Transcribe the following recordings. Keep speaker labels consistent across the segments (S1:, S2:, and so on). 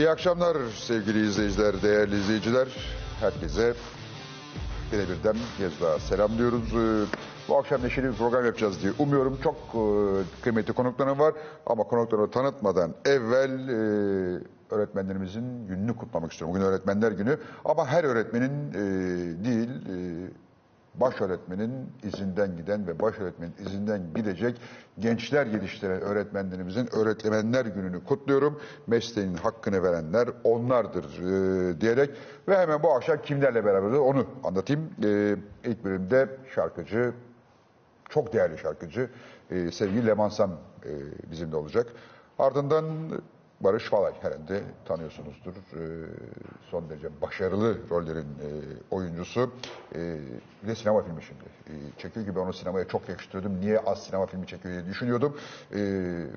S1: İyi akşamlar sevgili izleyiciler, değerli izleyiciler. Herkese yine birden kez daha selamlıyoruz. Ee, Bu akşam neşeli bir program yapacağız diye umuyorum. Çok e, kıymetli konuklarım var ama konuklarını tanıtmadan evvel e, öğretmenlerimizin gününü kutlamak istiyorum. Bugün öğretmenler günü ama her öğretmenin e, değil... baş öğretmenin izinden giden ve baş öğretmenin izinden gidecek gençler yetiştiren öğretmenlerimizin öğretmenler gününü kutluyorum. Mesleğin hakkını verenler onlardır e, diyerek ve hemen bu akşam kimlerle beraber onu anlatayım. E, ilk bölümde şarkıcı, çok değerli şarkıcı e, sevgili Leman Sam e, bizimle olacak. Ardından Barış Falay herhalde tanıyorsunuzdur. E, son derece başarılı rollerin e, oyuncusu. E, bir de sinema filmi şimdi e, çekiyor gibi onu sinemaya çok yakıştırdım. Niye az sinema filmi çekiyor diye düşünüyordum. E,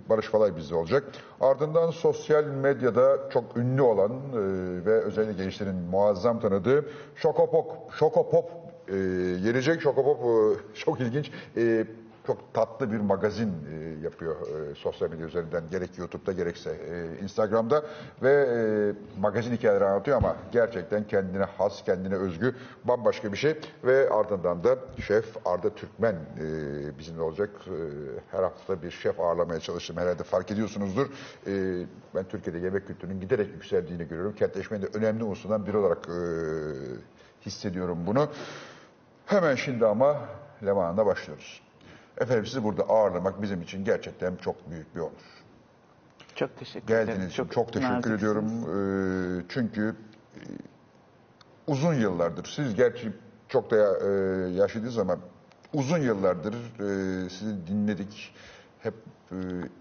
S1: Barış Falay bizde olacak. Ardından sosyal medyada çok ünlü olan e, ve özellikle gençlerin muazzam tanıdığı Şokopop, Şokopop e, gelecek. Şokopop e, çok ilginç. E, çok tatlı bir magazin e, yapıyor e, sosyal medya üzerinden gerek YouTube'da gerekse e, Instagram'da ve e, magazin hikayeleri anlatıyor ama gerçekten kendine has, kendine özgü bambaşka bir şey ve ardından da şef Arda Türkmen e, bizimle olacak. E, her hafta bir şef ağırlamaya çalıştım herhalde fark ediyorsunuzdur. E, ben Türkiye'de yemek kültürünün giderek yükseldiğini görüyorum. Kentleşmenin de önemli unsurundan biri olarak e, hissediyorum bunu. Hemen şimdi ama Leman'da başlıyoruz. Efendim sizi burada ağırlamak bizim için gerçekten çok büyük bir onur.
S2: Çok teşekkür ederim.
S1: Geldiğiniz için çok teşekkür
S2: naziksiniz.
S1: ediyorum. Ee, çünkü e, uzun yıllardır, siz gerçi çok da e, yaşlıyız ama uzun yıllardır e, sizi dinledik, hep e,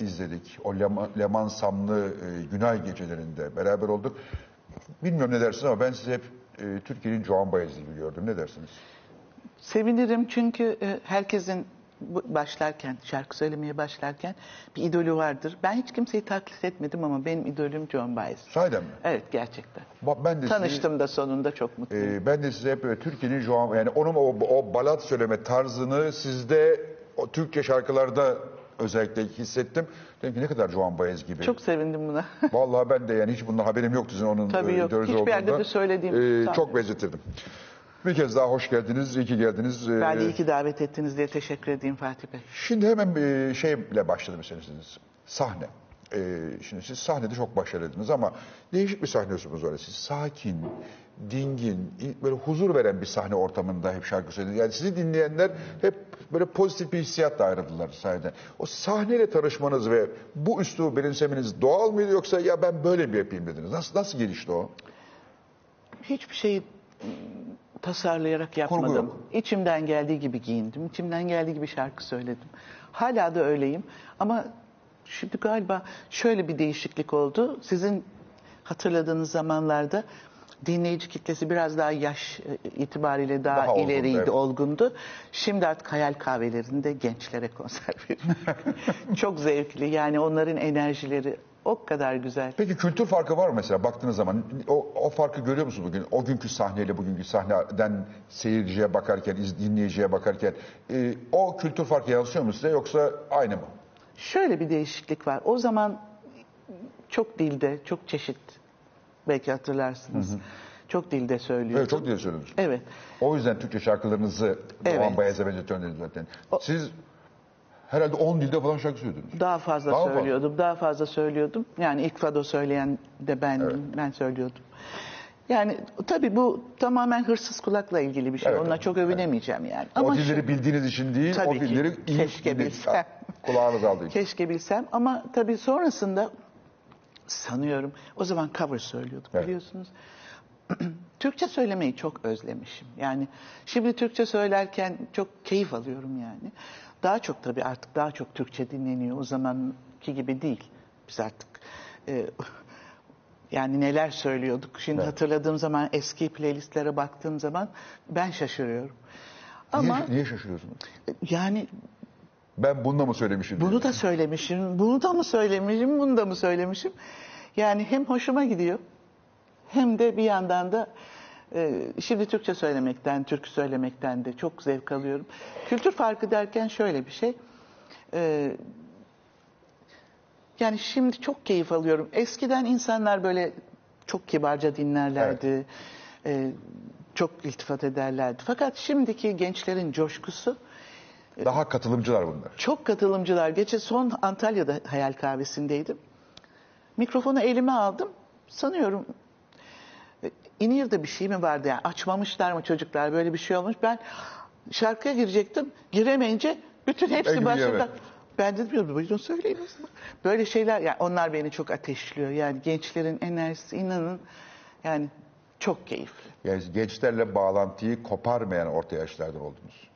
S1: izledik. O Leman, Leman Samlı e, Günay gecelerinde beraber olduk. Bilmiyorum ne dersiniz ama ben sizi hep e, Türkiye'nin Joan Baez gibi gördüm. Ne dersiniz?
S2: Sevinirim çünkü e, herkesin başlarken, şarkı söylemeye başlarken bir idolü vardır. Ben hiç kimseyi taklit etmedim ama benim idolüm John Baez.
S1: Sahiden mi?
S2: Evet gerçekten.
S1: Ba- Ben de sizi-
S2: Tanıştım da sonunda çok mutluyum.
S1: Ee, ben de size hep böyle Türkiye'nin Joan yani onun o, o balat söyleme tarzını sizde o Türkçe şarkılarda özellikle hissettim. Dedim ki ne kadar Joan Baez gibi.
S2: çok sevindim buna.
S1: Vallahi ben de yani hiç bundan haberim yoktu sizin onun
S2: Tabii
S1: e,
S2: yok. Hiçbir yerde de söylediğim
S1: Ee, çok benzetirdim. Bir kez daha hoş geldiniz, iyi ki geldiniz. Ee,
S2: ben de iyi ki davet ettiniz diye teşekkür edeyim Fatih Bey.
S1: Şimdi hemen bir şeyle başladı meseleniz. Sahne. Ee, şimdi siz sahnede çok başarılıydınız ama değişik bir sahne üslubunuz var. Siz sakin, dingin, böyle huzur veren bir sahne ortamında hep şarkı söylediniz. Yani sizi dinleyenler hep böyle pozitif bir hissiyatla ayrıldılar sahneden. O sahneyle tanışmanız ve bu üslubu benimsemeniz doğal mıydı yoksa ya ben böyle mi yapayım dediniz? Nasıl, nasıl gelişti o?
S2: Hiçbir şeyi mm, tasarlayarak yapmadım.
S1: yok.
S2: İçimden geldiği gibi giyindim. İçimden geldiği gibi şarkı söyledim. Hala da öyleyim. Ama şimdi galiba şöyle bir değişiklik oldu. Sizin hatırladığınız zamanlarda dinleyici kitlesi biraz daha yaş e, itibariyle daha,
S1: Daha olgundu,
S2: ileriydi,
S1: evet.
S2: olgundu. Şimdi artık hayal kahvelerinde gençlere konser veriyorum. Çok zevkli. Yani onların enerjileri o kadar güzel.
S1: Peki kültür farkı var mı mesela baktığınız zaman? O, o farkı görüyor musunuz bugün? O günkü sahneyle bugünkü sahneden seyirciye bakarken, iz- dinleyiciye bakarken e, o kültür farkı yansıyor mu size yoksa aynı mı?
S2: Şöyle bir değişiklik var. O zaman çok dilde, çok çeşit belki hatırlarsınız. Çok dilde söylüyor.
S1: Evet çok diye söylüyorsunuz.
S2: Evet.
S1: O yüzden Türkçe şarkılarınızı
S2: Evet.
S1: Doğan Bayez'e benzetiyorsunuz zaten. Siz herhalde 10 dilde falan şarkı söylediniz.
S2: Daha fazla
S1: Daha fazla.
S2: söylüyordum, daha fazla söylüyordum. Yani ilk fado söyleyen de bendim, ben söylüyordum. Yani tabii bu tamamen hırsız kulakla ilgili bir şey.
S1: Evet,
S2: Onunla
S1: evet.
S2: çok övünemeyeceğim yani.
S1: o
S2: Ama
S1: dilleri
S2: şu-
S1: bildiğiniz için değil,
S2: Tabii
S1: o
S2: ki.
S1: dilleri iyi
S2: Keşke bilsem.
S1: Kulağınız aldığı için.
S2: Keşke bilsem ama tabii sonrasında sanıyorum o zaman cover söylüyorduk
S1: Evet.
S2: biliyorsunuz. Türkçe söylemeyi çok özlemişim. Yani şimdi Türkçe söylerken çok keyif alıyorum yani. Daha çok tabii artık daha çok Türkçe dinleniyor. O zamanki gibi değil. Biz artık e, yani neler söylüyorduk. Şimdi
S1: Evet.
S2: hatırladığım zaman eski playlistlere baktığım zaman ben şaşırıyorum. Ama
S1: Niye, niye şaşırıyorsunuz?
S2: yani
S1: Ben bununla mı söylemişim? diye.
S2: bunu da söylemişim, bunu da mı söylemişim, bunu da mı söylemişim? Yani hem hoşuma gidiyor hem de bir yandan da e, şimdi Türkçe söylemekten, türkü söylemekten de çok zevk alıyorum. Kültür farkı derken şöyle bir şey. e, yani şimdi çok keyif alıyorum. Eskiden insanlar böyle çok kibarca dinlerlerdi. E, çok iltifat ederlerdi. Fakat şimdiki gençlerin coşkusu
S1: Daha katılımcılar bunlar.
S2: çok katılımcılar. Geçen son Antalya'da hayal kahvesindeydim. Mikrofonu elime aldım. Sanıyorum e, İnir'de bir şey mi vardı yani açmamışlar mı çocuklar böyle bir şey olmuş. Ben şarkıya girecektim. Giremeyince bütün hepsi başladı. Ben de diyorum buyurun söyleyin o zaman. Böyle şeyler yani onlar beni çok ateşliyor. Yani gençlerin enerjisi inanın yani çok keyifli.
S1: Yani gençlerle bağlantıyı koparmayan orta yaşlardan oldunuz.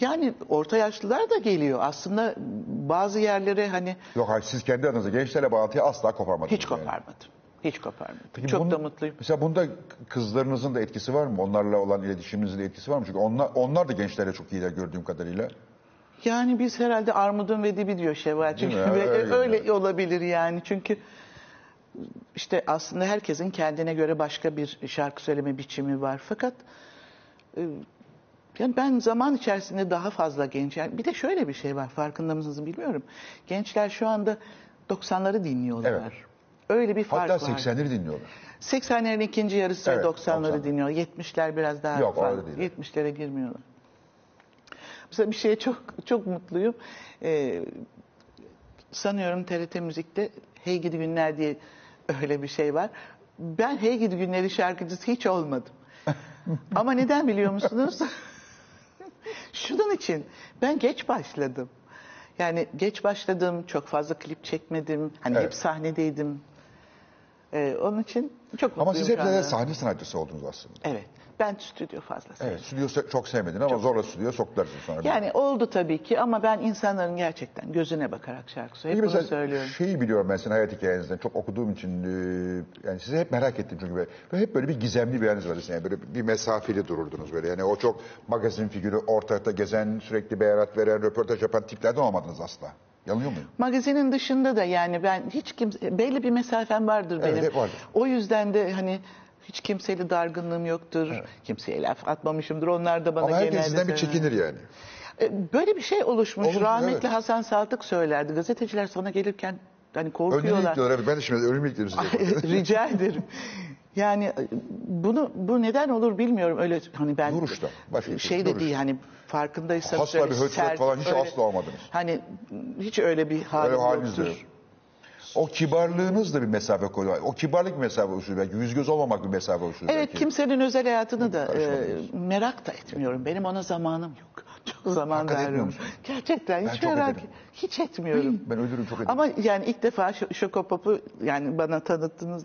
S2: Yani orta yaşlılar da geliyor. Aslında bazı yerlere hani
S1: Yok hayır siz kendi adınıza gençlerle bağlantıyı asla koparmadınız.
S2: hiç
S1: yani.
S2: Hiç koparmadım.
S1: Peki
S2: çok
S1: bunu-
S2: da mutluyum.
S1: Mesela bunda kızlarınızın da etkisi var mı? Onlarla olan iletişiminizin de etkisi var mı? Çünkü onlar, onlar da gençlerle çok iyiler gördüğüm kadarıyla.
S2: Yani biz herhalde armudun ve dibi diyor Şevval. Çünkü ve-
S1: Öyle
S2: öyle, olabilir yani. Çünkü işte aslında herkesin kendine göre başka bir şarkı söyleme biçimi var. Fakat e, yani ben zaman içerisinde daha fazla genç. Yani bir de şöyle bir şey var farkında mısınız bilmiyorum. Gençler şu anda 90'ları dinliyorlar.
S1: Evet.
S2: Öyle bir fark
S1: Hatta
S2: var.
S1: 80'leri dinliyorlar.
S2: 80'lerin ikinci yarısı
S1: Evet,
S2: 90'ları
S1: 90'lar.
S2: dinliyor. 70'ler biraz daha
S1: Yok, değil.
S2: 70'lere girmiyorlar. Mesela bir şeye çok çok mutluyum. Ee, sanıyorum TRT Müzik'te Hey Gidi Günler diye öyle bir şey var. Ben Hey Gidi Günleri şarkıcısı hiç olmadım. Ama neden biliyor musunuz? Şunun için ben geç başladım. Yani geç başladım, çok fazla klip çekmedim. Hani
S1: Evet.
S2: hep sahnedeydim. Ee, onun için çok mutluyum
S1: Ama siz hep
S2: şu anda.
S1: de sahne sanatçısı oldunuz aslında.
S2: Evet. Ben stüdyo fazla sevdim.
S1: Evet, stüdyo se- çok sevmedin ama zorla stüdyo soktular sizi sonra.
S2: Yani oldu tabii ki ama ben insanların gerçekten gözüne bakarak şarkı söylüyorum. Bunu
S1: mesela
S2: söylüyorum.
S1: şeyi biliyorum ben senin hayat hikayenizden çok okuduğum için e, yani sizi hep merak ettim çünkü böyle, böyle hep böyle bir gizemli bir yeriniz vardı. Yani böyle bir mesafeli dururdunuz böyle. Yani o çok magazin figürü ortalıkta gezen sürekli beyanat veren röportaj yapan tiplerden olmadınız asla. Yanılıyor muyum?
S2: Magazinin dışında da yani ben hiç kimse belli bir mesafem vardır
S1: Evet,
S2: benim.
S1: hep vardır.
S2: O yüzden de hani hiç kimseyle dargınlığım yoktur. Kimseye laf atmamışımdır. Onlar da bana
S1: Ama
S2: genelde
S1: sizden bir çekinir yani.
S2: E, Böyle bir şey oluşmuş.
S1: Olmuş,
S2: Rahmetli
S1: evet.
S2: Hasan Saltık söylerdi. Gazeteciler sana gelirken hani korkuyorlar.
S1: ilk evet. Ben de şimdi size.
S2: Rica ederim. Yani e, bunu bu neden olur bilmiyorum. Öyle hani ben
S1: Duruşta, başka şey,
S2: şey de
S1: duruş.
S2: değil hani farkındaysanız
S1: Asla bir hötvet
S2: sert,
S1: falan hiç
S2: öyle-
S1: asla olmadınız.
S2: Hani hiç öyle bir halim
S1: Öyle haliniz
S2: yoktur.
S1: yok. O kibarlığınız da bir mesafe koyuyor. O kibarlık bir mesafe oluşturuyor belki. Yüz göz olmamak bir mesafe oluşturuyor
S2: Evet
S1: belki.
S2: kimsenin özel hayatını da e, merak da etmiyorum. Benim ona zamanım yok. Çok zaman veriyorum. Gerçekten hiç
S1: çok
S2: merak
S1: ederim.
S2: hiç etmiyorum.
S1: Ben ölürüm çok ederim.
S2: Ama yani ilk defa Ş- Şokopop'u yani bana tanıttınız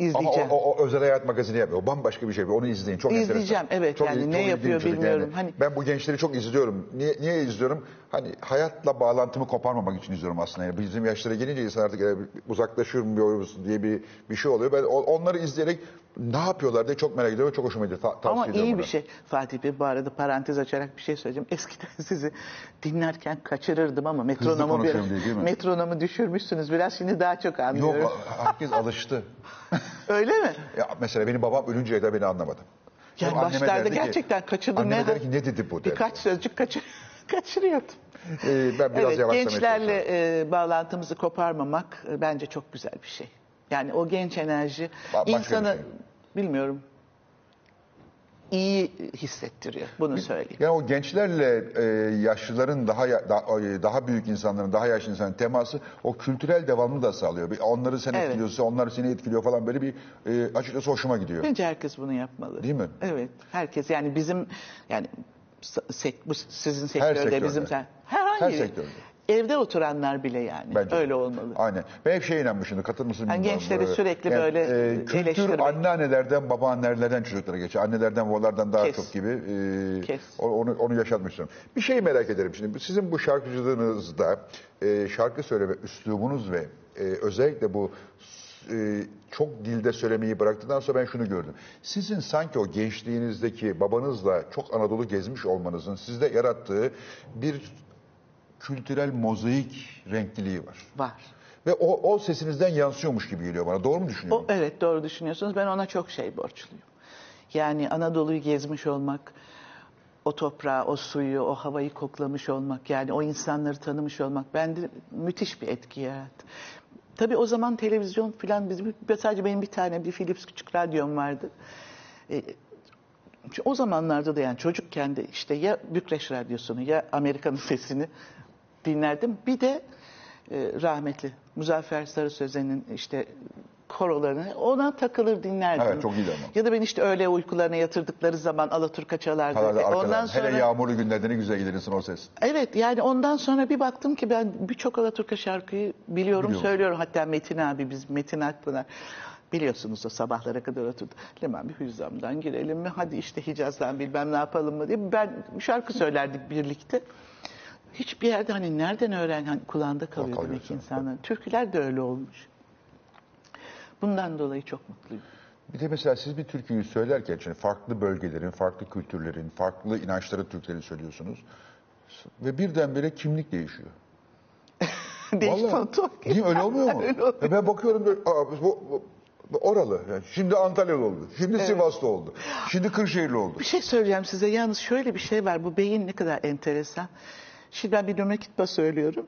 S1: Ama
S2: izleyeceğim.
S1: o, o, o özel hayat magazini yapıyor. O bambaşka bir şey. Onu izleyin. Çok
S2: İzleyeceğim,
S1: enteresan.
S2: evet. Yani
S1: il-
S2: ne yapıyor bilmiyorum. Hani-
S1: Ben bu gençleri çok izliyorum. Niye, niye izliyorum? Hani hayatla bağlantımı koparmamak için izliyorum aslında. Yani bizim yaşlara gelince insan artık yani uzaklaşıyorum musun diye bir bir şey oluyor. Ben onları izleyerek ne yapıyorlar diye çok merak ediyorum çok hoşuma gidiyor. Ta-
S2: Ama iyi
S1: bunu.
S2: bir şey. Fatih Bey bu arada parantez açarak bir şey söyleyeceğim. Eskiden sizi dinlerken kaçırırdım ama metronomu biraz,
S1: diye,
S2: metronomu düşürmüşsünüz. Biraz şimdi daha çok anlıyorum.
S1: Yok herkes alıştı.
S2: Öyle mi?
S1: Ya mesela benim babam ölünceye de beni anlamadı.
S2: Yani
S1: anneme
S2: başlarda
S1: derdi ki-
S2: gerçekten kaçırdım.
S1: Anneme
S2: ne,
S1: der ki ne dedi bu derdi.
S2: Birkaç sözcük kaçır, kaçırıyordum.
S1: Ee, ben biraz
S2: evet,
S1: yavaşlamaya
S2: gençlerle e, bağlantımızı koparmamak e, bence çok güzel bir şey. Yani o genç enerji
S1: Ba- başka bir
S2: insanı
S1: şey.
S2: bilmiyorum iyi hissettiriyor. Bunu söyleyeyim.
S1: Yani o gençlerle e, yaşlıların daha, daha daha büyük insanların, daha yaşlı insanların teması o kültürel devamını da sağlıyor. Bir Onları sen
S2: Evet.
S1: etkiliyorsa onlar seni etkiliyor falan böyle bir e, açıkçası hoşuma gidiyor.
S2: Bence herkes bunu yapmalı.
S1: Değil mi?
S2: Evet. Herkes yani bizim yani sek- bu sizin sektörde,
S1: sektörde.
S2: bizim sen herhangi
S1: Her
S2: bir-
S1: sektörde.
S2: Evde oturanlar bile yani
S1: Bence.
S2: öyle olmalı.
S1: Aynen. Ben hep şeye inanmışımdır. Katır mısın
S2: Yani
S1: bilmiyorum.
S2: gençleri
S1: Ee,
S2: sürekli böyle
S1: kültür
S2: eleştirmek.
S1: anneannelerden, babaannelerden çocuklara geçiyor. Annelerden, babalardan daha
S2: Kes.
S1: çok gibi. Ee,
S2: Kes.
S1: Onu, onu istiyorum. Bir şey merak ederim şimdi. Sizin bu şarkıcılığınızda e, şarkı söyleme üslubunuz ve e, özellikle bu e, çok dilde söylemeyi bıraktıktan sonra ben şunu gördüm. Sizin sanki o gençliğinizdeki babanızla çok Anadolu gezmiş olmanızın sizde yarattığı bir kültürel mozaik renkliliği var.
S2: Var.
S1: Ve o, o sesinizden yansıyormuş gibi geliyor bana. Doğru mu düşünüyorum?
S2: O, evet doğru düşünüyorsunuz. Ben ona çok şey borçluyum. Yani Anadolu'yu gezmiş olmak, o toprağı, o suyu, o havayı koklamış olmak, yani o insanları tanımış olmak bende müthiş bir etki yarattı. Tabii o zaman televizyon falan bizim sadece benim bir tane bir Philips küçük radyom vardı. E, o zamanlarda da yani çocukken de işte ya Bükreş Radyosu'nu ya Amerika'nın sesini dinlerdim. Bir de e, rahmetli Muzaffer Sarı Sözen'in işte korolarını ona takılır dinlerdim.
S1: Evet, çok iyiydi ama.
S2: Ya da ben işte öğle uykularına yatırdıkları zaman Alaturka çalardı.
S1: Herhalde
S2: E,
S1: arkadan.
S2: Ondan sonra
S1: Hele yağmurlu günlerde ne güzel gelirsin o ses.
S2: Evet yani ondan sonra bir baktım ki ben birçok Alaturka şarkıyı biliyorum,
S1: Biliyorum.
S2: söylüyorum. Hatta Metin abi biz Metin Akpınar biliyorsunuz o sabahlara kadar oturdu. Leman bir hüzzamdan girelim mi? Hadi işte Hicaz'dan bilmem ne yapalım mı diye. Ben şarkı söylerdik birlikte. Hiçbir yerde hani nereden öğren hani kulağında kalıyor
S1: kalıyor
S2: demek insanların. Türküler de öyle olmuş. Bundan dolayı çok mutluyum.
S1: Bir de mesela siz bir türküyü söylerken şimdi farklı bölgelerin, farklı kültürlerin, farklı inançların Türkleri söylüyorsunuz. Ve birdenbire kimlik değişiyor. Vallahi. Değil mi? Öyle olmuyor mu?
S2: Öyle oluyor.
S1: Ben bakıyorum böyle, aa, bu, bu- oralı. Yani şimdi Antalyalı oldu. Şimdi Sivaslı oldu. Şimdi Kırşehirli oldu.
S2: Bir şey söyleyeceğim size. Yalnız şöyle bir şey var. Bu beyin ne kadar enteresan. Şimdi ben bir nömekitba söylüyorum.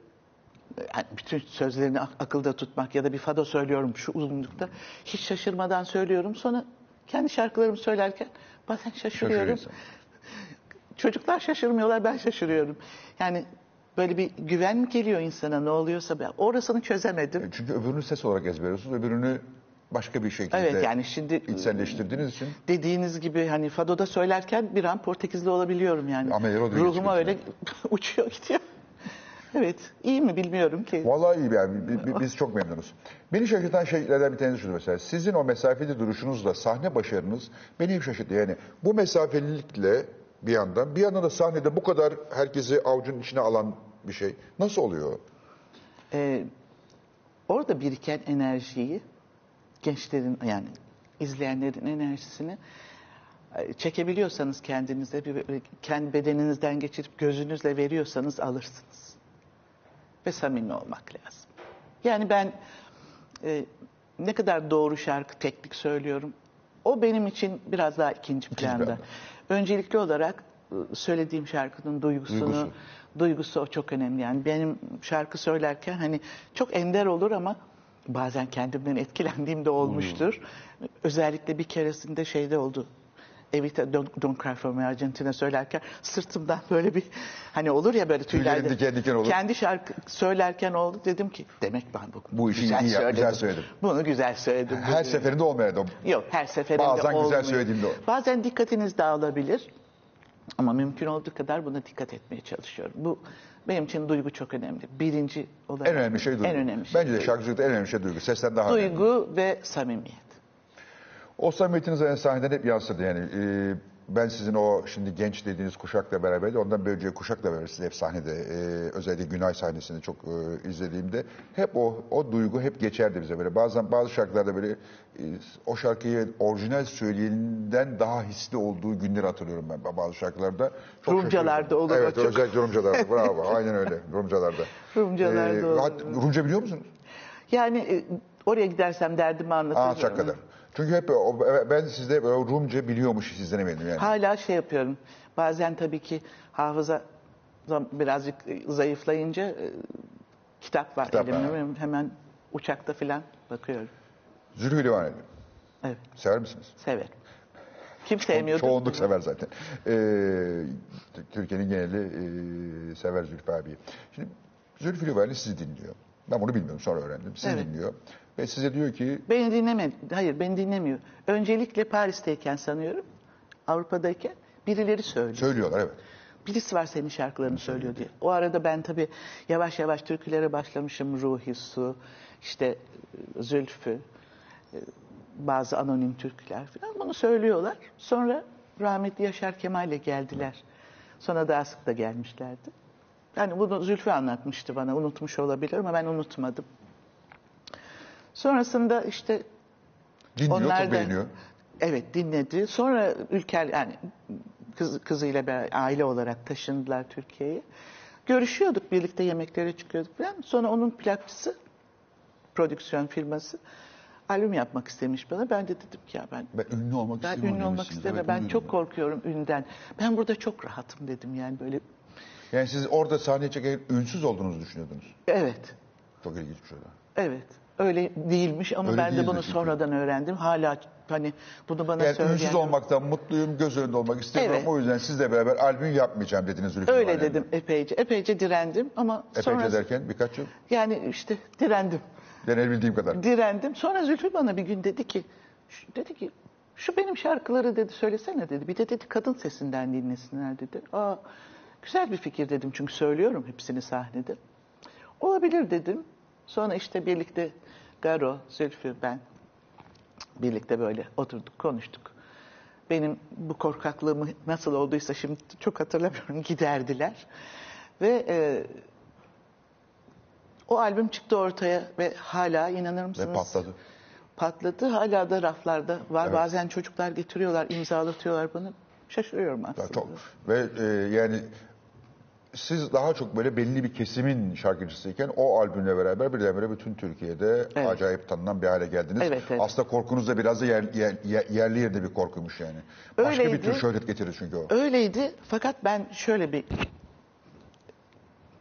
S2: Yani bütün sözlerini ak- akılda tutmak ya da bir fado söylüyorum şu uzunlukta. Hiç şaşırmadan söylüyorum. Sonra kendi şarkılarımı söylerken bazen şaşırıyorum. Çocuklar şaşırmıyorlar, ben şaşırıyorum. Yani böyle bir güven mi geliyor insana ne oluyorsa ben orasını çözemedim.
S1: Çünkü öbürünü ses olarak ezberiyorsunuz. Öbürünü başka bir şekilde
S2: Evet yani şimdi
S1: içselleştirdiğiniz için.
S2: dediğiniz gibi hani fadoda söylerken bir an Portekizli olabiliyorum yani.
S1: Ama
S2: Ruhuma öyle uçuyor gidiyor. Evet iyi mi bilmiyorum ki.
S1: Vallahi iyi yani bi- bi- biz çok memnunuz. Beni şaşırtan şeylerden bir tanesi şu mesela. Sizin o mesafeli duruşunuzla sahne başarınız beni hep şaşırttı. Yani bu mesafelilikle bir yandan bir yandan da sahnede bu kadar herkesi avucun içine alan bir şey. Nasıl oluyor?
S2: Ee, orada biriken enerjiyi gençlerin yani izleyenlerin enerjisini e, çekebiliyorsanız kendinize bir kendi bedeninizden geçirip gözünüzle veriyorsanız alırsınız. Ve samimi olmak lazım. Yani ben e, ne kadar doğru şarkı teknik söylüyorum. O benim için biraz daha ikinci planda. Öncelikli olarak e, söylediğim şarkının duygusunu,
S1: Duygusu.
S2: duygusu o çok önemli. Yani benim şarkı söylerken hani çok ender olur ama bazen kendimden etkilendiğim de olmuştur. Özellikle bir keresinde şeyde oldu. Evita Don't, Don't Cry For Me Argentina söylerken sırtımdan böyle bir hani olur ya böyle tüyler.
S1: Tüylerin diken diken olur.
S2: Kendi şarkı söylerken oldu dedim ki demek ben bu,
S1: Bu işi iyi yap- güzel söyledim.
S2: Bunu güzel söyledim.
S1: Her seferinde olmayan
S2: Yok her seferinde
S1: Bazen güzel
S2: olmuyor.
S1: söylediğimde o.
S2: Bazen dikkatiniz dağılabilir. Ama mümkün olduğu kadar buna dikkat etmeye çalışıyorum. Bu benim için duygu çok önemli. Birinci olarak.
S1: en önemli şey duygu.
S2: En önemli şey.
S1: Bence de şarkıcılıkta en önemli şey duygu. Sesten daha önemli.
S2: Duygu ve samimiyet.
S1: O samimiyetiniz yani sahneden hep yansıdı yani. Ee, ben sizin o şimdi genç dediğiniz kuşakla beraber de ondan önceki kuşakla beraber sizi hep sahnede e, özellikle Günay sahnesini çok e, izlediğimde hep o o duygu hep geçerdi bize böyle. Bazen bazı şarkılarda böyle e, o şarkıyı orijinal söyleyenden daha hisli olduğu günleri hatırlıyorum ben bazı şarkılarda. Çok
S2: Rumcalarda olur
S1: Evet
S2: çok.
S1: özellikle Rumcalarda. Bravo aynen öyle Rumcalarda.
S2: Rumcalarda olur.
S1: hat- Rumca biliyor musunuz?
S2: Yani e, oraya gidersem derdimi anlatırım.
S1: Alçak kadar. Çünkü hep ben sizde böyle Rumca biliyormuş sizden eminim yani.
S2: Hala şey yapıyorum. Bazen tabii ki hafıza birazcık e, zayıflayınca e, kitap var
S1: Kitap
S2: elimde. Hemen uçakta falan bakıyorum.
S1: Zülfü Livaneli.
S2: Evet,
S1: Sever misiniz?
S2: severim. Kim sevmiyordu?
S1: Çoğunluk sever zaten. Ee, Türkiye'nin geneli e, sever Zülfü abiyi. Şimdi Zülfü Livaneli sizi dinliyor. Ben bunu bilmiyorum sonra öğrendim. Sizi
S2: Evet.
S1: dinliyor. Ve size diyor ki
S2: Beni dinlemedi. Hayır beni dinlemiyor. Öncelikle Paris'teyken sanıyorum. Avrupa'dayken birileri söylüyor.
S1: söylüyorlar evet.
S2: Birisi var senin şarkılarını söylüyor diye. O arada ben tabii yavaş yavaş türkülere başlamışım. Ruhi Su, işte Zülfü, e, bazı anonim türküler falan. Bunu söylüyorlar. Sonra rahmetli Yaşar Kemal'le geldiler. Sonra daha sık da gelmişlerdi. Yani bunu Zülfü anlatmıştı bana. Unutmuş olabilir ama ben unutmadım. Sonrasında işte
S1: Dinliyor,
S2: onlar da-
S1: beğeniyor.
S2: Evet dinledi. Sonra ülker yani kız, kızıyla beraber aile olarak taşındılar Türkiye'ye. Görüşüyorduk birlikte yemeklere çıkıyorduk falan. Sonra onun plakçısı prodüksiyon firması albüm yapmak istemiş bana. Ben de dedim ki ya ben
S1: Ben ünlü olmak
S2: ben ünlü olmak istemem.
S1: Evet,
S2: ben çok korkuyorum ünden. Ben burada çok rahatım dedim yani böyle.
S1: Yani siz orada sahneye çekerken ünsüz olduğunuzu düşünüyordunuz.
S2: Evet.
S1: Çok ilginç bir şey.
S2: Evet. Öyle değilmiş ama
S1: Öyle
S2: ben de
S1: değildi
S2: bunu
S1: çünkü.
S2: sonradan öğrendim. Hala hani bunu bana
S1: Yani
S2: söyleyen...
S1: ünsüz olmaktan mutluyum, göz önünde olmak istemiyorum.
S2: Evet.
S1: O yüzden sizle beraber albüm yapmayacağım dediniz Zülfü
S2: Öyle
S1: Livaneli.
S2: dedim epeyce. Epeyce direndim ama
S1: Epeyce
S2: sonra...
S1: derken birkaç yıl.
S2: Yani işte direndim.
S1: Denebildiğim kadar.
S2: Direndim. Sonra Zülfü bana bir gün dedi ki, şu- dedi ki şu benim şarkıları dedi söylesene dedi. Bir de dedi kadın sesinden dinlesinler dedi. Aa, güzel bir fikir dedim çünkü söylüyorum hepsini sahnede. Olabilir dedim. Sonra işte birlikte Garo, Zülfü, ben birlikte böyle oturduk konuştuk. Benim bu korkaklığımı nasıl olduysa şimdi çok hatırlamıyorum giderdiler. Ve e, o albüm çıktı ortaya ve hala inanır mısınız?
S1: Ve patladı.
S2: Patladı. Hala da raflarda var.
S1: Evet.
S2: Bazen çocuklar getiriyorlar, imzalatıyorlar bana. Şaşırıyorum
S1: Ya
S2: aslında.
S1: Çok. Ve e, yani siz daha çok böyle belli bir kesimin şarkıcısıyken o albümle beraber birdenbire bütün Türkiye'de
S2: Evet.
S1: acayip tanınan bir hale geldiniz.
S2: Evet, evet.
S1: Aslında korkunuz da biraz da yer, yer- yer- yerli yerinde bir korkuymuş yani. Başka bir tür şöhret getirir çünkü o.
S2: Öyleydi fakat ben şöyle bir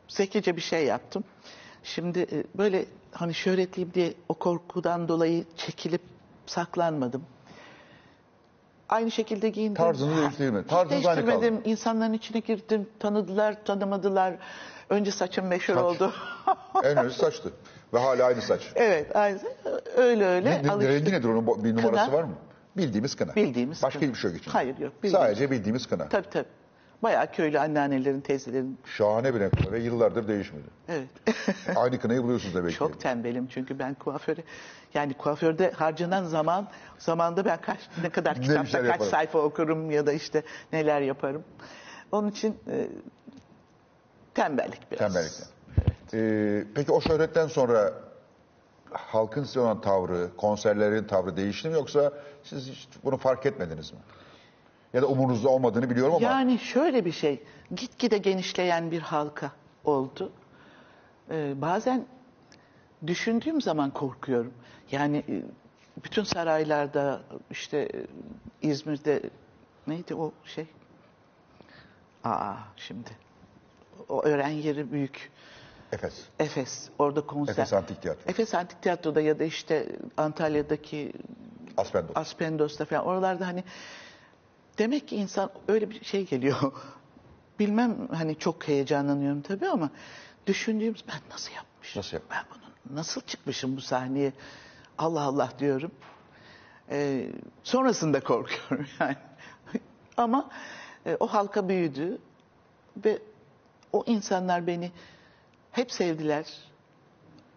S2: zekice bir şey yaptım. Şimdi e, böyle hani şöhretliyim diye o korkudan dolayı çekilip saklanmadım. Aynı şekilde giyindim.
S1: Tarzını değiştirmedin. Tarzınız aynı kaldı.
S2: değiştirmedim. İnsanların içine girdim. Tanıdılar, tanımadılar. Önce saçım meşhur
S1: Saç.
S2: oldu.
S1: En önemlisi saçtı. Ve hala aynı saç.
S2: evet, aynı. Öyle öyle.
S1: Ne, ne,
S2: alıştım.
S1: rengi nedir onun? Bir numarası
S2: Kına.
S1: var mı? Bildiğimiz kına.
S2: Bildiğimiz
S1: Başka
S2: kına.
S1: bir şey yok için.
S2: Hayır, yok, bildiğimiz.
S1: Sadece bildiğimiz kına.
S2: Tabii tabii. Bayağı köylü anneannelerin, teyzelerin.
S1: Şahane bir renk ve yıllardır değişmedi.
S2: Evet.
S1: Aynı kınayı buluyorsunuz demek ki.
S2: Çok tembelim çünkü ben kuaföre yani kuaförde harcanan zaman zamanda ben kaç ne kadar
S1: Ne
S2: kitapta kaç
S1: yaparım.
S2: sayfa okurum ya da işte neler yaparım. Onun için e, tembellik biraz.
S1: Tembellikten. Ee, peki o şöhretten sonra halkın size olan tavrı, konserlerin tavrı değişti mi yoksa siz hiç bunu fark etmediniz mi? Ya da umurunuzda olmadığını biliyorum ama
S2: Yani şöyle bir şey, gitgide genişleyen bir halka oldu. Ee, bazen düşündüğüm zaman korkuyorum. Yani e, bütün saraylarda, işte e, İzmir'de neydi o şey? Aa şimdi o öğren yeri büyük.
S1: Efes.
S2: Efes, orada konser.
S1: Efes Antik Tiyatro.
S2: Efes Antik Tiyatro'da ya da işte Antalya'daki
S1: Aspendos.
S2: Aspendos'ta falan oralarda hani demek ki insan öyle bir şey geliyor. Bilmem hani çok heyecanlanıyorum tabii ama düşündüğüm ben nasıl yapmışım?
S1: Nasıl yap-
S2: Ben bunu nasıl çıkmışım bu sahneye? Allah Allah diyorum. Ee, sonrasında korkuyorum yani. ama e, o halka büyüdü ve o insanlar beni hep sevdiler.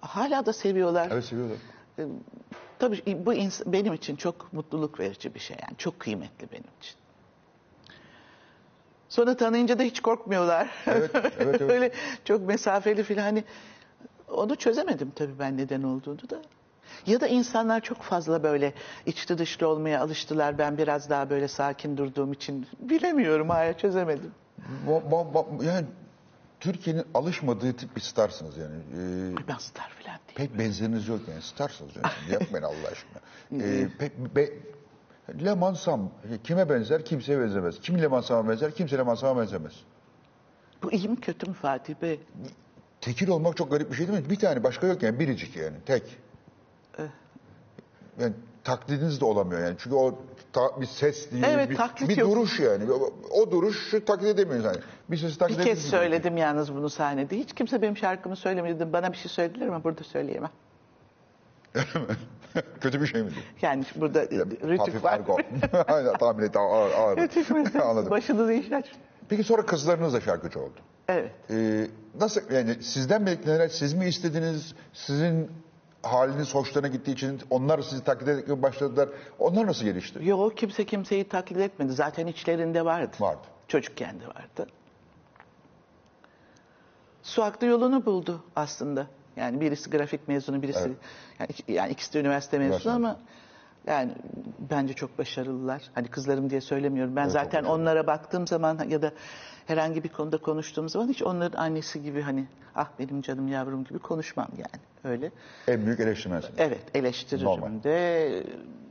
S2: Hala da seviyorlar.
S1: Evet seviyorlar.
S2: Tabii bu benim için çok mutluluk verici bir şey yani çok kıymetli benim için. Sonra tanıyınca da hiç korkmuyorlar.
S1: Evet, evet, evet.
S2: Öyle çok mesafeli filan hani onu çözemedim tabii ben neden olduğunu da. Ya da insanlar çok fazla böyle içli dışlı olmaya alıştılar. Ben biraz daha böyle sakin durduğum için bilemiyorum hala çözemedim.
S1: Ba- ba- ba- yani Türkiye'nin alışmadığı tip bir starsınız yani. Ee,
S2: Ben star filan değil.
S1: pek benzeriniz yok yani. Starsınız yani. Yapmayın Allah aşkına. Ee, pek be, Leman Sam kime benzer? Kimseye benzemez. Kim Leman Sam'a benzer? Kimse Leman Sam'a benzemez.
S2: Bu iyi mi kötü mü Fatih Bey?
S1: Tekil olmak çok garip bir şey değil mi? Bir tane başka yok yani biricik yani tek. Yani taklidiniz de olamıyor yani. Çünkü o ta- bir ses değil,
S2: Evet,
S1: bir, bir
S2: yok.
S1: duruş yani. O, o duruş taklit edemiyoruz yani. Bir sesi taklit
S2: Bir kez söyledim yalnız bunu sahnede. Hiç kimse benim şarkımı söylemedi. Bana bir şey söylediler ama burada söyleyemem.
S1: Kötü bir şey mi?
S2: Yani burada rütük
S1: Hafif
S2: var.
S1: Aynen tahmin et. Ağır, ağır.
S2: Rütük var.
S1: Anladım.
S2: Başınızı iş aç.
S1: Peki sonra kızlarınız da şarkıcı oldu.
S2: Evet.
S1: Ee, nasıl yani sizden beklenen siz mi istediniz? Sizin haliniz hoşlarına gittiği için onlar sizi taklit etmeye başladılar. Onlar nasıl gelişti?
S2: Yok kimse kimseyi taklit etmedi. Zaten içlerinde vardı.
S1: Vardı.
S2: Çocukken de vardı. Su aklı yolunu buldu aslında. Yani birisi grafik mezunu, birisi
S1: Evet.
S2: yani, yani ikisi de üniversite mezunu
S1: Üniversite
S2: ama yani bence çok başarılılar. Hani kızlarım diye söylemiyorum. Ben
S1: Evet,
S2: zaten onlara baktığım zaman ya da herhangi bir konuda konuştuğum zaman hiç onların annesi gibi hani ah benim canım yavrum gibi konuşmam yani. Öyle.
S1: En büyük eleştirmensiniz.
S2: Evet eleştiririm
S1: Normal.
S2: de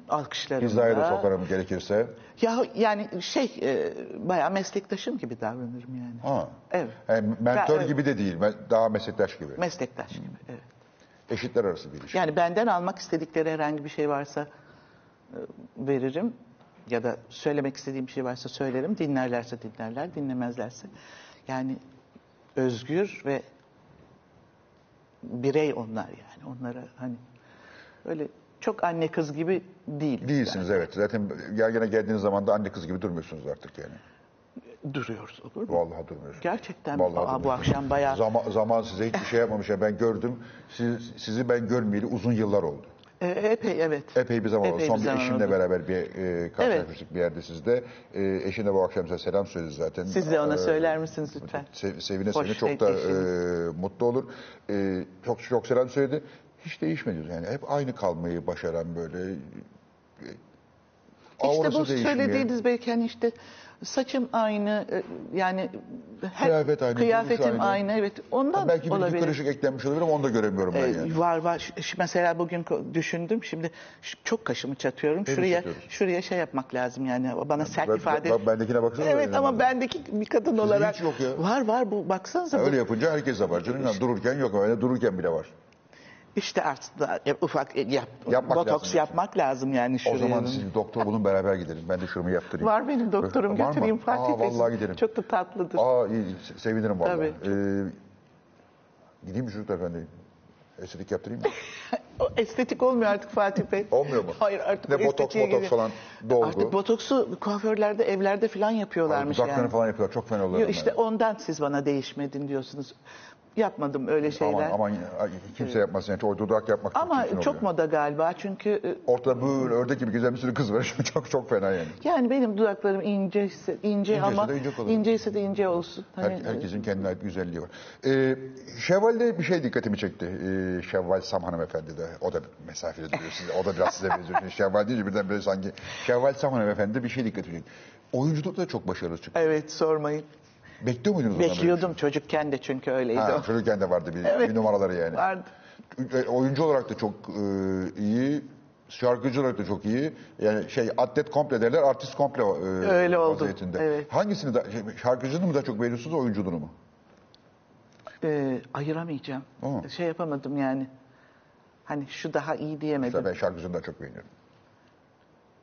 S2: alkışlarım
S1: Hizaya da sokarım gerekirse.
S2: Ya yani şey e, bayağı meslektaşım gibi davranırım yani.
S1: Ha.
S2: Evet.
S1: Yani mentor
S2: Ben-
S1: gibi de değil. Daha meslektaş gibi.
S2: Meslektaş gibi evet.
S1: Eşitler arası bir ilişki.
S2: Yani benden almak istedikleri herhangi bir şey varsa e, veririm ya da söylemek istediğim bir şey varsa söylerim. Dinlerlerse dinlerler, dinlemezlerse. Yani özgür ve birey onlar yani. Onlara hani öyle çok anne kız gibi değil.
S1: Değilsiniz evet. Zaten yan yana geldiğiniz zaman da anne kız gibi durmuyorsunuz artık yani.
S2: Duruyoruz olur mu?
S1: Vallahi durmuyorsunuz.
S2: Gerçekten
S1: Vallahi
S2: Aa, bu akşam bayağı
S1: Zaman, zaman size hiçbir şey yapmamış. ya. Ben gördüm. Siz, sizi ben görmeyeli uzun yıllar oldu.
S2: E, epey evet.
S1: Epey bir zaman oldu.
S2: Epey
S1: Son
S2: bir
S1: bir eşimle
S2: oldu.
S1: beraber bir e, karşılaşmıştık bir yerde sizde. E, eşin de bu akşam size selam söyledi zaten.
S2: Siz de ona
S1: E,
S2: söyler misiniz lütfen?
S1: Se- sevine
S2: Hoş
S1: sevine çok da e, mutlu olur. E, çok çok selam söyledi. Hiç değişmedi yani. Hep aynı kalmayı başaran böyle. e,
S2: İşte bu söylediğiniz belki hani işte saçım aynı e, yani her,
S1: Kıyafet aynı,
S2: kıyafetim
S1: aynı.
S2: aynı. evet ondan
S1: Belki bir iki
S2: olabilir.
S1: karışık eklenmiş olabilir ama onu da göremiyorum ben
S2: Ee,
S1: yani.
S2: Var var. Mesela bugün düşündüm. Şimdi çok kaşımı çatıyorum.
S1: Beni
S2: Şuraya
S1: çatıyoruz.
S2: şuraya şey yapmak lazım yani. Bana sert
S1: Ben-
S2: ifade.
S1: bak bendekine baksana.
S2: Evet ama bendeki bir kadın olarak
S1: hiç yok ya.
S2: var var bu baksanıza. bu-
S1: Öyle yapınca herkes yapar. Canım ya, dururken yok öyle dururken bile var.
S2: İşte artık da e, ufak e, yap,
S1: Yapmak
S2: botoks
S1: lazım.
S2: yapmak lazım yani şuraya.
S1: O zaman siz doktor bulun beraber gidelim. Ben de şurumu yaptırayım.
S2: Var benim doktorum
S1: Var mı?
S2: götüreyim Fatih
S1: Aa,
S2: Bey.
S1: vallahi gidelim.
S2: Çok da tatlıdır.
S1: Aa iyi, se- sevinirim vallahi.
S2: Tabii.
S1: Ee, gideyim mi çocuklar estetik yaptırayım mı?
S2: Estetik olmuyor artık Fatih Bey.
S1: Olmuyor mu?
S2: Hayır artık
S1: Ne botoks, botoks
S2: geliyor.
S1: falan, dolgu.
S2: Artık botoksu kuaförlerde evlerde falan yapıyorlarmış
S1: Dudaklarını
S2: yani.
S1: falan yapıyorlar. Çok fena oluyor.
S2: Yo, işte ondan siz bana değişmedin diyorsunuz. Yapmadım öyle şeyler.
S1: Aman aman kimse yapmasın. Yani. O dudak yapmak
S2: Ama
S1: çok
S2: çok
S1: oluyor.
S2: moda galiba çünkü e,
S1: Ortada böyle ördek gibi güzel bir sürü kız var. çok çok fena yani.
S2: yani benim dudaklarım ince ince
S1: İnceyse
S2: ama
S1: de ince kalır.
S2: inceyse de ince olsun.
S1: Her-
S2: Hani,
S1: herkesin kendine ait güzelliği var. Ee, Şevval'de bir şey dikkatimi çekti. Ee, Şevval Sam hanımefendi de. O da mesafeli duruyor size. O da biraz size benziyor. Şimdi Şevval deyince birden böyle sanki. Şevval Sam hanımefendi bir şey dikkatimi çekti. Oyunculukta çok başarılı çıktı.
S2: Evet sormayın.
S1: Bekliyor muydunuz
S2: Bekliyordum çocukken de çünkü öyleydi.
S1: şey? Ha,
S2: o.
S1: çocukken de vardı bir,
S2: Evet.
S1: bir numaraları yani.
S2: Vardı.
S1: E, Oyuncu olarak da çok e, iyi. Şarkıcı olarak da çok iyi. Yani şey atlet komple derler, artist komple e,
S2: Öyle oldu,
S1: vaziyetinde.
S2: evet.
S1: Hangisini da, şey, şarkıcını mı daha çok beğeniyorsunuz, oyunculuğunu mu?
S2: Ee, ayıramayacağım.
S1: Aa.
S2: Şey yapamadım yani. Hani şu daha iyi diyemedim.
S1: Mesela ben şarkıcını daha çok beğeniyorum.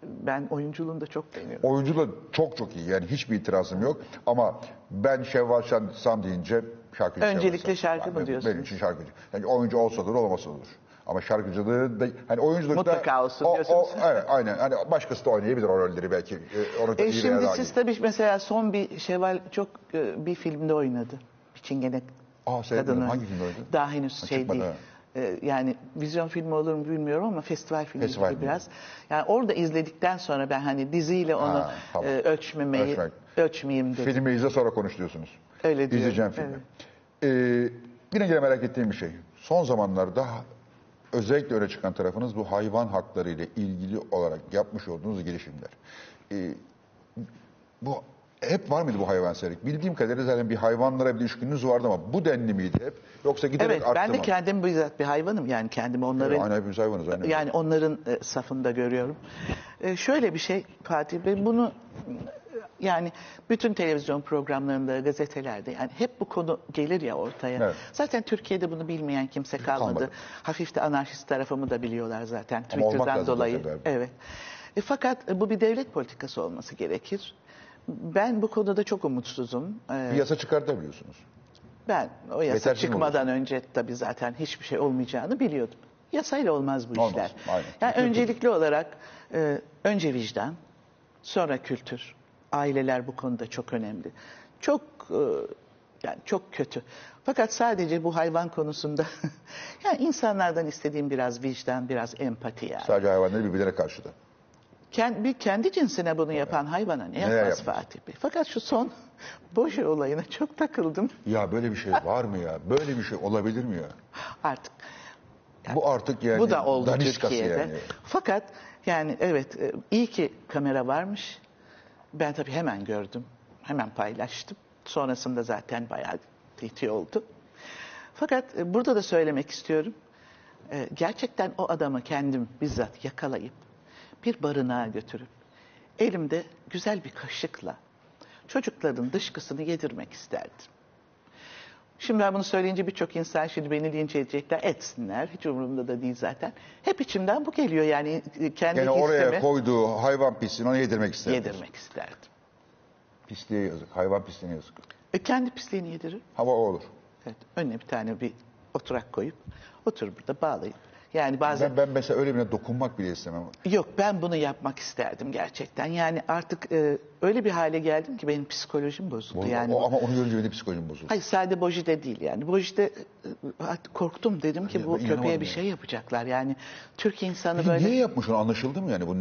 S2: Ben oyunculuğunu da çok beğeniyorum.
S1: Oyuncu da çok çok iyi. Yani hiçbir itirazım yok. Ama ben Şevval Sam deyince şarkıcı
S2: Öncelikle şarkı mı diyorsunuz?
S1: Benim için şarkıcı. Yani oyuncu olsa olur, olmasa olur. Ama şarkıcılığı da, hani oyunculukta...
S2: Mutlaka olsun
S1: o,
S2: diyorsunuz.
S1: O, evet, aynen. Hani başkası da oynayabilir o rolleri belki. E, onu
S2: E
S1: iyi
S2: şimdi siz tabii mesela son bir Şevval çok e, bir filmde oynadı. Bir çingene
S1: Aa,
S2: kadını.
S1: Hangi filmde oynadı?
S2: Daha henüz
S1: Ha,
S2: şey
S1: çıkmadı,
S2: değil. E, yani vizyon filmi olur mu bilmiyorum ama festival filmi
S1: Festival
S2: gibi
S1: filmi.
S2: biraz. Yani orada izledikten sonra ben hani diziyle onu
S1: Ha, tamam.
S2: e, ölçmemeyi
S1: Ölçmek.
S2: ölçmeyeyim dedim.
S1: Filmi izle sonra konuş diyorsunuz.
S2: Öyle diyorum,
S1: İzleyeceğim filmi. Ee, yine merak ettiğim bir şey. Son zamanlarda özellikle öne çıkan tarafınız bu hayvan hakları ile ilgili olarak yapmış olduğunuz girişimler. Ee, bu hep var mıydı bu hayvanseverlik? Bildiğim kadarıyla zaten bir hayvanlara bir düşkününüz vardı ama bu denli miydi hep? Yoksa giderek
S2: Evet
S1: arttı
S2: ben de
S1: mı?
S2: kendim bizzat bir hayvanım yani kendimi onların
S1: Aynı hepimiz hayvanız. Aynı.
S2: Yani onların e, safında görüyorum. E, şöyle bir şey Fatih Bey, bunu e, yani bütün televizyon programlarında, gazetelerde yani hep bu konu gelir ya ortaya.
S1: Evet.
S2: Zaten Türkiye'de bunu bilmeyen kimse kalmadı.
S1: Kalmadı.
S2: Hafif de anarşist tarafımı da biliyorlar zaten
S1: Ama
S2: Twitter'dan dolayı. Evet. E, fakat e, bu bir devlet politikası olması gerekir. Ben bu konuda çok umutsuzum. E,
S1: Bir yasa çıkartamıyorsunuz.
S2: ben o yasa
S1: Yetersiz
S2: çıkmadan önce tabii zaten hiçbir şey olmayacağını biliyordum. Yasayla olmaz bu
S1: Olmaz,
S2: işler.
S1: aynen.
S2: Yani
S1: Kültür.
S2: öncelikli olarak e, önce vicdan, sonra kültür. Aileler bu konuda çok önemli. Çok e, yani çok kötü. Fakat sadece bu hayvan konusunda yani insanlardan istediğim biraz vicdan, biraz empati yani.
S1: Sadece hayvanları birbirlerine karşı da.
S2: Kend- bir kendi cinsine bunu yapan hayvana ne
S1: Neler
S2: yapmaz
S1: yapmaz?
S2: Fatih Bey? Fakat şu son boşa olayına çok takıldım
S1: Ya böyle bir şey var mı ya? Böyle bir şey olabilir mi ya?
S2: artık.
S1: Bu artık yani
S2: Bu da oldu Türkiye'de.
S1: yani.
S2: Fakat yani evet e, iyi ki kamera varmış. Ben tabii hemen gördüm. Hemen paylaştım. Sonrasında zaten bayağı TT oldu. Fakat e, burada da söylemek istiyorum. E, Gerçekten o adamı kendim bizzat yakalayıp bir barınağa götürüp elimde güzel bir kaşıkla çocukların dışkısını yedirmek isterdim. Şimdi ben bunu söyleyince birçok insan şimdi beni linç edecekler. Etsinler. Hiç umurumda da değil zaten. Hep içimden bu geliyor yani e, kendi
S1: Yani oraya
S2: hissimi
S1: koyduğu hayvan pisliğini ona yedirmek ister.
S2: yedirmek isterdim.
S1: Pisliğe yazık. Hayvan pisliğine yazık.
S2: E, kendi pisliğini yedirir.
S1: Hava o olur.
S2: Evet, önüne bir tane bir oturak koyup otur burada bağlayıp. Yani bazen
S1: Ben, ben mesela öyle birine dokunmak bile istemem.
S2: yok ben bunu yapmak isterdim gerçekten. Yani artık e, öyle bir hale geldim ki benim psikolojim bozuldu. yani
S1: o, ama onu görünce benim psikolojim bozuldu.
S2: Hayır sadece Boji'de değil yani. Boji'de e, korktum dedim ki
S1: Hayır,
S2: bu köpeğe bir
S1: ya.
S2: şey yapacaklar. Yani Türk insanı
S1: Peki
S2: böyle
S1: niye yapmış onu anlaşıldı mı yani? Bu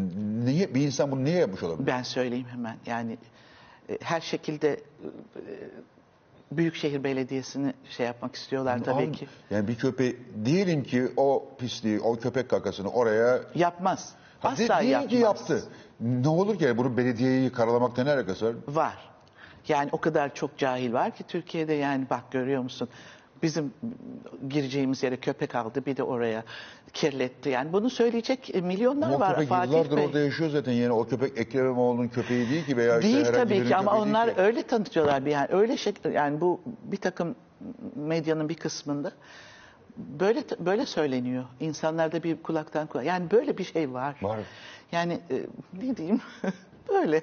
S1: niye bir insan bunu niye yapmış olabilir?
S2: ben söyleyeyim hemen. Yani e, her şekilde e, Büyükşehir Belediyesi'ni şey yapmak istiyorlar tabii
S1: Al-
S2: ki.
S1: Yani bir köpeği diyelim ki o pisliği, o köpek kakasını oraya
S2: Yapmaz.
S1: Ha,
S2: Asla
S1: de-
S2: yapmaz.
S1: ki yaptı. Ne olur ki bunun belediyeyi karalamakla ne alakası var?
S2: Var. Yani o kadar çok cahil var ki Türkiye'de yani bak görüyor musun? Bizim gireceğimiz yere köpek aldı bir de oraya kirletti. Yani bunu söyleyecek milyonlar
S1: Ama
S2: var
S1: köpek
S2: Fatih
S1: yıllardır
S2: Bey.
S1: orada yaşıyor zaten. Yani o köpek Ekrem İmamoğlu'nun köpeği değil ki veya işte
S2: Değil
S1: herhangi
S2: tabii ki ama onlar
S1: ki.
S2: öyle tanıtıyorlar bir yani öyle şekilde yani bu bir takım medyanın bir kısmında böyle böyle söyleniyor. İnsanlarda bir kulaktan kulağa. Yani böyle bir şey var.
S1: Var.
S2: Yani e, ne diyeyim? böyle.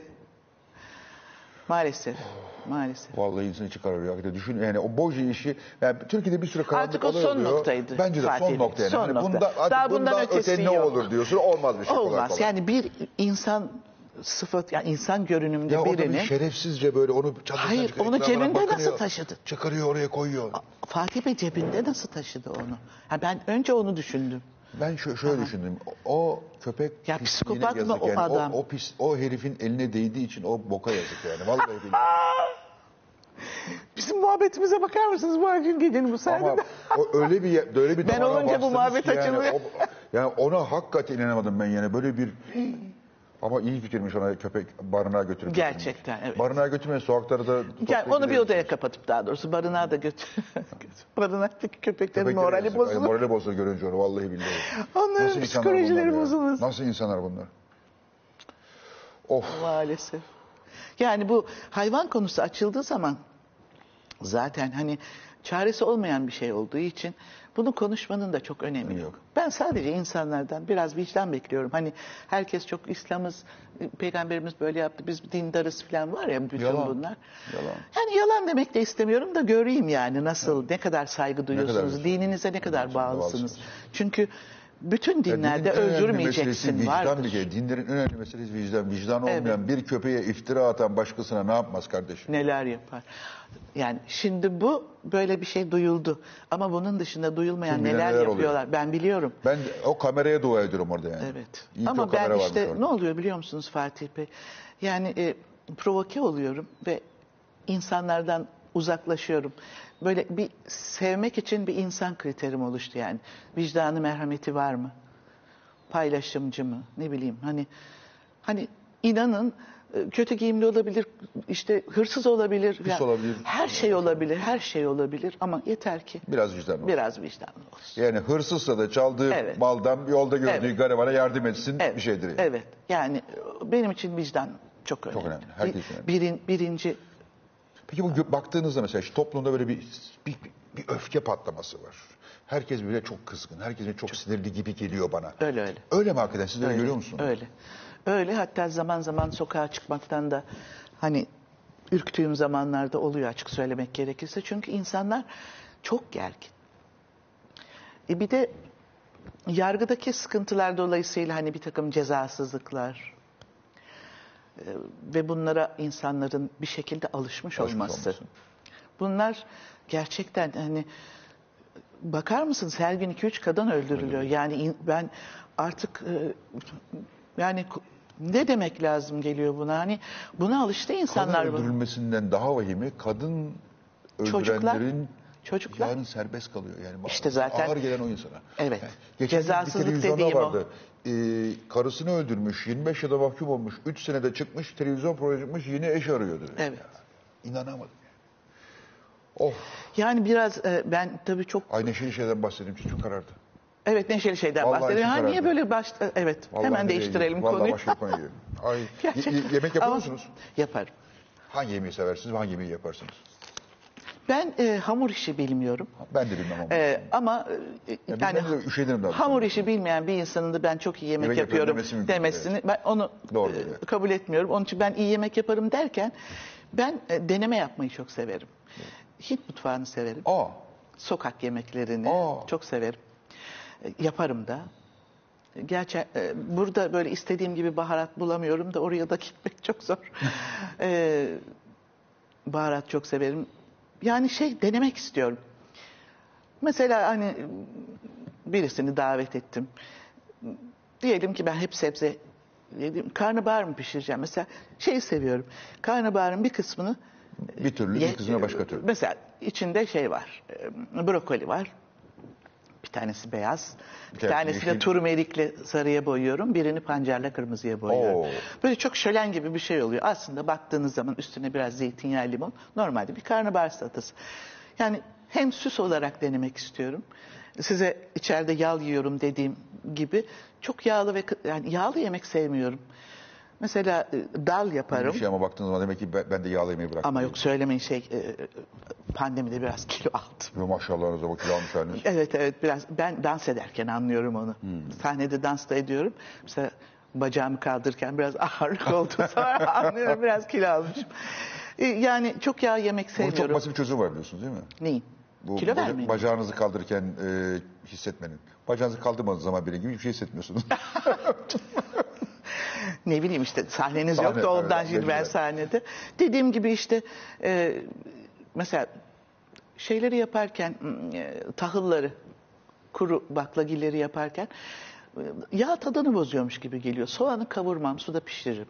S2: Maalesef. Maalesef.
S1: Vallahi insan içi kararıyor. Hakikaten düşün yani o boji işi yani Türkiye'de bir sürü karanlık
S2: Artık o
S1: olay
S2: son
S1: oluyor.
S2: noktaydı
S1: Bence de
S2: Fatih
S1: son nokta yani.
S2: son
S1: Hani
S2: nokta.
S1: Bunda, artık
S2: Daha bundan
S1: bundan
S2: ötesi
S1: öte ne
S2: yok.
S1: olur diyorsun olmaz bir şey kolay
S2: Olmaz.
S1: kolay.
S2: Yani bir insan sıfat yani insan görünümünde
S1: ya bir
S2: birini
S1: şerefsizce böyle onu çantasına
S2: Hayır,
S1: çıkarıyor,
S2: onu cebinde nasıl
S1: bakınıyor,
S2: taşıdı?
S1: Çıkarıyor oraya koyuyor.
S2: Fatih Bey cebinde nasıl taşıdı onu? Ha ben önce onu düşündüm.
S1: Ben şö- şöyle düşündüm. O köpek
S2: Ya
S1: pisliğine
S2: psikopat mı
S1: yazık
S2: o
S1: yani.
S2: adam?
S1: O, pis, o herifin eline değdiği için o boka yazık yani. Vallahi billahi.
S2: Bizim muhabbetimize bakar mısınız bu gün gecenin bu
S1: Ama
S2: sahnede?
S1: o öyle bir öyle bir
S2: Ben
S1: damara
S2: olunca bu
S1: bastınız
S2: muhabbet
S1: ki yani,
S2: açılıyor.
S1: o- yani ona hakikaten inanamadım ben yani böyle bir ama iyi fikirmiş ona köpek barınağa götürüp
S2: Gerçekten, evet.
S1: Barınağa götürmeyin sokakları da
S2: Yani onu bir odaya kapatıp daha doğrusu barınağa da götür. Barınaktaki köpeklerin
S1: Köpekleri
S2: morali
S1: yazık. Ay,
S2: bozulur.
S1: Morali bozulur görünce onu vallahi billahi.
S2: Onların
S1: Nasıl insanlar
S2: psikolojileri
S1: bunlar ya?
S2: bozulur.
S1: Nasıl insanlar bunlar? Of.
S2: Maalesef. Yani bu hayvan konusu açıldığı zaman zaten hani çaresi olmayan bir şey olduğu için bunu konuşmanın da çok önemi yok. Ben sadece insanlardan biraz vicdan bekliyorum. Hani herkes çok İslam'ız, peygamberimiz böyle yaptı, biz dindarız falan var ya bütün
S1: Yalan.
S2: bunlar.
S1: Yalan.
S2: Yani yalan demek de istemiyorum da göreyim yani nasıl, ne kadar saygı duyuyorsunuz,
S1: güzel.
S2: dininize ne kadar bağlısınız.
S1: bağlısınız.
S2: Çünkü bütün dinlerde
S1: Ya dinin en önemli meselesi
S2: öldürmeyeceksin
S1: kere. Dinlerin önemli meselesi vicdan. Vicdan
S2: Evet.
S1: olmayan bir köpeğe iftira atan başkasına ne yapmaz kardeşim?
S2: neler yapar. Yani şimdi bu böyle bir şey duyuldu. Ama bunun dışında duyulmayan neler,
S1: neler oluyor.
S2: yapıyorlar. Ben biliyorum.
S1: Ben o kameraya dua ediyorum orada yani.
S2: Evet.
S1: İyi
S2: Ama ben işte
S1: orada.
S2: ne oluyor biliyor musunuz Fatih Bey? Yani e, provoke oluyorum ve insanlardan uzaklaşıyorum. Böyle bir sevmek için bir insan kriterim oluştu yani. Vicdanı merhameti var mı? Paylaşımcı mı? Ne bileyim hani hani inanın e, kötü giyimli olabilir, işte hırsız olabilir,
S1: Pis olabilir.
S2: her şey olabilir, her şey olabilir ama yeter ki
S1: Biraz vicdan var.
S2: biraz vicdanlı olsun.
S1: Yani hırsızsa da çaldığı
S2: Evet.
S1: maldan yolda gördüğü
S2: Evet.
S1: garibana yardım etsin
S2: Evet,
S1: bir şeydir. Yani.
S2: Evet. Yani benim için vicdan çok önemli.
S1: önemli, herkes için önemli.
S2: Birin, birinci
S1: Peki bu gö- baktığınızda mesela işte toplumda böyle bir, bir, bir öfke patlaması var. Herkes böyle çok kızgın, herkes böyle çok sinirli gibi geliyor bana.
S2: öyle öyle.
S1: Öyle mi hakikaten? Siz de öyle
S2: öyle,
S1: görüyor musunuz?
S2: Öyle. Öyle hatta zaman zaman sokağa çıkmaktan da hani ürktüğüm zamanlarda oluyor açık söylemek gerekirse. Çünkü insanlar çok gergin. E bir de yargıdaki sıkıntılar dolayısıyla hani bir takım cezasızlıklar ve bunlara insanların bir şekilde alışmış,
S1: Alışmış
S2: olması.
S1: olması.
S2: Bunlar gerçekten hani bakar mısınız her gün 2-3 kadın öldürülüyor. Yani in- ben artık e, yani ne demek lazım geliyor buna? Hani buna alıştı insanlar.
S1: Kadın öldürülmesinden daha vahimi kadın öldürenlerin
S2: çocuklar.
S1: yarın serbest kalıyor. Yani
S2: İşte zaten-
S1: ağır gelen o insana.
S2: Evet.
S1: Yani
S2: Cezasızlık dediğim o.
S1: Ee, karısını öldürmüş, 25 yılda mahkum olmuş, 3 senede çıkmış, televizyon programı çıkmış, yeni eş arıyordu.
S2: Evet.
S1: İnanamadım. yani. Of,
S2: Yani biraz e, ben tabii çok
S1: ay neşeli şeyden bahsedeyim çünkü karardı.
S2: evet neşeli şeyden
S1: Vallahi
S2: bahsediyorum. Ha niye böyle baş evet
S1: Vallahi
S2: hemen değiştirelim
S1: gidiyorum? Vallahi
S2: konuyu.
S1: başka gidelim. Ay,
S2: Gerçekten.
S1: yemek yapıyor
S2: Ama
S1: musunuz?
S2: Yaparım.
S1: Hangi yemeği seversiniz ve hangi yemeği yaparsınız?
S2: Ben e, hamur işi bilmiyorum.
S1: Ben de bilmem ama.
S2: E, ama e,
S1: Ya
S2: yani
S1: bilmem de üşenirim daha.
S2: hamur işi bilmeyen bir insanın da ben çok iyi yemek,
S1: Yemek yapıyorum
S2: yapıyorum
S1: demesi mümkün
S2: demesini ben onu
S1: Doğru,
S2: e,
S1: evet.
S2: kabul etmiyorum. Onun için ben iyi yemek yaparım derken ben e, deneme yapmayı çok severim. Hint mutfağını severim.
S1: Aa,
S2: Sokak yemeklerini
S1: Aa.
S2: çok severim. E, Yaparım da. Gerçi e, burada böyle istediğim gibi baharat bulamıyorum da oraya da gitmek çok zor. E, baharat çok severim. Yani şey denemek istiyorum. Mesela hani birisini davet ettim. Diyelim ki ben hep sebze yedim. Karnabahar mı pişireceğim? Mesela şeyi seviyorum. Karnabaharın bir kısmını
S1: bir türlü, bir kısmına başka türlü.
S2: Mesela içinde şey var. e, Brokoli var. Bir tanesi beyaz. Bir,
S1: tanesi
S2: tanesini
S1: yeşil.
S2: turmerikle sarıya boyuyorum. Birini pancarla kırmızıya boyuyorum.
S1: Oo.
S2: Böyle çok şölen gibi bir şey oluyor. Aslında baktığınız zaman üstüne biraz zeytinyağı, limon. Normalde bir karnabahar salatası. Yani hem süs olarak denemek istiyorum. Size içeride yağ yiyorum dediğim gibi çok yağlı ve yani yağlı yemek sevmiyorum. Mesela e, dal yaparım.
S1: Bir şey ama baktığınız zaman demek ki ben, ben de yağlı yemeği bıraktım.
S2: Ama yok söylemeyin şey e, pandemide biraz kilo aldım.
S1: Yo, maşallahınıza bak kilo almış haliniz.
S2: Evet evet biraz ben dans ederken anlıyorum onu. Sahnede dans da ediyorum. Mesela bacağımı kaldırırken biraz ağırlık oldu sonra anlıyorum biraz kilo almışım. E, Yani çok yağ yemek
S1: Bunun çok
S2: sevmiyorum.
S1: basit bir çözüm var biliyorsunuz değil mi?
S2: Neyin?
S1: Bu
S2: kilo
S1: baca-
S2: vermeyin.
S1: bacağınızı kaldırırken e, hissetmenin. Bacağınızı kaldırmadığınız zaman bile gibi hiçbir şey hissetmiyorsunuz.
S2: ne bileyim işte sahneniz
S1: Sahne,
S2: yoktu ondan
S1: evet,
S2: şimdi ben
S1: güzel.
S2: sahnede. Dediğim gibi işte e, mesela şeyleri yaparken e, tahılları kuru baklagilleri yaparken e, yağ tadını bozuyormuş gibi geliyor. Soğanı kavurmam, suda pişiririm.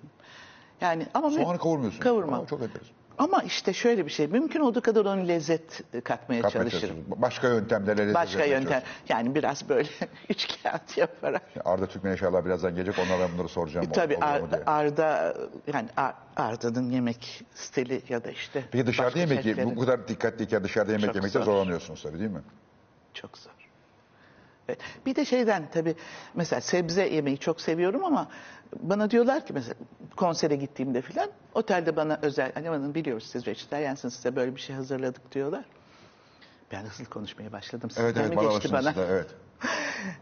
S2: Yani ama
S1: Soğanı kavurmuyorsunuz.
S2: Kavurmam.
S1: Aa, çok enteresan.
S2: Ama işte şöyle bir şey. Mümkün olduğu kadar onu lezzet katmaya
S1: Katmaya
S2: çalışırım.
S1: Başka yöntemlerle lezzet
S2: Başka yöntem. Yani biraz böyle üç kağıt yaparak.
S1: Arda Türkmen inşallah birazdan gelecek. Ona ben bunları soracağım.
S2: E, tabii Ar-
S1: diye.
S2: Arda yani Ar- Arda'nın yemek stili ya da işte
S1: Peki dışarıda yemek bu kadar dikkatliyken dışarıda yemek
S2: Çok
S1: yemekte
S2: zor.
S1: zorlanıyorsunuz tabii değil mi?
S2: çok zor. Evet. Bir de şeyden tabii mesela sebze yemeyi çok seviyorum ama bana diyorlar ki mesela konsere gittiğimde filan otelde bana özel hani bana biliyoruz siz vejetaryansınız size böyle bir şey hazırladık diyorlar. Ben hızlı konuşmaya başladım. Sizden
S1: Evet evet
S2: mi
S1: bana
S2: geçti bana?
S1: siz de, evet.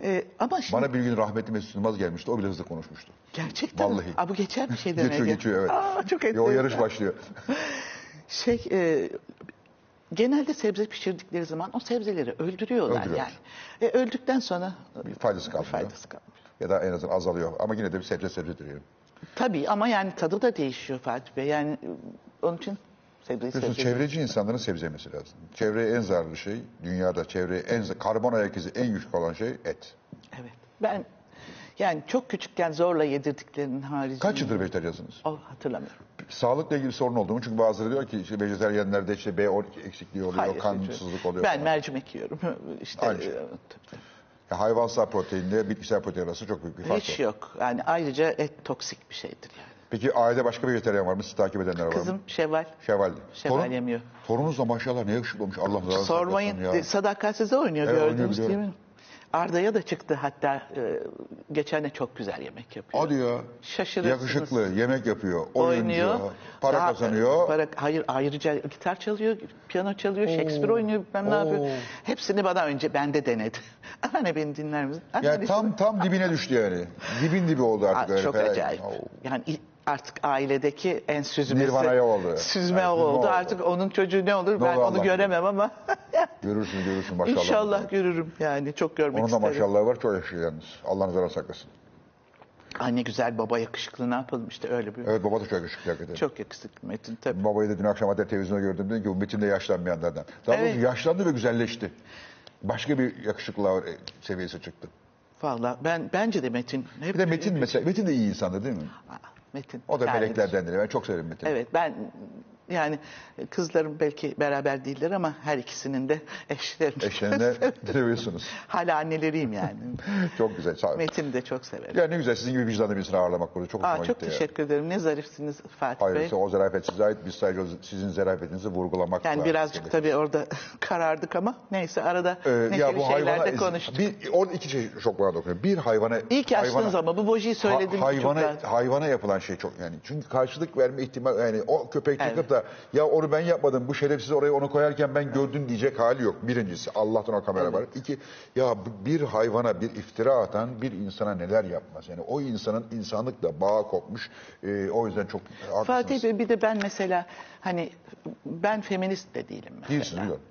S2: Ee, ama şimdi
S1: Bana bir gün rahmetli Mesut Yılmaz gelmişti. O bile hızlı konuşmuştu.
S2: gerçekten mi?
S1: Vallahi.
S2: Aa, bu geçer bir şey demek.
S1: Geçiyor geçiyor evet.
S2: Aa, çok
S1: Ve o
S2: enteresan.
S1: yarış başlıyor.
S2: Şey e, genelde sebze pişirdikleri zaman o sebzeleri öldürüyorlar
S1: Öldürüyorlar.
S2: yani. E, öldükten sonra
S1: Bir faydası kalmıyor.
S2: faydası kalmıyor.
S1: Ya da en azından azalıyor. Ama yine de bir sebze sebzedir yani.
S2: Tabii ama yani tadı da değişiyor Fatih Bey. Yani e, onun için sebzeyi
S1: Biliyorsunuz
S2: sebze.
S1: çevreci insanların sebze yemesi lazım. Çevreye en zararlı şey, dünyada çevreye en karbon ayak izi en güçlü olan şey et.
S2: Evet. Ben yani çok küçükken zorla yedirdiklerinin haricinde.
S1: Kaç yıldır vejetaryansınız?
S2: Oh, hatırlamıyorum.
S1: Sağlıkla ilgili sorun oldu mu? Çünkü bazıları diyor ki işte vejetaryenlerde işte B12 eksikliği oluyor,
S2: Hayır,
S1: kansızlık oluyor.
S2: Ben
S1: falan.
S2: mercimek yiyorum. İşte
S1: Aynı şey.
S2: e,
S1: hayvansal proteinle bitkisel protein arasında çok büyük bir fark
S2: hiç
S1: var.
S2: yok. Yani ayrıca et toksik bir şeydir yani.
S1: Peki ailede başka bir vejetaryen var mı? Sizi takip edenler var mı?
S2: Kızım Şevval.
S1: Şevvalli.
S2: Şevval yemiyor.
S1: Torununuz da maşallah ne yakışıklı olmuş. Allah razı olsun.
S2: Sormayın.
S1: Ya.
S2: E, Sadakat size oynuyor
S1: Evet, oynuyor,
S2: gördünüz değil mi? Arda'ya da çıktı hatta e, geçen de çok güzel yemek yapıyor.
S1: Hadi ya.
S2: Şaşırırsınız.
S1: Yakışıklı, yemek yapıyor, oyuncu,
S2: oynuyor.
S1: para
S2: Daha-
S1: kazanıyor.
S2: Para, hayır ayrıca gitar çalıyor, piyano çalıyor, Shakespeare oynuyor, bilmem ne
S1: Oo.
S2: yapıyor. Hepsini bana önce bende denedi. Anne beni dinler misin? Anne
S1: Yani
S2: beni-
S1: tam tam dibine düştü yani. Dibin dibi oldu artık.
S2: Aa,
S1: öyle
S2: çok acayip.
S1: Oo.
S2: Yani artık ailedeki en süzmesi.
S1: Nirvana'ya oldu.
S2: Süzme
S1: Yani
S2: oldu.
S1: oldu.
S2: Artık onun çocuğu ne olur ben
S1: olur
S2: onu
S1: Allah
S2: göremem ama
S1: Görürsün görürsün maşallah.
S2: inşallah görürüm yani çok görmek
S1: Onun da
S2: isterim.
S1: maşallahı var çok yaşıyor yalnız. Allah nazara saklasın.
S2: Anne güzel baba yakışıklı ne yapalım işte öyle bir.
S1: Evet baba da çok yakışıklı hakikaten.
S2: Çok yakışıklı Metin tabii.
S1: Babayı da dün akşam hatta televizyonda gördüm. Dedim ki bu Metin de yaşlanmayanlardan. Daha
S2: Evet.
S1: doğrusu yaşlandı ve güzelleşti. Başka bir yakışıklığa e, seviyesi çıktı.
S2: Vallahi ben bence de Metin. Hep,
S1: Bir de Metin mesela. Metin de iyi insandır değil mi?
S2: Aa, Metin.
S1: O da
S2: yani-
S1: meleklerdendir. Ben çok severim Metin'i.
S2: Evet ben yani kızlarım belki beraber değiller ama her ikisinin de eşlerini.
S1: Eşlerine seviyorsunuz.
S2: Hala anneleriyim yani.
S1: Çok güzel. Sağ olun.
S2: Metin'i de çok severim.
S1: Ya ne güzel sizin gibi vicdanlı birisini ağırlamak burada. Çok
S2: Aa, çok
S1: gitti ya.
S2: teşekkür ederim. Ne zarifsiniz Fatih Bey.
S1: Hayırlısı o zarafet size ait. Biz sadece sizin zarafetinizi vurgulamakla.
S2: Yani birazcık tabii orada karardık ama neyse arada
S1: Ee,
S2: neşeli
S1: ya bu
S2: şeyler
S1: hayvana
S2: de konuştuk.
S1: bir orada iki şey çok bana dokunuyor. Bir hayvana
S2: İyi ki açtınız ama bu bojiyi
S1: ha-
S2: söylediniz çok
S1: hayvana hayvana yapılan şey çok yani çünkü karşılık verme ihtimal yani o köpek
S2: Evet.
S1: Da ya onu ben yapmadım bu şerefsiz oraya onu koyarken ben gördüm diyecek hali yok. Birincisi Allah'tan o kamera var. İki ya bir hayvana bir iftira atan bir insana neler yapmaz. Yani o insanın insanlıkla bağı kopmuş. Ee, o yüzden çok haklısınız.
S2: Fatih Bey bir de ben mesela hani ben feminist de değilim mesela.
S1: Değilsiniz biliyorum.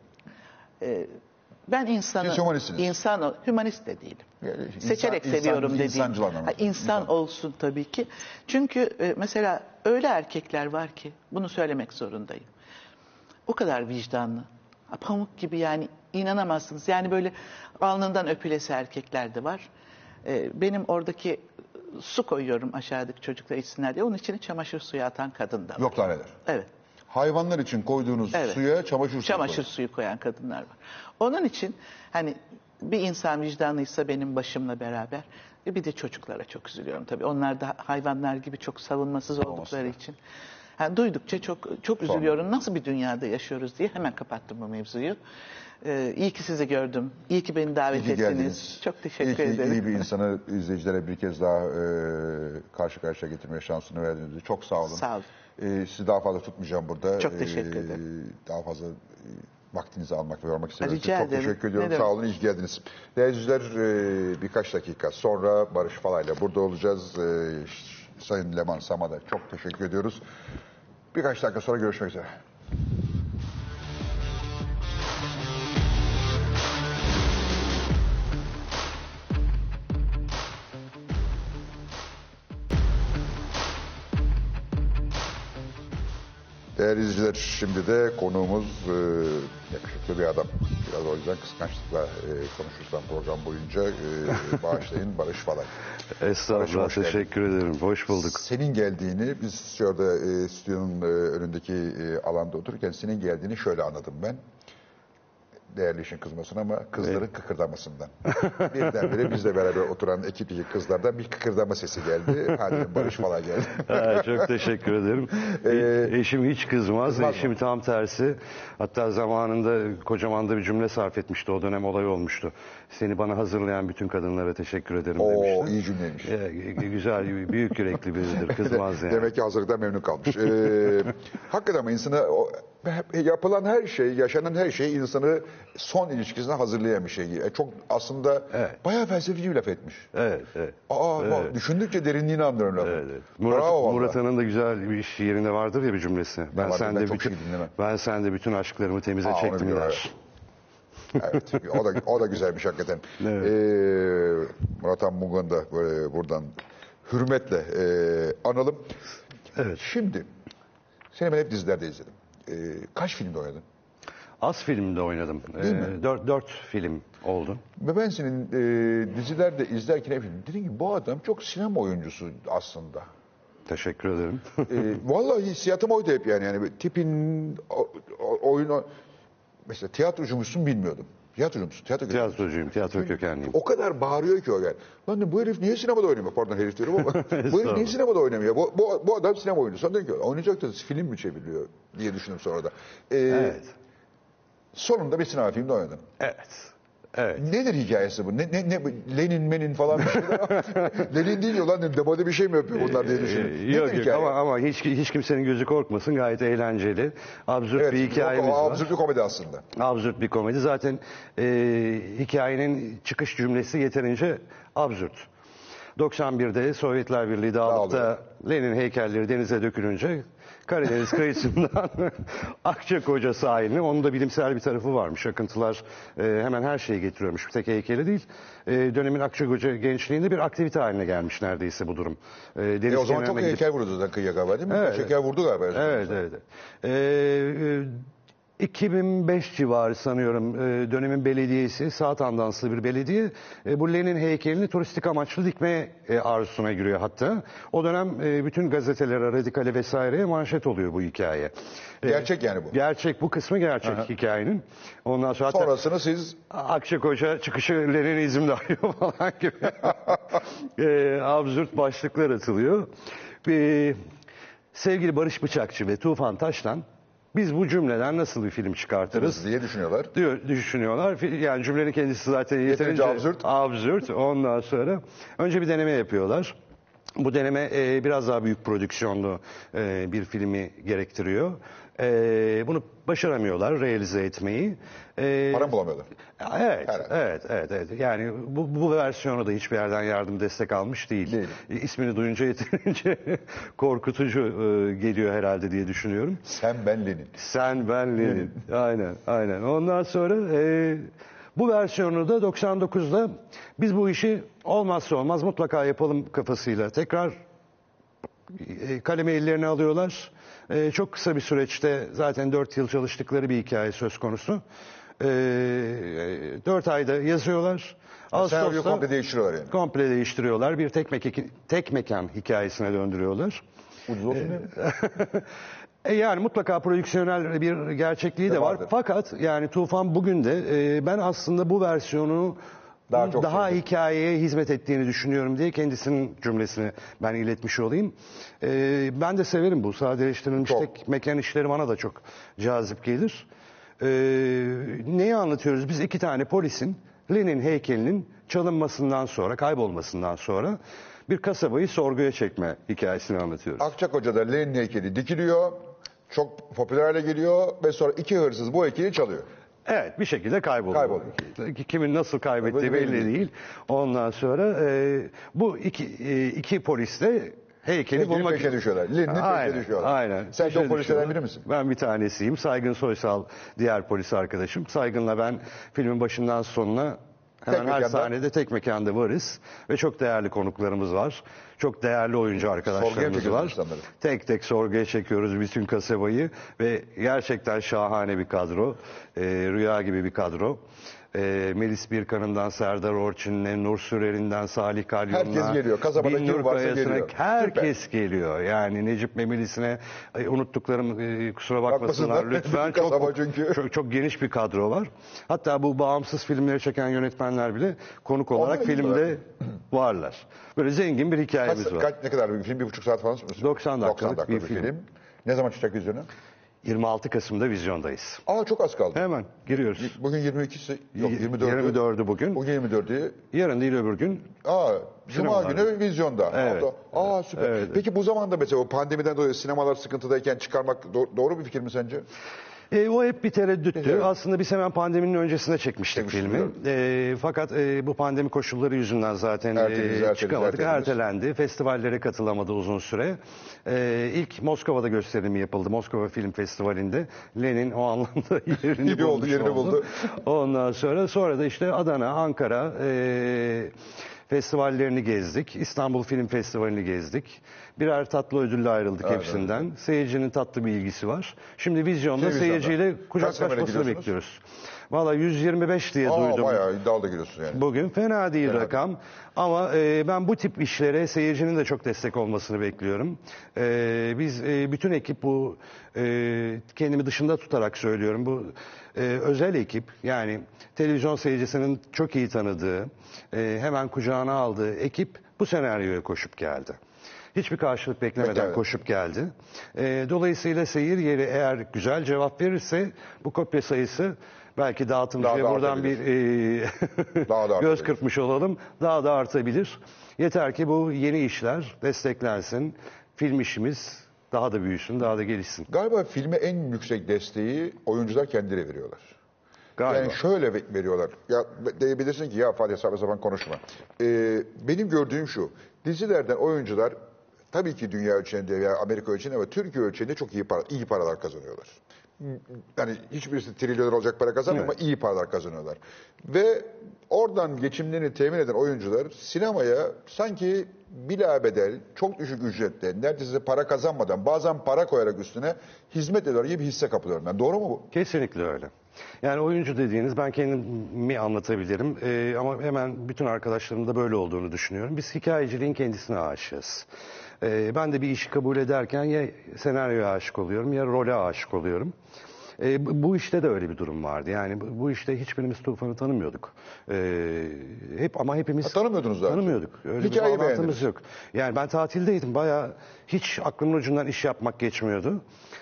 S2: Ben insanı
S1: Siz hümanistsiniz.
S2: insan hümanist de değilim.
S1: İnsan-
S2: Seçerek
S1: insan-
S2: seviyorum dediğim.
S1: insancıl anlamda.
S2: İnsan olsun tabii ki. Çünkü e, mesela öyle erkekler var ki bunu söylemek zorundayım. O kadar vicdanlı. Pamuk gibi yani inanamazsınız. Yani böyle alnından öpülesi erkekler de var. E, benim oradaki su koyuyorum aşağıdaki çocuklar içsinler diye. Onun içine çamaşır suyu atan kadın da var.
S1: Yok neler.
S2: Evet.
S1: Hayvanlar için koyduğunuz
S2: Evet.
S1: suya çamaşır suyu
S2: Çamaşır
S1: koyun.
S2: suyu koyan kadınlar var. Onun için hani bir insan vicdanlıysa benim başımla beraber e bir de çocuklara çok üzülüyorum tabii. Onlar da hayvanlar gibi çok savunmasız oldukları için. Yani duydukça çok çok üzülüyorum. Nasıl bir dünyada yaşıyoruz diye hemen kapattım bu mevzuyu. Ee, iyi ki sizi gördüm. İyi ki beni davet
S1: İyi ki
S2: ettiniz. Çok teşekkür
S1: İyi
S2: ederim.
S1: iyi bir insanı izleyicilere bir kez daha e, karşı karşıya getirmeye şansını verdiğiniz için çok sağ olun.
S2: Sağ olun.
S1: E, sizi daha fazla tutmayacağım burada.
S2: Çok teşekkür ederim.
S1: Daha fazla e, vaktinizi almak ve yormak istediğiniz için çok teşekkür ediyorum. Sağ olun, iyi geldiniz. Değerli izleyiciler e, birkaç dakika sonra Barış Falay'la burada olacağız. E, Sayın Leman Sama'da çok teşekkür ediyoruz. Birkaç dakika sonra görüşmek üzere. Değerli izleyiciler şimdi de konuğumuz e, yakışıklı bir adam. Biraz o yüzden kıskançlıkla e, konuşursam program boyunca e, bağışlayın Barış Falay.
S3: Estağfurullah
S1: geldin.
S3: teşekkür ederim. Hoş bulduk.
S1: Senin geldiğini biz şurada e, stüdyonun e, önündeki e, alanda otururken senin geldiğini şöyle anladım ben. Değerli işin kızmasın ama kızların kıkırdamasından. Birdenbire bizle beraber oturan ekipteki kızlardan bir kıkırdama sesi geldi. Hadi Barış Falay geldi.
S3: Ha, çok teşekkür ederim. E- Eşim hiç kızmaz.
S1: Kızmaz mı?
S3: Eşim tam tersi. Hatta zamanında kocaman da bir cümle sarf etmişti. O dönem olay olmuştu. Seni bana hazırlayan bütün kadınlara teşekkür ederim
S1: Oo
S3: demişti.
S1: iyi cümleymiş.
S3: E, güzel, büyük yürekli biridir. Kızmaz yani.
S1: Demek ki hazırlıktan memnun kalmış. Ee, hakikaten ama insana o- yapılan her şey, yaşanan her şey insanı son ilişkisine hazırlayan bir şey. E, çok aslında
S3: Evet.
S1: bayağı felsefi bir laf etmiş.
S3: Evet, evet.
S1: Aa, bak, düşündükçe derinliğini anlıyorum lafı.
S3: Evet, evet. Murat,
S1: Bravo.
S3: Murat Han'ın da güzel bir iş yerinde vardır ya bir cümlesi. Ben sende
S1: Ben çok
S3: bütün ben sende bütün aşklarımı temize
S1: Aa,
S3: çektim der.
S1: Evet, o da o da güzelmiş hakikaten.
S3: Evet.
S1: Ee, Murat Han Mungan'ı da böyle buradan hürmetle e, analım.
S3: Evet.
S1: Şimdi seni ben hep dizilerde izledim. Ee, kaç filmde oynadın?
S3: Az filmde oynadım.
S1: Değil
S3: Ee,
S1: mi?
S3: dört, dört film oldu.
S1: Ve ben senin e, dizilerde izlerken hep dedim ki bu adam çok sinema oyuncusu aslında.
S3: Teşekkür ederim.
S1: e, vallahi hissiyatım oydu hep yani. yani tipin o, o- oyunu mesela tiyatrocu musun bilmiyordum. Tiyatrocu musun? Tiyatro
S3: Tiyatrocuyum, tiyatro kökenliyim.
S1: O kadar bağırıyor ki o gel. Lan dedim, bu herif niye sinemada oynamıyor? Pardon herif diyorum ama bu herif niye sinemada oynamıyor? Bu, bu, bu adam sinema oyuncusu. Sonra dedim ki oynayacak da film mi çeviriyor diye düşündüm sonra da. Ee,
S3: Evet.
S1: Sonunda bir sinema filmde oynadın.
S3: Evet. Evet.
S1: Nedir hikayesi bu? Ne, ne, ne, Lenin menin falan bir şeyler Lenin değil ya lan demode bir şey mi yapıyor bunlar diye.
S3: Ee,
S1: Nedir
S3: yok yok
S1: hikaye?
S3: ama, ama hiç, hiç kimsenin gözü korkmasın gayet eğlenceli. Absürt
S1: Evet,
S3: bir hikayemiz
S1: o, o
S3: var.
S1: absürt bir komedi aslında.
S3: Absürt bir komedi. Zaten e, hikayenin çıkış cümlesi yeterince absürt. 91'de Sovyetler Birliği dağılıp da Lenin heykelleri denize dökülünce Karadeniz kıyısından Akçakoca sahiline, onun da bilimsel bir tarafı varmış. Akıntılar e, hemen her şeyi getiriyormuş. Bir tek heykeli değil. E, dönemin Akçakoca gençliğinde bir aktivite haline gelmiş neredeyse bu durum. E, deniz
S1: E o zaman çok
S3: gidip-
S1: heykel vurdu zaten kıyıya galiba değil mi?
S3: Evet.
S1: Heykel vurdu galiba.
S3: Evet, evet. Ee, e, 2005 civarı sanıyorum e, dönemin belediyesi, sağ tandanslı bir belediye e, bu Lenin heykelini turistik amaçlı dikme e, arzusuna giriyor hatta. O dönem e, bütün gazetelere, radikale vesaireye manşet oluyor bu hikaye. E,
S1: Gerçek yani bu.
S3: Gerçek, bu kısmı gerçek hikayenin. Ondan sonra
S1: Sonrasını siz
S3: Akçakoca çıkışı Leninizm'de arıyor falan gibi e, absürt başlıklar atılıyor. E, sevgili Barış Bıçakçı ve Tufan Taş'tan biz bu cümleden nasıl bir film çıkartırız?
S1: diye düşünüyorlar.
S3: diyor düşünüyorlar. Yani cümlenin kendisi zaten yeterince
S1: absürt.
S3: absürt. Ondan sonra önce bir deneme yapıyorlar. Bu deneme e, biraz daha büyük prodüksiyonlu e, bir filmi gerektiriyor. E, bunu başaramıyorlar realize etmeyi. E,
S1: Para mı bulamıyorlar?
S3: Evet,
S1: Herhalde.
S3: evet, evet, evet. Yani bu, bu versiyonu da hiçbir yerden yardım destek almış değil.
S1: Değil.
S3: İsmini duyunca yeterince korkutucu e, geliyor herhalde diye düşünüyorum.
S1: Sen ben Lenin.
S3: Sen ben Lenin. aynen, aynen. Ondan sonra e, bu versiyonu da 99'da biz bu işi olmazsa olmaz mutlaka yapalım kafasıyla tekrar e, kalemi ellerine alıyorlar. E, çok kısa bir süreçte zaten 4 yıl çalıştıkları bir hikaye söz konusu. E, 4 ayda yazıyorlar. Ağustos'ta
S1: komple değiştiriyorlar yani.
S3: komple değiştiriyorlar. Bir tek, meki- tek mekan hikayesine döndürüyorlar.
S1: Ucuz olsun mi?
S3: E yani mutlaka prodüksiyonel bir gerçekliği de var.
S1: Vardır.
S3: Fakat yani Tufan bugün de e, ben aslında bu versiyonu
S1: Daha çok
S3: daha hikayeye hizmet ettiğini düşünüyorum diye kendisinin cümlesini ben iletmiş olayım. E, ben de severim bu sadeleştirilmiş
S1: Çok.
S3: tek mekan işleri bana da çok cazip gelir. E, neyi anlatıyoruz? Biz iki tane polisin Lenin heykelinin çalınmasından sonra, kaybolmasından sonra bir kasabayı sorguya çekme hikayesini anlatıyoruz.
S1: Akçakoca'da Lenin heykeli dikiliyor. Çok popüler hale geliyor ve sonra iki hırsız bu heykeli çalıyor.
S3: Evet bir şekilde kayboluyor.
S1: Kayboluyor.
S3: Kimin nasıl kaybettiği belli
S1: belli
S3: değil. Ondan sonra e, bu iki, e, iki polis de heykeli bulmak
S1: peşine düşüyorlar. Peşine
S3: aynen,
S1: düşüyorlar.
S3: Aynen.
S1: Sen de o polislerden
S3: düşüyorlar.
S1: biri misin?
S3: Ben bir tanesiyim. Saygın Soysal diğer polis arkadaşım. Saygın'la ben filmin başından sonuna hemen her
S1: mekanda.
S3: sahnede tek mekanda varız. Ve çok değerli konuklarımız var. Çok değerli oyuncu arkadaşlarımız var. Tek tek sorguya çekiyoruz bütün kasabayı ve gerçekten şahane bir kadro. Ee, rüya gibi bir kadro. Ee, Melis Birkan'ından Serdar Orçun'le, Nur Sürer'inden Salih Kalyon'la.
S1: Herkes geliyor. Kasabada
S3: Binnur
S1: kim varsa
S3: Kayası'na,
S1: geliyor.
S3: Herkes geliyor. Yani Necip ve Melis'ine ay, unuttuklarım e, kusura bakmasınlar
S1: Bakmasınlar.
S3: lütfen. Çok,
S1: çünkü.
S3: çok, çok geniş bir kadro var. Hatta bu bağımsız filmleri çeken yönetmenler bile konuk olarak
S1: Onlar
S3: filmde varlar. Böyle zengin bir
S1: Kaç,
S3: hikayemiz var.
S1: kaç, ne kadar bir film? Bir buçuk saat falan mı?
S3: 90 dakikalık bir film.
S1: Ne zaman çıkacak vizyona?
S3: 26 Kasım'da vizyondayız.
S1: Aa çok az kaldı.
S3: Hemen giriyoruz.
S1: Bugün 22'si yok
S3: Y-
S1: 24'ü.
S3: 24'ü bugün.
S1: Bugün 24'ü.
S3: Yarın değil öbür gün.
S1: Aa Cuma günü vizyonda.
S3: Evet.
S1: Aa süper.
S3: Evet.
S1: Peki bu zamanda mesela o pandemiden dolayı sinemalar sıkıntıdayken çıkarmak do- doğru bir fikir mi sence?
S3: E, o hep bir tereddüttü.
S1: Evet.
S3: Aslında biz hemen pandeminin öncesinde çekmiştik filmi. E, fakat e, bu pandemi koşulları yüzünden zaten
S1: Erteledi,
S3: e,
S1: erteledi,
S3: çıkamadık.
S1: erteledi.
S3: Ertelendi. Festivallere katılamadı uzun süre. E, ilk Moskova'da gösterimi yapıldı. Moskova Film Festivali'nde. Lenin o anlamda yerini
S1: İyi oldu,
S3: bulmuş
S1: yerini
S3: oldu.
S1: buldu.
S3: Ondan sonra sonra da işte Adana, Ankara e, festivallerini gezdik. İstanbul Film Festivali'ni gezdik. Birer tatlı ödülle ayrıldık
S1: Evet,
S3: hepsinden. Seyircinin tatlı bir ilgisi var. Şimdi vizyonda
S1: Şimdi vizyonda.
S3: seyirciyle kucaklaşmasını
S1: sinemaya
S3: bekliyoruz. Valla 125 diye
S1: Aa
S3: duydum.
S1: bayağı iddialı da giriyorsun yani.
S3: Bugün fena değil
S1: Fena
S3: rakam ama e, ben bu tip işlere seyircinin de çok destek olmasını bekliyorum. E, biz e, bütün ekip bu e, kendimi dışında tutarak söylüyorum bu e, özel ekip yani televizyon seyircisinin çok iyi tanıdığı e, hemen kucağına aldığı ekip bu senaryoya koşup geldi. Hiçbir karşılık beklemeden
S1: Beklemeden.
S3: koşup geldi. E, dolayısıyla seyir yeri eğer güzel cevap verirse bu kopya sayısı belki dağıtımcıya
S1: Daha da
S3: buradan bir e,
S1: Daha da
S3: göz kırpmış olalım. Daha da artabilir. Yeter ki bu yeni işler desteklensin. Film işimiz daha da büyüsün, daha da gelişsin.
S1: Galiba filme en yüksek desteği oyuncular kendileri veriyorlar.
S3: Galiba.
S1: Yani şöyle ve- veriyorlar. Ya diyebilirsin ki ya Fatih saçma sapan konuşma. Ee, benim gördüğüm şu. Dizilerden oyuncular tabii ki dünya ölçeğinde veya Amerika ölçeğinde ama Türkiye ölçeğinde çok iyi para, iyi paralar kazanıyorlar. Yani hiçbirisi trilyoner olacak para kazanmıyor ama iyi paralar kazanıyorlar. Ve oradan geçimlerini temin eden oyuncular sinemaya sanki bilabedel, çok düşük ücretle, neredeyse para kazanmadan, bazen para koyarak üstüne hizmet ediyor gibi hisse kapılıyorum ben. Doğru mu bu?
S3: Kesinlikle öyle. Yani oyuncu dediğiniz ben kendimi anlatabilirim Ee, ama hemen bütün arkadaşlarımın da böyle olduğunu düşünüyorum. Biz hikayeciliğin kendisine aşığız. Ee, ben de bir işi kabul ederken ya senaryoya aşık oluyorum ya role aşık oluyorum. Ee, bu- işte de öyle bir durum vardı. Yani bu, bu işte hiçbirimiz Tufan'ı tanımıyorduk. Ee, hep ama hepimiz
S1: Ha, tanımıyordunuz önce.
S3: Tanımıyorduk. Öyle
S1: Hikayeyi
S3: bir bağlantımız yok. Yani ben tatildeydim. Bayağı hiç aklımın ucundan iş yapmak geçmiyordu.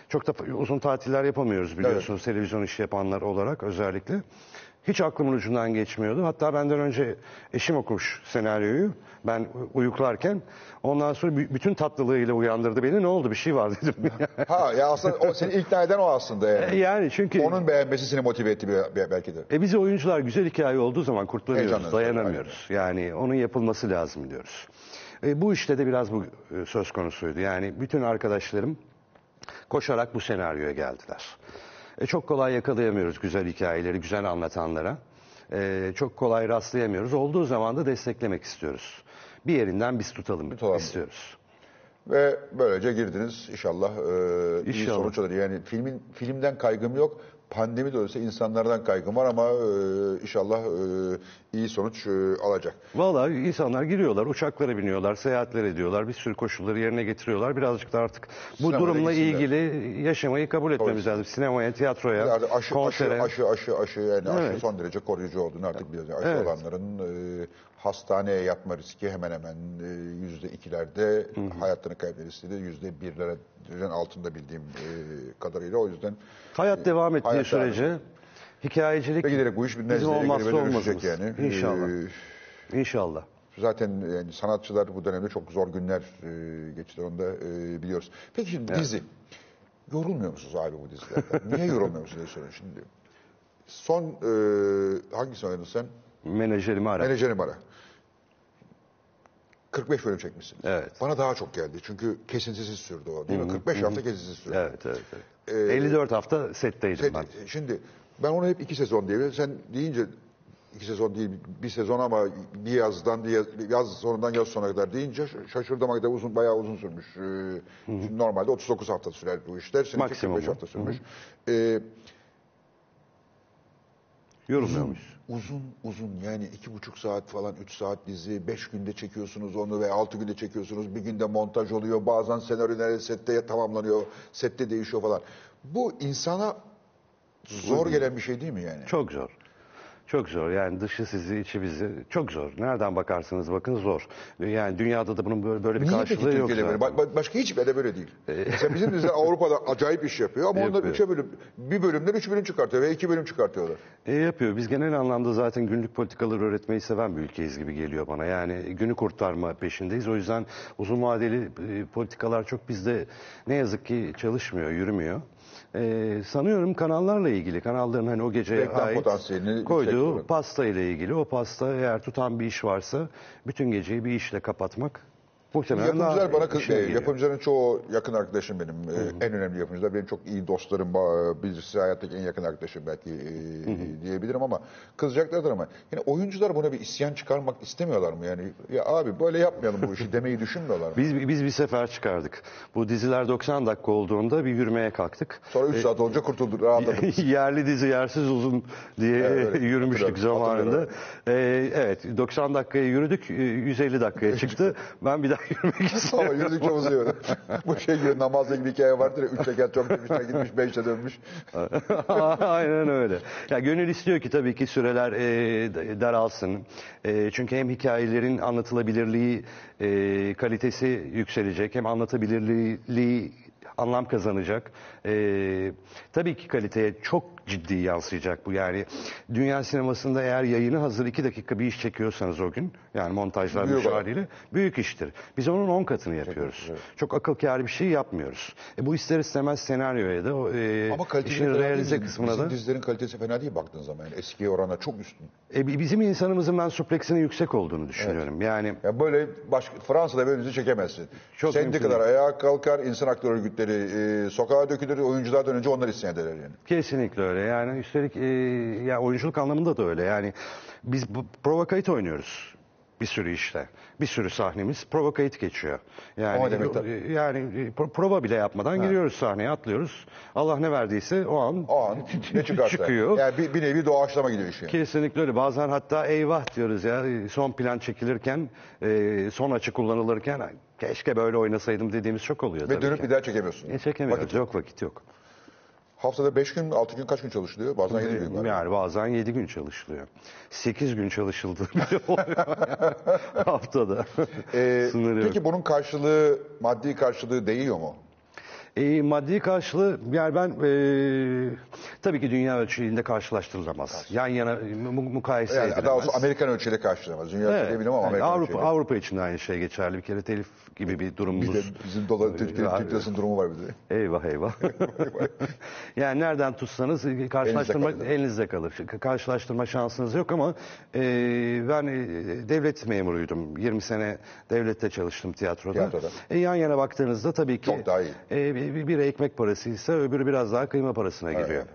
S3: Çok da uzun tatiller yapamıyoruz biliyorsunuz televizyon işi yapanlar olarak özellikle. Hiç aklımın ucundan geçmiyordu. Hatta benden önce eşim okumuş senaryoyu. Ben uyuklarken. Ondan sonra bü- bütün tatlılığıyla uyandırdı beni. Ne oldu bir şey var dedim.
S1: Ha ya aslında o, seni ikna eden o aslında yani.
S3: yani çünkü
S1: Onun beğenmesi seni motive etti belki de.
S3: e bize oyuncular güzel hikaye olduğu zaman
S1: Heyecanlanıyoruz,
S3: dayanamıyoruz. Yani onun yapılması lazım diyoruz. E, bu işte de biraz bu e, söz konusuydu. Yani bütün arkadaşlarım koşarak bu senaryoya geldiler. E, çok kolay yakalayamıyoruz güzel hikayeleri, güzel anlatanlara. E, çok kolay rastlayamıyoruz. Olduğu zaman da desteklemek istiyoruz. Bir yerinden biz tutalım,
S1: Tutalım.
S3: istiyoruz.
S1: Ve böylece girdiniz inşallah, e, iyi
S3: İnşallah.
S1: sonuç alır. Yani filmin filmden kaygım yok. Pandemi de olsa insanlardan kaygım var ama e, inşallah e, iyi sonuç e, alacak.
S3: Vallahi insanlar giriyorlar, uçaklara biniyorlar, seyahatler ediyorlar, bir sürü koşulları yerine getiriyorlar. Birazcık da artık bu
S1: Sinemaya
S3: durumla
S1: gitsinler.
S3: ilgili yaşamayı kabul etmemiz lazım. Sinemaya, tiyatroya,
S1: Yani aşı, aşı,
S3: konsere.
S1: aşı, aşı, aşı, yani aşı
S3: Evet.
S1: son derece koruyucu olduğunu artık biliyoruz. Yani aşı
S3: Evet.
S1: olanların e, hastaneye yatma riski hemen hemen e, yüzde ikilerde, hayatını kaybetme riski de yüzde birlerin altında bildiğim e, kadarıyla. O yüzden
S3: Hayat devam ettiği
S1: hayat devam
S3: sürece hikayecilik
S1: ve giderek bu iş
S3: bizim olmazsa olmazımız.
S1: yani.
S3: İnşallah.
S1: E,
S3: İnşallah.
S1: Zaten yani sanatçılar bu dönemde çok zor günler e, geçtiler onu da e, biliyoruz. Peki şimdi dizi. Yorulmuyor musunuz abi bu dizilerden? Niye yorulmuyor musunuz diye soruyorum şimdi. Son e, hangisini oynadın sen?
S3: Menajerimi ara.
S1: Menajerim ara. 45 bölüm çekmişsiniz.
S3: Evet.
S1: Bana daha çok geldi. Çünkü kesintisiz sürdü o değil mi? 45 hafta kesintisiz sürdü.
S3: Evet, evet, evet. 54 hafta setteydim
S1: Sen-
S3: ben.
S1: şimdi ben onu hep iki sezon diye. Sen deyince iki sezon değil bir sezon ama bir yazdan bir yaz, sonundan yaz sonuna kadar deyince şaşırdım kadar uzun bayağı uzun sürmüş. Ee, normalde 39 hafta sürer bu işler. Seninki
S3: Maksimum
S1: 45
S3: bu.
S1: hafta sürmüş. Ee,
S3: Muyuz?
S1: uzun uzun yani iki buçuk saat falan üç saat dizi beş günde çekiyorsunuz onu ve altı günde çekiyorsunuz bir günde montaj oluyor bazen senaryolar sette tamamlanıyor sette değişiyor falan bu insana zor gelen bir şey değil mi yani?
S3: Çok zor. Çok zor. Yani dışı sizi, içi bizi. Çok zor. Nereden bakarsanız bakın zor. Yani dünyada da bunun böyle, böyle bir
S1: Niye peki
S3: karşılığı yok
S1: Türkiye'de
S3: zaten.
S1: böyle? Ba- ba- başka hiçbir yerde böyle değil. Mesela bizim diziler Avrupa'da acayip iş yapıyor ama onlar
S3: Yapıyor.
S1: üçe bölüm, bir bölümden üç bölüm çıkartıyor ve iki bölüm çıkartıyorlar.
S3: E, yapıyor. Biz genel anlamda zaten günlük politikaları öğretmeyi seven bir ülkeyiz gibi geliyor bana. Yani günü kurtarma peşindeyiz. O yüzden uzun vadeli e, politikalar çok bizde ne yazık ki çalışmıyor, yürümüyor. E, sanıyorum kanallarla ilgili, kanalların hani o geceye
S1: Reklam
S3: ait
S1: potansiyelini
S3: koyduğu
S1: olarak.
S3: pasta ile ilgili. O pasta eğer tutan bir iş varsa bütün geceyi bir işle kapatmak muhtemelen
S1: Yapımcılar bana
S3: işine
S1: e, yapımcıların çoğu yakın arkadaşım benim. E, en önemli yapımcılar. Benim çok iyi dostlarım. Birisi hayattaki en yakın arkadaşım belki e, diyebilirim ama kızacaklardır ama. Yani oyuncular buna bir isyan çıkarmak istemiyorlar mı? Yani ya abi böyle yapmayalım bu işi demeyi düşünmüyorlar mı?
S3: Biz, biz bir sefer çıkardık. Bu diziler 90 dakika olduğunda bir yürümeye kalktık.
S1: Sonra 3 saat olunca kurtulduk, rahatladık.
S3: Yerli dizi yersiz uzun diye
S1: Evet,
S3: yürümüştük zamanında. Ee, evet 90 dakikaya yürüdük, e, 150 dakikaya çıktı. Ben bir daha yürümek
S1: Ama
S3: istiyorum.
S1: yürüdük çok uzuyor. bu şey gibi namazda gibi hikaye vardır ya. Üç şeker çok gitmiş, gitmiş, beşe dönmüş.
S3: Aynen öyle. Ya gönül istiyor ki tabii ki süreler e, daralsın. E, çünkü hem hikayelerin anlatılabilirliği, e, kalitesi yükselecek, hem anlatabilirliği anlam kazanacak. E, tabii ki kaliteye çok ciddi yansıyacak bu. Yani dünya sinemasında eğer yayını hazır iki dakika bir iş çekiyorsanız o gün, yani montajlar
S1: Büyük
S3: haliyle büyük iştir. Biz onun on katını yapıyoruz. Çok akıl kârı bir şey yapmıyoruz. E, bu ister istemez senaryoya da, e,
S1: Ama
S3: işin
S1: değil.
S3: realize kısmına
S1: bizim
S3: da.
S1: dizilerin kalitesi fena değil baktığın zaman. Yani eskiye oranla çok üstün.
S3: E, bi- bizim insanımızın ben supleksinin yüksek olduğunu düşünüyorum. Yani
S1: Ya böyle başka Fransa'da böyle dizi çekemezsin.
S3: Çok
S1: Sendikalar
S3: mümkün
S1: ayağa kalkar, insan hakları örgütleri e, sokağa dökülür, oyunculardan önce onlar isyan ederler yani.
S3: kesinlikle öyle. Yani üstelik e, ya oyunculuk anlamında da öyle. Yani biz bu, oynuyoruz. Bir sürü işte. Bir sürü sahnemiz prova kayıt geçiyor. Yani
S1: O demek tabii.
S3: e, yani e, pro- prova bile yapmadan giriyoruz sahneye, atlıyoruz. Allah ne verdiyse o an
S1: O an ne çıkarsa.
S3: çıkıyor.
S1: Yani bir, bir nevi doğaçlama gidiyor iş yani.
S3: Kesinlikle öyle. Bazen hatta eyvah diyoruz ya son plan çekilirken, e, son açı kullanılırken keşke böyle oynasaydım dediğimiz çok oluyor
S1: Ve dönüp
S3: ki.
S1: bir daha çekemiyorsun.
S3: E, çekemiyoruz.
S1: Vakit-
S3: Yok vakit yok.
S1: Haftada 5 gün, 6 gün kaç gün çalışılıyor? Bazen 7 gün var.
S3: Yani bazen 7 gün çalışılıyor. 8 gün çalışıldığı bile oluyor haftada.
S1: Ee,
S3: Sınır yok.
S1: peki bunun karşılığı, maddi karşılığı değiyor mu?
S3: E, maddi karşılığı yani ben e, tabii ki dünya ölçeğinde karşılaştırılamaz. Yan yana mu- mukayese
S1: Yani
S3: edilemez.
S1: daha doğrusu Amerikan ölçeğiyle karşılamaz. Dünya
S3: Evet.
S1: ölçeği bilmem ama
S3: Yani
S1: Amerikan
S3: Avrupa
S1: ölçeğiyle.
S3: Avrupa için de aynı şey geçerli. Bir kere telif gibi bir durumumuz.
S1: Bir de bizim dolar Türk, lirasının durumu var bir de.
S3: Eyvah eyvah. yani nereden tutsanız karşılaştırma
S1: Elinizde
S3: elinizde
S1: kalır.
S3: kalır. Karşılaştırma şansınız yok ama e, ben e, devlet memuruydum. 20 sene devlette çalıştım tiyatroda.
S1: Tiyatroda.
S3: E, yan yana baktığınızda tabii ki
S1: Çok daha iyi.
S3: e, bir, bir ekmek parasıysa öbürü biraz daha kıyma parasına giriyor.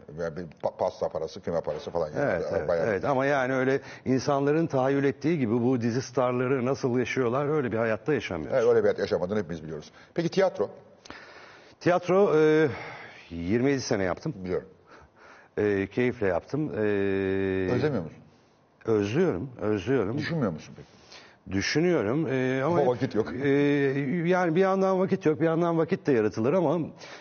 S1: Pa- pasta parası, kıyma parası falan. Yani.
S3: Evet, evet,
S1: Bayağı-
S3: evet. ama yani öyle insanların tahayyül ettiği gibi bu dizi starları nasıl yaşıyorlar öyle bir hayatta yaşamıyoruz.
S1: Evet, öyle bir hayat yaşamadığını hepimiz biliyoruz. Peki tiyatro?
S3: Tiyatro e, 27 sene yaptım.
S1: Biliyorum.
S3: E, keyifle yaptım. E,
S1: Özlemiyor musun?
S3: Özlüyorum, özlüyorum.
S1: Düşünmüyor musun peki?
S3: Düşünüyorum e, ama,
S1: Ama vakit yok.
S3: e, yani bir yandan vakit yok, bir yandan vakit de yaratılır ama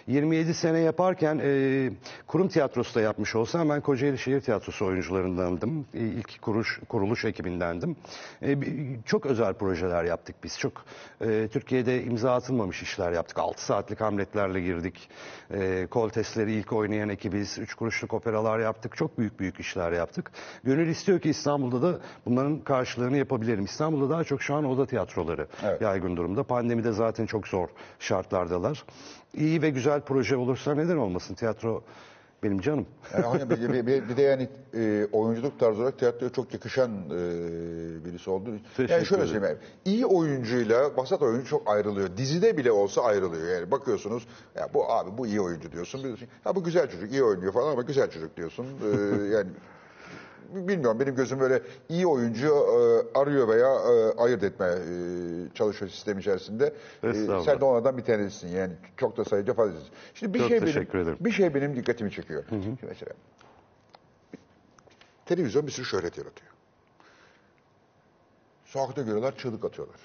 S3: 27 sene yaparken e, kurum tiyatrosu da yapmış olsam ben Kocaeli Şehir Tiyatrosu oyuncularındandım. E, ilk kuruş, kuruluş ekibindendim. E, çok özel projeler yaptık biz. Çok e, Türkiye'de imza atılmamış işler yaptık. 6 saatlik hamletlerle girdik. E, Koltesleri ilk oynayan ekibiz. 3 kuruşluk operalar yaptık. Çok büyük büyük işler yaptık. Gönül istiyor ki İstanbul'da da bunların karşılığını yapabilirim. İstanbul'da daha çok şu an oda tiyatroları
S1: Evet.
S3: yaygın durumda. Pandemide zaten çok zor şartlardalar. İyi ve güzel proje olursa neden olmasın? Tiyatro benim canım.
S1: Yani bir, bir- bir- bir de yani e, oyunculuk tarzı olarak tiyatroya çok yakışan e, birisi için.
S3: Teşekkür
S1: Yani şöyle söyleyeyim. iyi oyuncuyla vasat oyuncu çok ayrılıyor. Dizide bile olsa ayrılıyor. Yani bakıyorsunuz ya bu abi bu iyi oyuncu diyorsun. Ha bu güzel çocuk iyi oynuyor falan ama güzel çocuk diyorsun. E, yani bilmiyorum benim gözüm böyle iyi oyuncu e, arıyor veya e, ayırt etmeye e, çalışıyor sistem içerisinde. E,
S3: Estağfurullah.
S1: sen de onlardan bir tanesisin yani çok da sayıca fazlasın. Şimdi bir
S3: Çok
S1: şey benim,
S3: teşekkür ederim.
S1: bir şey benim dikkatimi çekiyor. Şimdi mesela televizyon bir sürü şöhret yaratıyor. Sokakta görüyorlar çığlık atıyorlar.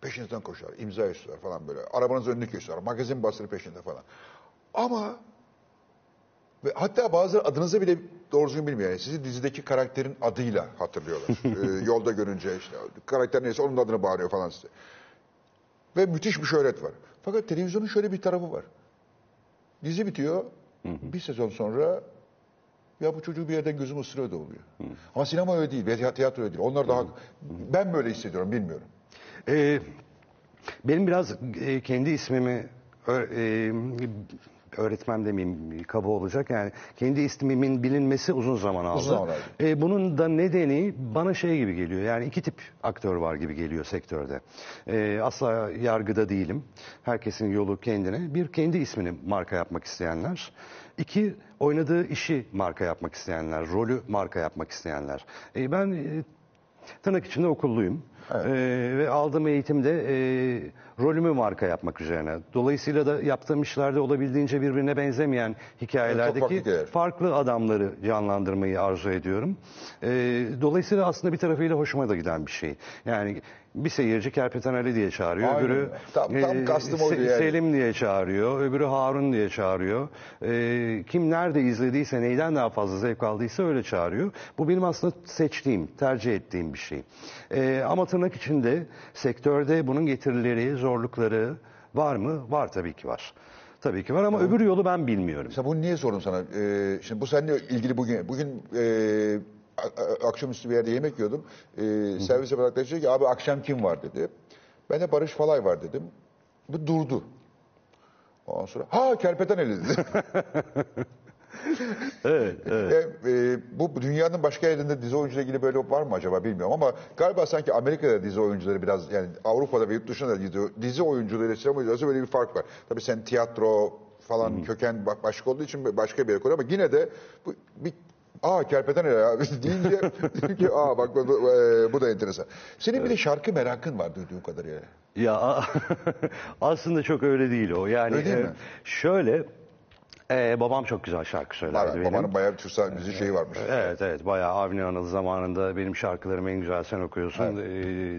S1: Peşinizden koşuyorlar, imza istiyorlar falan böyle. Arabanızın önünü kesiyorlar, magazin bastırı peşinde falan. Ama ve hatta bazıları adınızı bile doğru düzgün bilmiyor. Yani sizi dizideki karakterin adıyla hatırlıyorlar. Ee, yolda görünce işte karakter neyse onun adını bağırıyor falan size. Ve müthiş bir şöhret var. Fakat televizyonun şöyle bir tarafı var. Dizi bitiyor. Bir sezon sonra ya bu çocuğu bir yerden gözüm ısırıyor da oluyor. Ama sinema öyle değil, veya tiyatro öyle değil. Onlar daha... Ben böyle hissediyorum, bilmiyorum.
S3: Ee, benim biraz e, kendi ismimi e, öğretmem demeyeyim kaba olacak yani kendi ismimin bilinmesi uzun zaman aldı.
S1: Uzun aldı.
S3: E, bunun da nedeni bana şey gibi geliyor yani iki tip aktör var gibi geliyor sektörde. E, asla yargıda değilim. Herkesin yolu kendine. Bir kendi ismini marka yapmak isteyenler. İki oynadığı işi marka yapmak isteyenler. Rolü marka yapmak isteyenler. E, ben e, tırnak içinde okulluyum.
S1: Evet.
S3: Ee, ve aldığım eğitimde e, rolümü marka yapmak üzerine. Dolayısıyla da yaptığım işlerde olabildiğince birbirine benzemeyen
S1: Evet,
S3: hikayelerdeki
S1: farklı hikayeler.
S3: farklı adamları canlandırmayı arzu ediyorum. Ee, dolayısıyla aslında bir tarafıyla hoşuma da giden bir şey. Yani bir seyirci Kerpeten Ali diye çağırıyor,
S1: Aynen
S3: öbürü.
S1: Tam- tam kastım oydu yani.
S3: Selim diye çağırıyor, öbürü Harun diye çağırıyor. Ee, kim nerede izlediyse, neyden daha fazla zevk aldıysa öyle çağırıyor. Bu benim aslında seçtiğim, tercih ettiğim bir şey. Ee, ama tırnak içinde sektörde bunun getirileri, zorlukları var mı? Var tabii ki var. Tabii ki var ama öbür yolu ben bilmiyorum.
S1: Mesela bunu niye sordum sana? Ee, şimdi bu seninle ilgili bugün bugün e, akşamüstü bir yerde yemek yiyordum. Ee, servis yapan arkadaş dedi ki abi akşam kim var dedi. Ben de Barış Falay var dedim. Bu durdu. Ondan sonra ha Kerpeten eli dedi.
S3: Evet, evet.
S1: E, e, bu dünyanın başka yerinde dizi oyuncuyla ilgili böyle var mı acaba bilmiyorum ama galiba sanki Amerika'da dizi oyuncuları biraz yani Avrupa'da ve yurt dışında da dizi, dizi oyuncuları sinema oyuncuları böyle bir fark var. Tabii sen tiyatro falan köken ba- başka olduğu için başka bir yere koyuyor ama yine de bu bir Aa kerpeten ya deyince dedim ki aa bak bu, bu, e, bu da enteresan. Senin bir de şarkı merakın var duyduğum kadarıyla.
S3: Ya aslında çok öyle değil o. Yani
S1: Öyle değil
S3: e,
S1: mi?
S3: şöyle e, babam çok güzel şarkı söylerdi
S1: Var,
S3: benim.
S1: babanın bayağı bir Türk sanat müziği şeyi varmış.
S3: Evet evet bayağı Avni Anıl zamanında benim şarkılarımı en güzel sen okuyorsun e,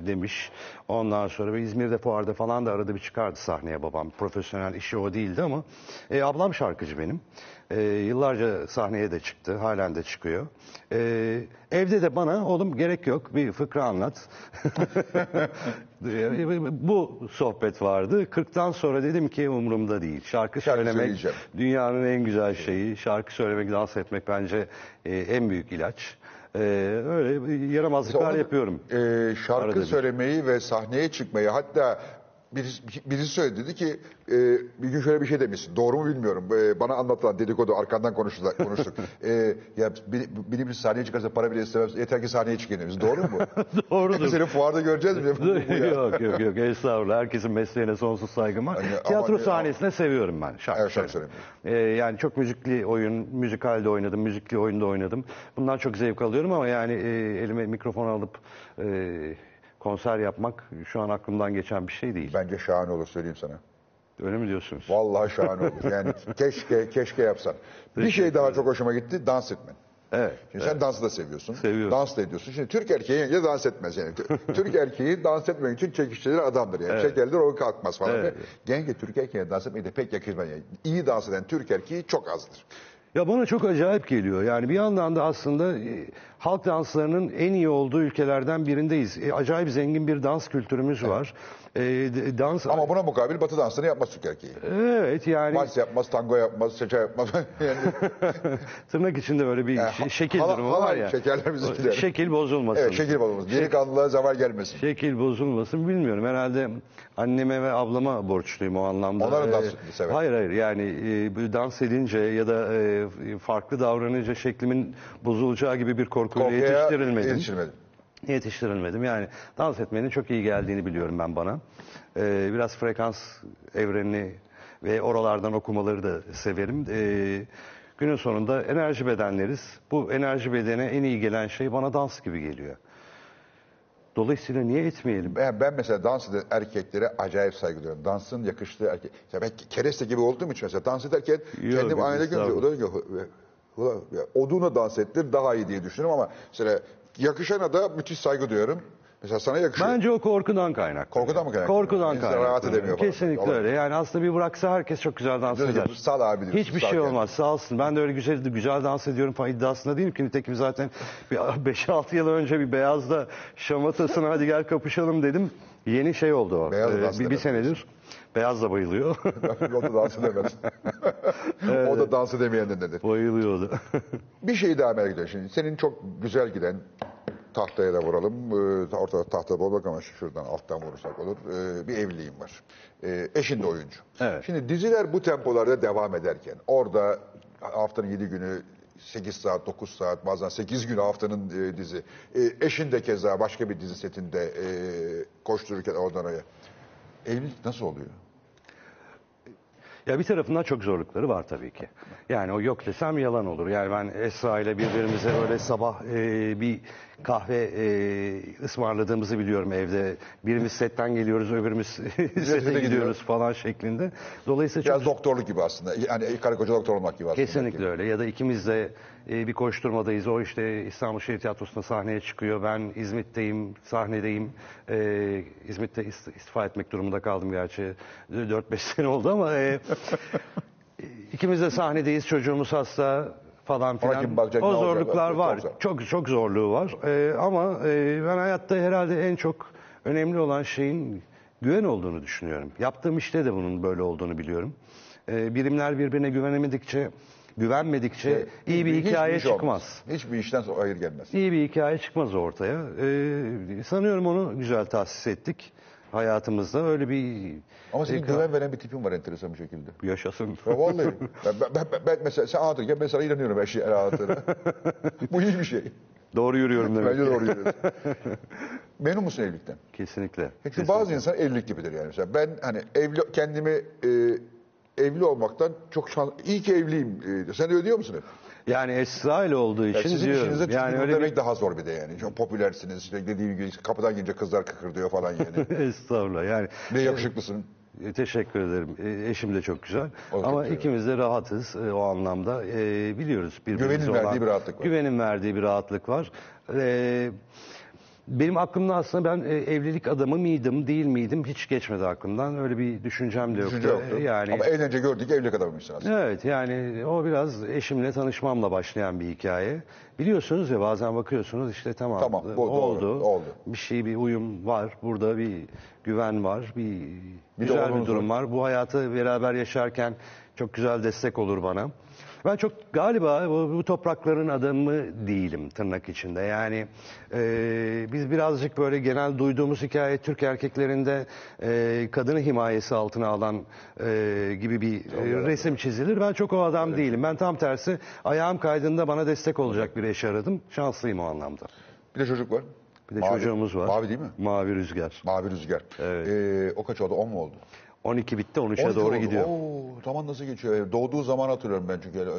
S3: demiş. Ondan sonra ve İzmir'de fuarda falan da arada bir çıkardı sahneye babam. Profesyonel işi o değildi ama e, ablam şarkıcı benim. E, yıllarca sahneye de çıktı, halen de çıkıyor. E, evde de bana oğlum gerek yok bir fıkra anlat. Bu sohbet vardı. 40'tan sonra dedim ki umurumda değil. Şarkı,
S1: Şarkı
S3: söylemek dünyanın en güzel şeyi. Şarkı söylemek, dans etmek bence e, en büyük ilaç. E, öyle yaramazlıklar
S1: Onu,
S3: yapıyorum.
S1: e, şarkı söylemeyi ve sahneye çıkmayı hatta birisi, birisi söyledi dedi ki e, bir gün şöyle bir şey demişsin. Doğru mu bilmiyorum. E, bana anlatılan dedikodu arkandan konuştuk. konuştuk. e, ya biri, biri bir sahneye çıkarsa para bile istemez. Yeter ki sahneye çıkayım demiş. Doğru mu?
S3: Doğrudur.
S1: Seni fuarda göreceğiz mi?
S3: Yok yok yok estağfurullah. Herkesin mesleğine sonsuz saygım var.
S1: Hani ama-
S3: Tiyatro sahnesinde seviyorum ben şarkı,
S1: Evet, şarkı
S3: söylemeyi. Ee, yani çok müzikli oyun, müzikalde oynadım, müzikli oyunda oynadım. Bundan çok zevk alıyorum ama yani e, elime mikrofon alıp e, konser yapmak şu an aklımdan geçen bir şey değil.
S1: Bence şahane olur söyleyeyim sana.
S3: Öyle mi diyorsunuz?
S1: Vallahi şahane olur. Yani keşke keşke yapsan. Bir şey daha çok hoşuma gitti. Dans etmen.
S3: Evet.
S1: Şimdi sen dansı da seviyorsun.
S3: Seviyorum.
S1: Dans da ediyorsun. Şimdi Türk erkeği yenge dans etmez yani. Türk erkeği dans etmek için çekiştirir adamdır yani. Çekerler o kalkmaz falan.
S3: Evet.
S1: Yenge Türk erkeğine dans etmeyi de pek yakışmaz yani. İyi dans eden Türk erkeği çok azdır.
S3: Ya bana çok acayip geliyor. Yani bir yandan da aslında e, halk danslarının en iyi olduğu ülkelerden birindeyiz. E, acayip zengin bir dans kültürümüz var. E, dans
S1: Ama buna mukabil batı dansını yapmaz Türk erkeği.
S3: Evet yani
S1: Vals yapmaz, tango yapmaz, çeçe yapmaz. yani,
S3: tırnak içinde böyle bir
S1: Yani
S3: şe- şekil
S1: hala-
S3: durumu
S1: hala
S3: var ya.
S1: şekerler bizimkiler.
S3: Şekil bozulmasın.
S1: evet şekil balımız. Delikanlılığa zeval gelmesin.
S3: Şekil bozulmasın bilmiyorum. Herhalde anneme ve ablama borçluyum o anlamda.
S1: Onlar da
S3: Ee,
S1: dans sever.
S3: Hayır hayır yani e, dans edince ya da e, farklı davranınca şeklimin bozulacağı gibi bir korkuyla
S1: Korkuya
S3: yetiştirilmedim. Yetiştirilmedim. Yani dans etmenin çok iyi geldiğini biliyorum ben bana. Ee, biraz frekans evrenini ve oralardan okumaları da severim. Ee, günün sonunda enerji bedenleriz. Bu enerji bedene en iyi gelen şey bana dans gibi geliyor. Dolayısıyla niye etmeyelim?
S1: Ben, ben mesela dans eden erkeklere acayip saygı duyuyorum. Dansın yakıştığı erkek. Mesela ben kereste gibi olduğum için mesela dans ederken
S3: Yok,
S1: kendim aynada
S3: estağfurullah.
S1: o da diyor ki, "Ulan ya, oduna dans ettir daha iyi diye düşünüyorum ama mesela yakışana da müthiş saygı duyuyorum. Mesela sana yakışıyor.
S3: Bence o korkudan kaynaklı.
S1: Korkudan mı kaynaklı?
S3: Korkudan kaynaklı.
S1: rahat edemiyor falan.
S3: Kesinlikle
S1: Olabilir.
S3: öyle. Yani aslında bir bıraksa herkes çok güzel dans
S1: ki,
S3: eder.
S1: Sal abi diyorsun.
S3: Hiçbir
S1: sal
S3: şey
S1: kendini.
S3: olmaz sağ olsun. Ben de öyle güzel güzel dans ediyorum falan iddiasında değilim ki. Nitekim zaten bir 5-6 yıl önce bir Beyaz'da şamatasına hadi gel kapışalım dedim. Yeni şey oldu o.
S1: Beyaz
S3: Ee,
S1: dans
S3: bir, bir senedir. Beyaz da bayılıyor.
S1: o da dans edemez. o da dans edemeyendir dedi.
S3: Bayılıyordu.
S1: Bir şey daha merak ediyorum. Şimdi senin çok güzel giden tahtaya da vuralım. Ee, ortada tahta bol ama şuradan alttan vurursak olur. Ee, bir evliliğim var. Ee, eşin de oyuncu.
S3: Evet.
S1: Şimdi diziler bu tempolarda devam ederken orada haftanın 7 günü 8 saat, 9 saat, bazen 8 gün haftanın e, dizi. E, eşin de keza başka bir dizi setinde e, koştururken oradan oraya. Evlilik nasıl oluyor?
S3: Ya bir tarafından çok zorlukları var tabii ki. Yani o yok desem yalan olur. Yani ben Esra ile birbirimize öyle sabah e, bir kahve e, ısmarladığımızı biliyorum evde. Birimiz setten geliyoruz, öbürümüz sete
S1: gidiyor.
S3: gidiyoruz falan şeklinde. Dolayısıyla çok
S1: Biraz doktorluk gibi aslında. Yani karı koca doktor olmak gibi aslında.
S3: Kesinlikle öyle. Ya da ikimiz de e, bir koşturmadayız. O işte İstanbul Şehir Tiyatrosu'nda sahneye çıkıyor. Ben İzmit'teyim, sahnedeyim. E, İzmit'te ist- istifa etmek durumunda kaldım gerçi. 4-5 sene oldu ama e, ikimiz de sahnedeyiz. Çocuğumuz hasta falan
S1: Ona
S3: filan.
S1: kim bakacak, ne
S3: o
S1: olacak?
S3: zorluklar
S1: Çok
S3: var. Çok çok zorluğu var. E, ama e, ben hayatta herhalde en çok önemli olan şeyin güven olduğunu düşünüyorum. Yaptığım işte de bunun böyle olduğunu biliyorum. E, birimler birbirine güvenemedikçe, güvenmedikçe iyi bir
S1: Hiçbir
S3: hikaye
S1: iş
S3: çıkmaz.
S1: olmaz. Hiçbir işten sonra hayır gelmez.
S3: İyi bir hikaye çıkmaz ortaya. E, sanıyorum onu güzel tahsis ettik hayatımızda. Öyle bir
S1: Ama senin
S3: e,
S1: güven veren bir tipin var enteresan bir şekilde.
S3: yaşasın.
S1: Ya vallahi. ben, ben, ben, ben mesela sen anlatırken ben sana inanıyorum her şeyi anlattığına. Bu iyi bir şey.
S3: Doğru yürüyorum demek.
S1: Bence doğru yürüyorsun. Memnun musun evlilikten?
S3: Kesinlikle.
S1: Çünkü bazı insan evlilik gibidir yani. Mesela ben hani evli kendimi e, evli olmaktan çok şans... İyi ki evliyim. E, sen öyle diyor musun hep?
S3: Yani Esra ile olduğu için
S1: sizin
S3: diyorum.
S1: işinizde çünkü
S3: yani öyle
S1: demek
S3: bir...
S1: daha zor bir de yani. Çok popülersiniz. İşte dediğim gibi kapıdan gelince kızlar kıkırdıyor falan yani.
S3: Estağfurullah yani.
S1: ne yakışıklısın.
S3: E, Teşekkür ederim. E, Eşim de çok güzel.
S1: O
S3: Ama
S1: güzel.
S3: ikimiz de rahatız e, o anlamda. E, biliyoruz birbirimize
S1: Güvenin
S3: olan...
S1: verdiği bir rahatlık var.
S3: Güvenin verdiği bir rahatlık var. E, benim aklımda aslında ben e, evlilik adamı mıydım, değil miydim hiç geçmedi aklımdan. Öyle bir düşüncem de yoktu.
S1: Düşünce yoktu.
S3: Yani
S1: Ama evlenince gördük evlilik adamıymışsın aslında.
S3: Evet yani o biraz eşimle tanışmamla başlayan bir hikaye. Biliyorsunuz ya bazen bakıyorsunuz işte tamam,
S1: Tamam, bu doğru,
S3: oldu.
S1: oldu.
S3: Bir şey bir uyum var. Burada bir güven var. Bir,
S1: de
S3: güzel bir durum var. Bu hayatı beraber yaşarken çok güzel destek olur bana. Ben çok galiba bu, bu toprakların adamı değilim tırnak içinde. Yani e, biz birazcık böyle genel duyduğumuz hikaye Türk erkeklerinde e, kadını himayesi altına alan e, gibi bir e, resim çizilir. Ben çok o adam değilim. Ben tam tersi ayağım kaydığında bana destek olacak bir eş aradım. Şanslıyım o anlamda.
S1: Bir de çocuk var.
S3: Bir de
S1: Mavi-
S3: çocuğumuz var.
S1: Mavi değil mi?
S3: Mavi Rüzgar.
S1: Mavi Rüzgar.
S3: Evet.
S1: Ee, o kaç oldu? 10 mu oldu?
S3: 12 bitti 13'e
S1: 12
S3: doğru
S1: oldu.
S3: gidiyor.
S1: Oo, zaman nasıl geçiyor? Doğduğu zaman hatırlıyorum ben çünkü. öyle.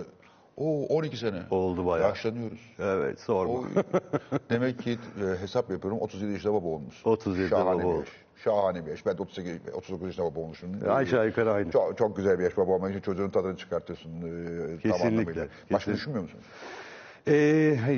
S1: Oo, 12 sene.
S3: Oldu bayağı.
S1: Yaşlanıyoruz.
S3: Evet sorma.
S1: Oy. Demek ki e, hesap yapıyorum 37 yaşında baba olmuş.
S3: 37
S1: Şahane
S3: baba olmuş.
S1: Şahane bir yaş. Ben de 38, 39 yaşında baba olmuşum.
S3: Aşağı yukarı aynı.
S1: Çok, çok güzel bir yaş baba olmak için çocuğun tadını çıkartıyorsun. E, tam
S3: Kesinlikle,
S1: anlamıyla. Başka
S3: kesinlikle.
S1: düşünmüyor musun?
S3: Ee,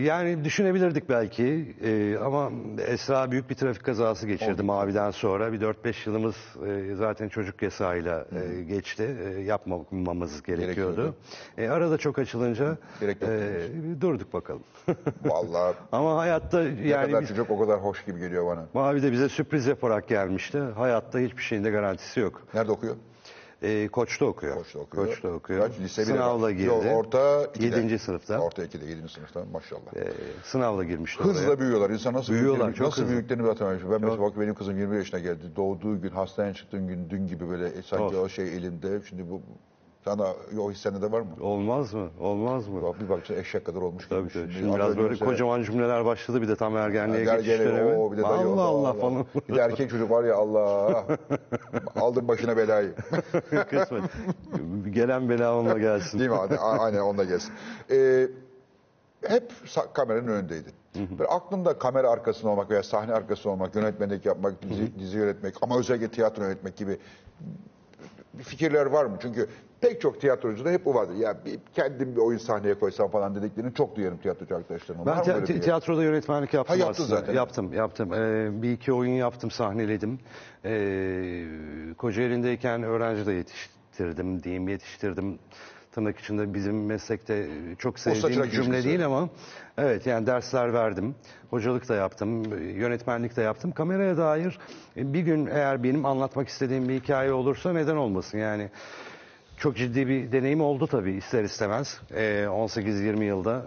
S3: yani düşünebilirdik belki Ee, ama Esra büyük bir trafik kazası geçirdi Mavi'den sonra. Bir 4-5 yılımız e, zaten çocuk yasağıyla e, geçti. E, yapmamamız gerekiyordu.
S1: Gerekiyordu.
S3: E, arada çok açılınca
S1: Gerek yok
S3: e, durduk bakalım.
S1: Vallahi
S3: ama hayatta
S1: ne
S3: yani
S1: kadar
S3: biz,
S1: çocuk o kadar hoş gibi geliyor bana.
S3: Mavi de bize sürpriz yaparak gelmişti. Hayatta hiçbir şeyin de garantisi yok.
S1: Nerede okuyor?
S3: E, Koç'ta okuyor.
S1: Koç'ta okuyor.
S3: Koç'ta okuyor.
S1: Kaç? Lise
S3: Sınavla girdi.
S1: Yok, orta 2'de.
S3: 7. sınıfta.
S1: Orta 2'de 7. sınıfta maşallah.
S3: E, sınavla girmişti oraya.
S1: Hızla büyüyorlar. İnsan nasıl
S3: Büyüyorlar,
S1: büyüdüklerini,
S3: çok
S1: nasıl
S3: hızlı.
S1: bir hatırlamıyorum. Ben mesela bak benim kızım 20 yaşına geldi. Doğduğu gün, hastaneye çıktığım gün, dün gibi böyle e, sanki
S3: Of.
S1: o şey elimde. Şimdi bu sana o his sende de var mı?
S3: Olmaz mı? Olmaz mı?
S1: Bak bir bakacağız eşek kadar olmuş gibi.
S3: Tabii tabii. Şimdi
S1: az
S3: biraz böyle kocaman cümleler başladı bir de tam ergenliğe geçiş dönemi.
S1: o bir de dayı
S3: Allah Allah falan.
S1: Bir de erkek çocuk var ya Allah. Aldın başına belayı.
S3: Kısmet. Gelen bela onunla gelsin.
S1: Değil mi? A- Aynen onunla gelsin. Ee, hep sa- kameranın önündeydin. Böyle aklında kamera arkasında olmak veya sahne arkasında olmak, yönetmenlik yapmak, dizi, dizi yönetmek ama özellikle tiyatro yönetmek gibi fikirler var mı? Çünkü pek çok tiyatrocuda hep bu vardır. Ya bir, kendim bir oyun sahneye koysam falan dediklerini çok duyarım tiyatrocu arkadaşlarımdan.
S3: Ben ti-
S1: bir-
S3: tiyatroda yönetmenlik yaptım
S1: Ha, yaptın
S3: aslında.
S1: zaten.
S3: Yaptım, yaptım. Ee, bir iki oyun yaptım, sahneledim. Ee, Kocaeli'ndeyken öğrenci de yetiştirdim diyeyim, yetiştirdim. Tırnak içinde bizim meslekte çok sevdiğim bir cümle değil ama evet yani dersler verdim. Hocalık da yaptım, yönetmenlik de yaptım. Kameraya dair bir gün eğer benim anlatmak istediğim bir hikaye olursa neden olmasın yani. Çok ciddi bir deneyim oldu tabii ister istemez. Ee, 18-20 yılda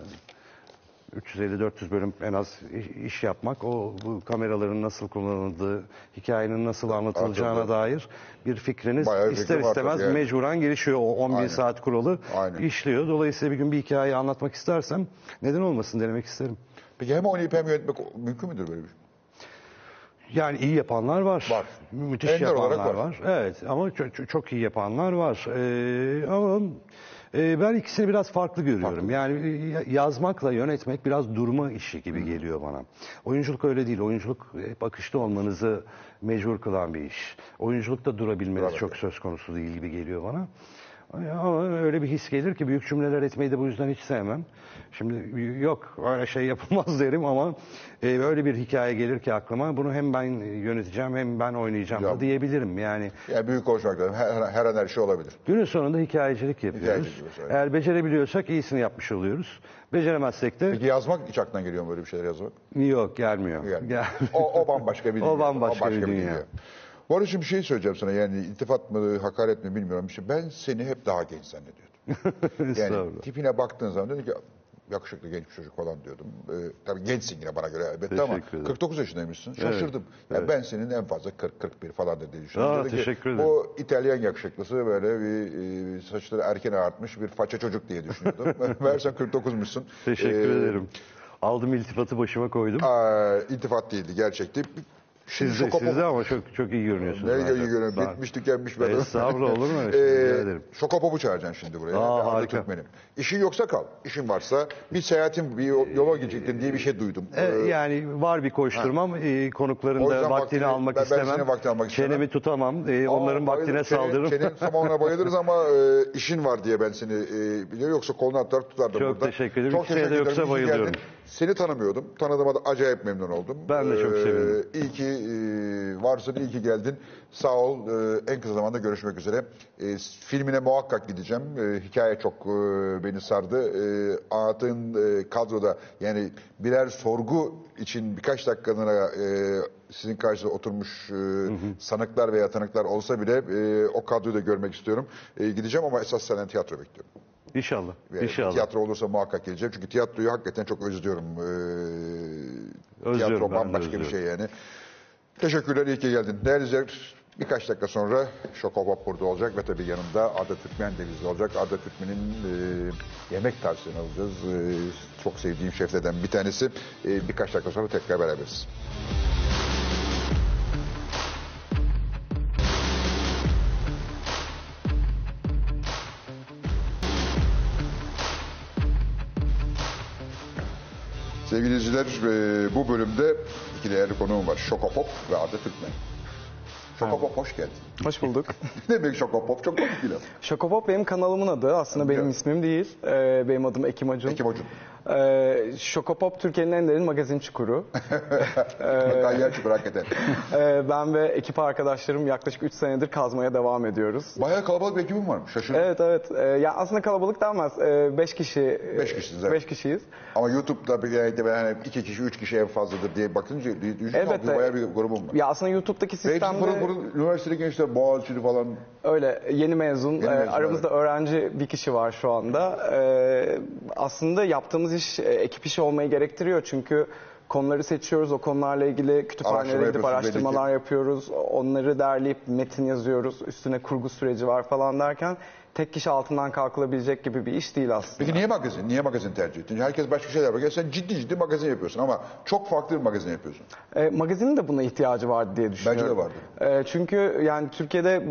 S3: 350-400 bölüm en az iş yapmak, o bu kameraların nasıl kullanıldığı, hikayenin nasıl anlatılacağına
S1: Anladım.
S3: dair bir fikriniz
S1: Bayağı
S3: ister
S1: fikrim
S3: istemez
S1: yani.
S3: mecburen gelişiyor. O 11
S1: Aynen.
S3: saat kuralı
S1: Aynen.
S3: işliyor. Dolayısıyla bir gün bir hikaye anlatmak istersem neden olmasın denemek isterim.
S1: Peki hem oynayıp hem yönetmek mümkün müdür böyle bir şey?
S3: Yani iyi yapanlar var.
S1: Var.
S3: Müthiş
S1: Ender
S3: yapanlar var.
S1: var.
S3: Evet ama çok, çok, iyi yapanlar var. Ee, ama e, ben ikisini biraz farklı görüyorum. Yani e, yazmakla yönetmek biraz durma işi gibi geliyor bana. Oyunculuk öyle değil. Oyunculuk hep akışta olmanızı mecbur kılan bir iş. Oyunculukta durabilmeniz
S1: Bravo.
S3: çok söz konusu değil gibi geliyor bana. Öyle bir his gelir ki büyük cümleler etmeyi de bu yüzden hiç sevmem. Şimdi yok öyle şey yapılmaz derim ama e, öyle bir hikaye gelir ki aklıma bunu hem ben yöneteceğim hem ben oynayacağım
S1: Ya-
S3: da diyebilirim. Yani
S1: Yani büyük konuşmak lazım. Her, her an her şey olabilir.
S3: günün sonunda hikayecilik yapıyoruz.
S1: Hikayecilik.
S3: Eğer becerebiliyorsak iyisini yapmış oluyoruz. Beceremezsek de
S1: Peki yazmak hiç aklına geliyor mu böyle bir şeyler yazmak?
S3: yok gelmiyor.
S1: Yani
S3: Gel-
S1: o, o bambaşka bir
S3: O
S1: dünya.
S3: bambaşka bir dünya.
S1: Bu arada şimdi bir şey söyleyeceğim sana. Yani iltifat mı, hakaret mi bilmiyorum. İşte ben seni hep daha genç zannediyordum. Yani tipine baktığın zaman dedim ki yakışıklı genç bir çocuk falan diyordum. Ee, tabii gençsin yine bana göre elbette ama
S3: Teşekkür ederim.
S1: 49 yaşındaymışsın.
S3: Evet,
S1: Şaşırdım. Ya
S3: evet.
S1: Ben senin en fazla 40-41 falan diye düşünüyorum.
S3: Aa,
S1: Dedi ki,
S3: teşekkür ederim.
S1: Bu İtalyan yakışıklısı böyle bir e, saçları erken ağartmış bir faça çocuk diye düşünüyordum. Meğerse 49'muşsun.
S3: Teşekkür
S1: Ee,
S3: ederim. Aldım iltifatı başıma koydum.
S1: Aa, iltifat değildi gerçekti. Şimdi
S3: Siz de, siz de ama çok çok iyi görünüyorsunuz.
S1: Ne
S3: zaten.
S1: iyi görüyorum.
S3: Sağ-
S1: Bitmiş tükenmiş bir adam.
S3: Estağfurullah, olur mu öyle şey? Rica ederim.
S1: Şokopop'u çağıracaksın şimdi buraya.
S3: Aa,
S1: adı
S3: harika.
S1: Türkmenim. İşin yoksa kal. İşin varsa bir seyahatin, bir yola gidecektin diye bir şey duydum.
S3: E,
S1: Ee,
S3: yani var bir koşturmam. E, konukların
S1: O
S3: da
S1: yüzden
S3: vaktini
S1: vaktini-
S3: almak
S1: ben- ben
S3: istemem.
S1: senin vaktini almak istemem.
S3: Çenemi tutamam. E,
S1: aa,
S3: onların vaktine
S1: bayılırım. Senin-
S3: saldırırım.
S1: Senin samanına bayılırız ama e, işin var diye ben seni e, biliyor. Yoksa kolunu atar tutardım
S3: Çok
S1: burada.
S3: teşekkür ederim.
S1: Çok
S3: İkisine de yoksa
S1: İyi ki
S3: bayılıyorum.
S1: Seni tanımıyordum. Tanıdığıma da acayip memnun oldum.
S3: Ben de çok sevindim.
S1: İyi ki e, varsın, iyi ki geldin. Sağ ol. Ee, en kısa zamanda görüşmek üzere. Ee, filmine muhakkak gideceğim. Ee, hikaye çok e, beni sardı. Ee, anlattığın e, kadroda yani birer sorgu için birkaç dakikalığına e, sizin karşınızda oturmuş e, sanıklar veya tanıklar olsa bile e, o kadroyu da görmek istiyorum. E, gideceğim ama esas senden tiyatro bekliyorum.
S3: İnşallah.
S1: Ve
S3: İnşallah.
S1: Tiyatro olursa muhakkak geleceğim. Çünkü tiyatroyu hakikaten çok özlüyorum. Ee,
S3: Özlüyorum,
S1: tiyatro bambaşka bir şey yani. Teşekkürler, iyi ki geldin. Değerli izleyiciler, birkaç dakika sonra Şokobab burada olacak ve tabii yanında Arda Türkmen de bizde olacak. Arda Türkmen'in e, yemek tavsiyeni alacağız. E, çok sevdiğim şeflerden bir tanesi. E, birkaç dakika sonra tekrar beraberiz. Sevgili izleyiciler, e, bu bölümde iki değerli konuğum var. Şokopop ve Arda Türkmen. Şokopop hoş geldin.
S4: Hoş bulduk.
S1: ne demek Şokopop? Çok komik bir laf.
S4: Şokopop benim kanalımın adı. Aslında benim
S1: Evet.
S4: ismim değil. Ee, benim adım Ekim Acun.
S1: Ekim Acun.
S4: Ee, Şokopop Türkiye'nin en derin magazin çukuru.
S1: Kayyer çukur hakikaten.
S4: Ee, ben ve ekip arkadaşlarım yaklaşık 3 senedir kazmaya devam ediyoruz.
S1: Bayağı kalabalık bir ekibim varmış. Şaşırdım.
S4: Evet evet. Ee, ya aslında kalabalık denmez. 5 kişi.
S1: Beş kişisiniz, evet.
S4: 5 kişiyiz.
S1: Ama YouTube'da bir yerde ben hani iki kişi, üç kişi en fazladır diye bakınca düşünün
S4: Elbette.
S1: bayağı bir grubum var.
S4: Ya aslında YouTube'daki sistemde
S1: pırıl pırıl üniversitede gençler Boğaziçi'li falan.
S4: öyle yeni mezun.
S1: Yeni
S4: Ee,
S1: mezun,
S4: aramızda öğrenci bir kişi var şu anda. Ee, aslında yaptığımız iş e, ekip işi olmayı gerektiriyor çünkü konuları seçiyoruz. O konularla ilgili kütüphanelere gidip araştırmalar
S1: belli
S4: yapıyoruz. Onları derleyip metin yazıyoruz. Üstüne kurgu süreci var falan derken tek kişi altından kalkılabilecek gibi bir iş değil aslında.
S1: Peki niye magazin? Niye magazin tercih ettin? Herkes başka şeyler yapıyor. Sen ciddi ciddi magazin yapıyorsun ama çok farklı bir magazin yapıyorsun.
S4: E, magazinin de buna ihtiyacı vardı diye düşünüyorum.
S1: vardı.
S4: E, çünkü yani Türkiye'de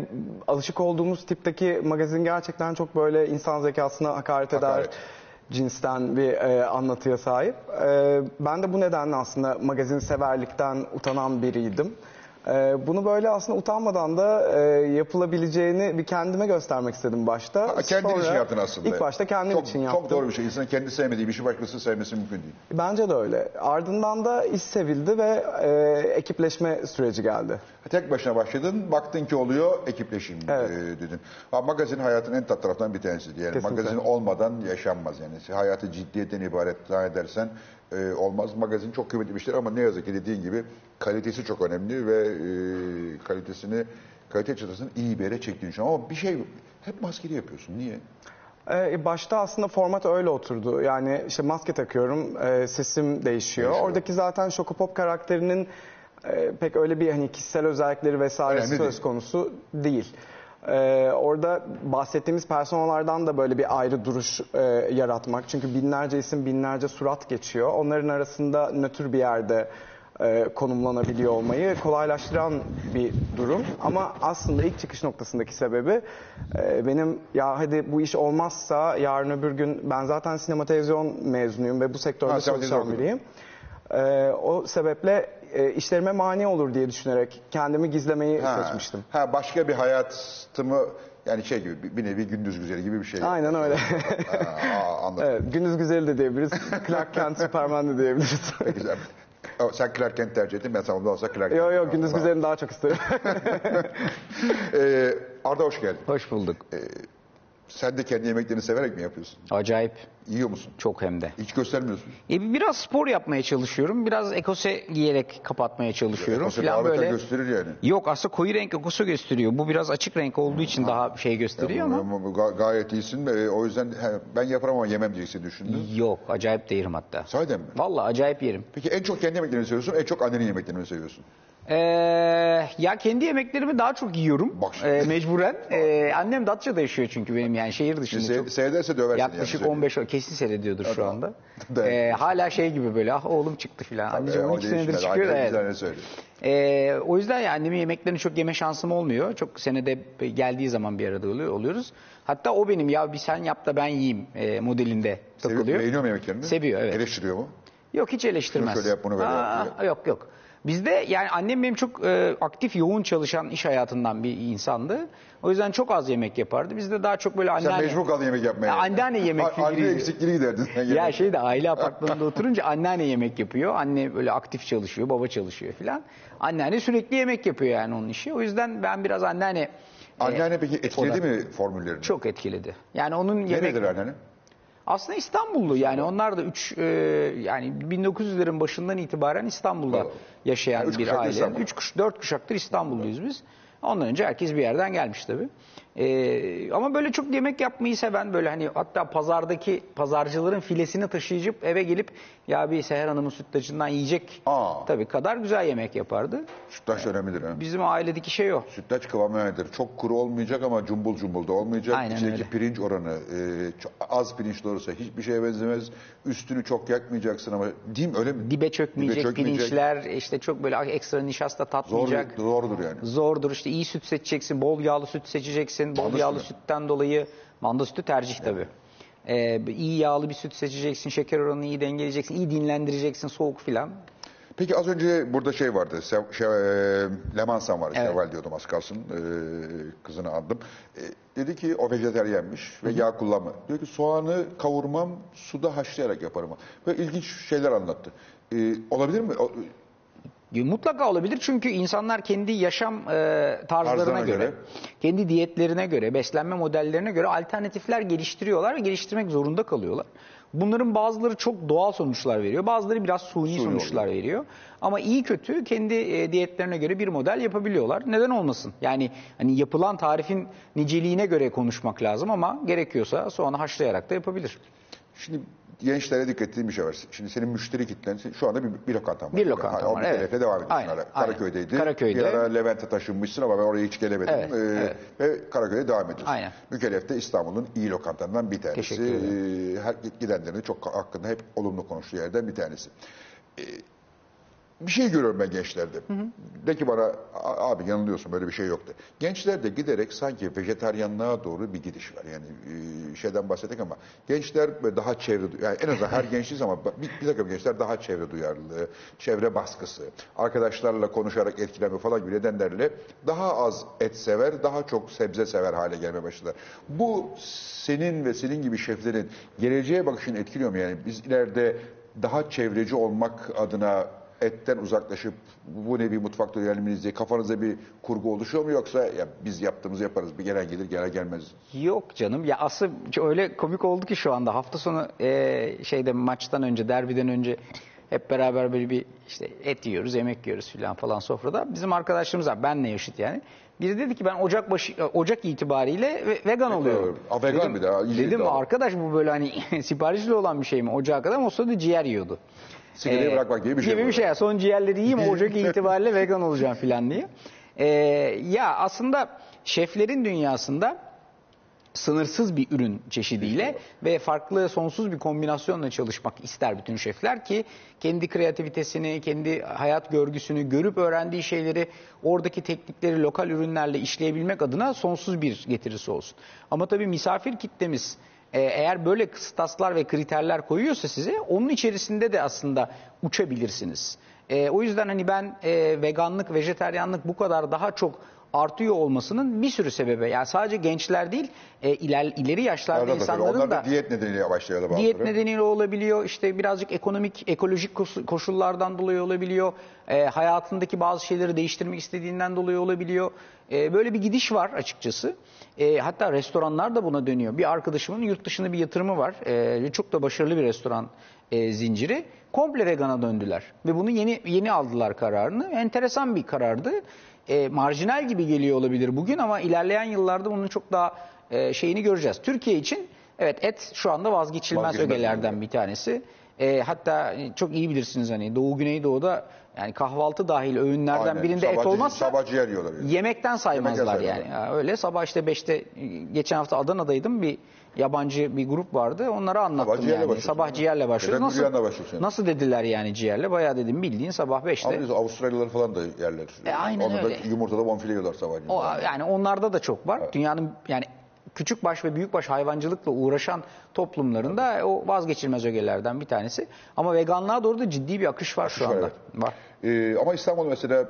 S4: alışık olduğumuz tipteki magazin gerçekten çok böyle insan zekasına hakaret eder
S1: Hakaret.
S4: Cinsten bir e, anlatıya sahip. E, ben de bu nedenle aslında magazin severlikten utanan biriydim. E, bunu böyle aslında utanmadan da e, yapılabileceğini bir kendime göstermek istedim başta.
S1: Ha, kendin
S4: Sonra
S1: için yaptın aslında.
S4: İlk başta kendim
S1: çok,
S4: için yaptım.
S1: Çok doğru bir şey. İnsanın kendi sevmediği bir şey başkası sevmesi mümkün değil.
S4: Bence de öyle. Ardından da iş sevildi ve e, ekipleşme süreci geldi.
S1: Tek başına başladın, baktın ki oluyor, ekipleşeyim
S4: Evet.
S1: e, dedin. Ha, magazin hayatın en tat taraftan bir tanesidir. Yani
S4: Kesinlikle.
S1: magazin olmadan yaşanmaz yani. Hayatı ciddiyetten ibaret zannedersen e, olmaz. Magazin çok kıymetli bir şeydir ama ne yazık ki dediğin gibi kalitesi çok önemli ve e, kalitesini, kalite çıtasını iyi bir yere çektiğini düşünüyorum. Ama bir şey, hep maskeli yapıyorsun. Niye?
S4: Ee, başta aslında format öyle oturdu. Yani işte maske takıyorum, e, sesim değişiyor.
S1: Değişiyor.
S4: Oradaki zaten Şokopop karakterinin e, pek öyle bir hani kişisel özellikleri
S1: Önemli
S4: söz
S1: değil.
S4: konusu değil. Ee, orada bahsettiğimiz personalardan da böyle bir ayrı duruş e, yaratmak. Çünkü binlerce isim, binlerce surat geçiyor. Onların arasında nötr bir yerde e, konumlanabiliyor olmayı kolaylaştıran bir durum. Ama aslında ilk çıkış noktasındaki sebebi e, benim ya hadi bu iş olmazsa yarın öbür gün ben zaten sinema televizyon mezunuyum ve bu sektörde
S1: Ha,
S4: çalışan biriyim. E, o sebeple e, işlerime mani olur diye düşünerek kendimi gizlemeyi
S1: Ha,
S4: seçmiştim.
S1: Ha, başka bir hayatımı yani şey gibi bir- bir nevi gündüz güzeli gibi bir şey.
S4: Aynen öyle.
S1: Ha, aa, anladım.
S4: evet, gündüz güzeli de diyebiliriz. Clark Kent, Superman de diyebiliriz.
S1: Güzel. Sen Clark Kent tercih ettin. Ben ondan olsa Clark Kent.
S4: Yo yo gündüz güzelini daha çok isterim.
S1: Ee, Arda hoş geldin.
S5: Hoş bulduk.
S1: Sen de kendi yemeklerini severek mi yapıyorsun?
S5: Acayip.
S1: Yiyor musun?
S5: Çok hem de.
S1: Hiç göstermiyorsun.
S5: E, biraz spor yapmaya çalışıyorum. Biraz ekose giyerek kapatmaya çalışıyorum.
S1: Ekose
S5: Falan böyle.
S1: gösterir yani.
S5: Yok aslında koyu renk ekosu gösteriyor. Bu biraz açık renk olduğu için daha şey gösteriyor ama.
S1: Ama ga- gayet iyisin. Ee, o yüzden he, ben yaparım ama yemem diyeceksin düşündüm.
S5: Yok acayip de yerim hatta.
S1: Sahiden mi?
S5: Vallahi acayip yerim.
S1: Peki en çok kendi yemeklerini seviyorsun, en çok annenin yemeklerini mi seviyorsun?
S5: Ee, ya kendi yemeklerimi daha çok yiyorum.
S1: Bak şimdi.
S5: Ee, mecburen. Ee, annem Datça'da yaşıyor çünkü benim yani şehir dışında.
S1: Se-
S5: çok-
S1: seyrederse döversin
S5: Yaklaşık
S1: yani.
S5: 15 o kesin seyrediyordur şu anda.
S1: Evet.
S5: Ee, hala şey gibi böyle ah oğlum çıktı filan. Anneciğim
S1: Ee, o
S5: 12 senedir
S1: değişmez.
S5: çıkıyor.
S1: Annen
S5: Evet. Ee, o yüzden yani annemin yemeklerini çok yeme şansım olmuyor. Çok senede geldiği zaman bir arada oluyor, oluyoruz. Hatta o benim ya bir sen yap da ben yiyeyim e, modelinde
S1: Seviyor,
S5: takılıyor.
S1: beğeniyor mu yemeklerini?
S5: Seviyor evet.
S1: Eleştiriyor mu?
S5: Yok hiç eleştirmez.
S1: Şunu şöyle yap, bunu böyle yap
S5: Aa, Yok yok. Bizde yani annem benim çok e, aktif yoğun çalışan iş hayatından bir insandı. O yüzden çok az yemek yapardı. Bizde daha çok böyle
S1: Sen
S5: anneanne...
S1: mecbur kaldın yemek yapmaya.
S5: Ya anneanne yemek
S1: A- Anne eksikliğini giderdin sen.
S5: Ya şey de aile apartmanında oturunca anneanne yemek yapıyor. Anne böyle aktif çalışıyor, baba çalışıyor filan. Anneanne sürekli yemek yapıyor yani onun işi. O yüzden ben biraz anneanne
S1: Anneanne peki etkiledi mi formüllerini?
S5: çok etkiledi. Yani onun yemek
S1: Neredir anneanne?
S5: Aslında İstanbullu yani onlar da üç e, yani 1900'lerin başından itibaren İstanbul'da
S1: Bravo.
S5: yaşayan
S1: Üç
S5: bir aile.
S1: İstanbul.
S5: Üç kuş, dört kuşaktır İstanbulluyuz biz. Ondan önce herkes bir yerden gelmiş tabii. E, ama böyle çok yemek yapmayı seven böyle hani hatta pazardaki pazarcıların filesini taşıyıp eve gelip ya bir Seher Hanım'ın sütlacından yiyecek
S1: Aa.
S5: tabii kadar güzel yemek yapardı.
S1: Sütlaç önemlidir. Ha?
S5: Bizim ailedeki şey o.
S1: Sütlaç kıvamı önemlidir. Çok kuru olmayacak ama cumbul cumbul da olmayacak.
S5: Aynen
S1: İçindeki
S5: öyle.
S1: pirinç oranı e, çok az pirinçli olursa hiçbir şeye benzemez. Üstünü çok yakmayacaksın ama değil mi öyle mi?
S5: Dibe çökmeyecek,
S1: çökmeyecek.
S5: pirinçler işte çok böyle ekstra nişasta
S1: Zor,
S5: tatmayacak.
S1: zordur yani.
S5: Zordur işte iyi süt seçeceksin, bol yağlı süt seçeceksin. Bol
S1: Manda
S5: yağlı
S1: sütü.
S5: sütten dolayı manda sütü tercih tabii. Ee, iyi yağlı bir süt seçeceksin, şeker oranını iyi dengeleyeceksin, iyi dinlendireceksin soğuk filan.
S1: Peki az önce burada şey vardı. Sev, şey, e, Lemansan vardı.
S5: Evet.
S1: Şevval diyordum az kalsın. E, kızını aldım. E, dedi ki o vejeteryenmiş ve yağ kullanma. Diyor ki soğanı kavurmam, suda haşlayarak yaparım. Böyle ilginç şeyler anlattı. E, olabilir mi? O-
S5: Mutlaka olabilir çünkü insanlar kendi yaşam e, tarzlarına
S1: Tarzlarına
S5: göre,
S1: göre.
S5: kendi diyetlerine göre, beslenme modellerine göre alternatifler geliştiriyorlar ve geliştirmek zorunda kalıyorlar. Bunların bazıları çok doğal sonuçlar veriyor, bazıları biraz suni,
S1: Suni
S5: sonuçlar veriyor. Ama iyi kötü kendi e, diyetlerine göre bir model yapabiliyorlar. Neden olmasın? Yani hani yapılan tarifin niceliğine göre konuşmak lazım ama gerekiyorsa soğanı haşlayarak da yapabilir.
S1: Şimdi gençlere dikkat ettiğim bir şey var. Şimdi senin müşteri kitlen şu anda bir, bir lokantan var.
S5: Bir
S1: o
S5: var, evet.
S1: devam ediyorsun
S5: Aynen,
S1: hala.
S5: aynen.
S1: Karaköy'deydi.
S5: Karaköy'de.
S1: Bir ara Levent'e taşınmışsın ama ben oraya hiç gelemedim.
S5: Evet,
S1: Ee,
S5: evet.
S1: Ve Karaköy'de devam ediyorsun.
S5: Aynen.
S1: Mükellef de İstanbul'un iyi lokantalarından bir tanesi.
S5: Teşekkür ederim.
S1: Ee, her gidenlerin de çok hakkında hep olumlu konuştuğu yerden bir tanesi. Ee, bir şey görüyorum ben gençlerde. De ki bana "A- abi yanılıyorsun böyle bir şey yoktu. Gençlerde giderek sanki vejetaryanlığa doğru bir gidiş var. Yani e, şeyden bahsettik ama gençler daha çevre yani en azından her genç değil ama bir, bir takım gençler daha çevre duyarlılığı, çevre baskısı, arkadaşlarla konuşarak etkilenme falan gibi nedenlerle daha az et sever, daha çok sebze sever hale gelmeye başladılar. Bu senin ve senin gibi şeflerin geleceğe bakışını etkiliyor mu? Yani biz ileride daha çevreci olmak adına etten uzaklaşıp bu nevi mutfakta yönelmeniz diye kafanızda bir kurgu oluşuyor mu yoksa ya biz yaptığımızı yaparız bir gelen gelir gelen gelmez.
S5: Yok canım ya asıl öyle komik oldu ki şu anda hafta sonu e, şeyde maçtan önce derbiden önce hep beraber böyle bir işte et yiyoruz yemek yiyoruz filan falan sofrada. Bizim arkadaşlarımız var benle yaşıt yani. Biri dedi ki ben Ocak başı Ocak itibariyle ve- vegan oluyorum.
S1: Aa, vegan
S5: dedim,
S1: bir daha,
S5: Dedim
S1: daha.
S5: arkadaş bu böyle hani siparişli olan bir şey mi? Ocağa kadar o sırada ciğer yiyordu.
S1: Sigarayı
S5: Ee,
S1: bırakmak gibi bir şey.
S5: Gibi bir şey. ya. Son ciğerleri yiyeyim Ocak itibariyle vegan olacağım filan diye. Ee, ya aslında şeflerin dünyasında sınırsız bir ürün çeşidiyle ve farklı sonsuz bir kombinasyonla çalışmak ister bütün şefler ki kendi kreativitesini, kendi hayat görgüsünü, görüp öğrendiği şeyleri oradaki teknikleri lokal ürünlerle işleyebilmek adına sonsuz bir getirisi olsun. Ama tabii misafir kitlemiz e, eğer böyle kıstaslar ve kriterler koyuyorsa size onun içerisinde de aslında uçabilirsiniz. E, o yüzden hani ben e, veganlık, vejeteryanlık bu kadar daha çok artıyor olmasının bir sürü sebebi. Yani sadece gençler değil, e, iler, ileri yaşlarda
S1: Arada
S5: insanların da
S1: da diyet nedeniyle başlıyor bazıları.
S5: diyet nedeniyle olabiliyor. İşte birazcık ekonomik, ekolojik koşullardan dolayı olabiliyor. E, hayatındaki bazı şeyleri değiştirmek istediğinden dolayı olabiliyor. E, böyle bir gidiş var açıkçası. E, hatta restoranlar da buna dönüyor. Bir arkadaşımın yurt dışında bir yatırımı var. E, çok da başarılı bir restoran e, zinciri. Komple vegana döndüler. Ve bunu yeni yeni aldılar kararını. Enteresan bir karardı. E, marjinal gibi geliyor olabilir bugün ama ilerleyen yıllarda bunun çok daha e, şeyini göreceğiz. Türkiye için evet et şu anda vazgeçilmez,
S1: Vazgeçilmez
S5: ögelerden bir tanesi. E, hatta çok iyi bilirsiniz hani Doğu Güneydoğu'da yani kahvaltı dahil öğünlerden
S1: Aynen.
S5: birinde et
S1: Sabahçı-
S5: olmazsa
S1: sabah ciğer yiyorlar yani.
S5: yemekten saymazlar
S1: Yemekten
S5: yani. Ya öyle sabah işte 5'te geçen hafta Adana'daydım bir yabancı bir grup vardı. Onlara anlattım
S1: Sabah
S5: yani.
S1: başlıyorsun
S5: Sabah ciğerle başlıyoruz. Nasıl,
S1: başlıyorsun?
S5: nasıl dediler yani ciğerle? Bayağı dedim bildiğin sabah 5'te.
S1: Ama Avustralyalılar falan da yerler.
S5: E, aynen
S1: Onu
S5: öyle.
S1: da yumurtada bonfile yiyorlar.
S5: O, yani onlarda da çok var. Dünyanın yani küçük baş ve büyük baş hayvancılıkla uğraşan toplumlarında o vazgeçilmez ögelerden bir tanesi. Ama veganlığa doğru da ciddi bir akış var şu
S1: var,
S5: anda.
S1: evet.
S5: Var.
S1: Ee, ama İstanbul'da mesela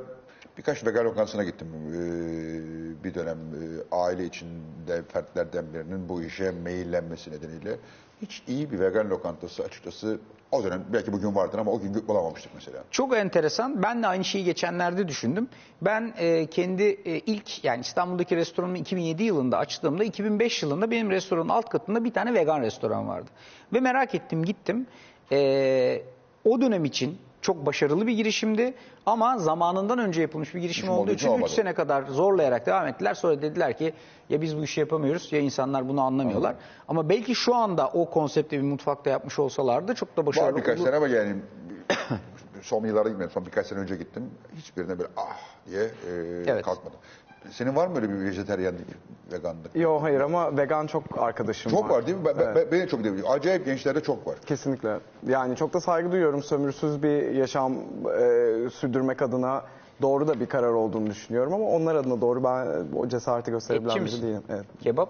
S1: birkaç vegan lokantasına gittim. Ee, bir dönem e, aile içinde fertlerden birinin bu işe meyillenmesi nedeniyle. Hiç iyi bir vegan lokantası açıkçası o dönem belki bugün vardır ama o gün bulamamıştık mesela.
S5: Çok enteresan. Ben de aynı şeyi geçenlerde düşündüm. Ben e, kendi e, ilk yani İstanbul'daki restoranımı 2007 yılında açtığımda 2005 yılında benim restoranın alt katında bir tane vegan restoran vardı. Ve merak ettim gittim. E, o dönem için çok başarılı bir girişimdi ama zamanından önce yapılmış bir girişim
S1: Girişim
S5: olduğu
S1: için
S5: için 3
S1: olmadı.
S5: sene kadar zorlayarak devam ettiler. Sonra dediler ki ya biz bu işi yapamıyoruz ya insanlar bunu anlamıyorlar. Ama belki şu anda o konsepte bir mutfakta yapmış olsalardı çok da başarılı
S1: Var birkaç
S5: olur.
S1: sene ama yani son yıllarda gitmedim. Son birkaç sene önce gittim. Hiçbirine böyle ah diye e,
S5: Evet.
S1: kalkmadım. Senin var mı öyle bir vejeteryanlık, veganlık?
S4: Yok hayır ama vegan çok arkadaşım
S1: Çok var değil mi? Ben,
S4: Evet.
S1: ben- benim çok değil. Acayip gençlerde çok var.
S4: Kesinlikle. Yani çok da saygı duyuyorum. Sömürsüz bir yaşam e, sürdürmek adına doğru da bir karar olduğunu düşünüyorum ama onlar adına doğru ben o cesareti gösterebilen
S5: Etçi
S4: biri
S5: misin?
S4: değilim. Evet.
S5: Kebap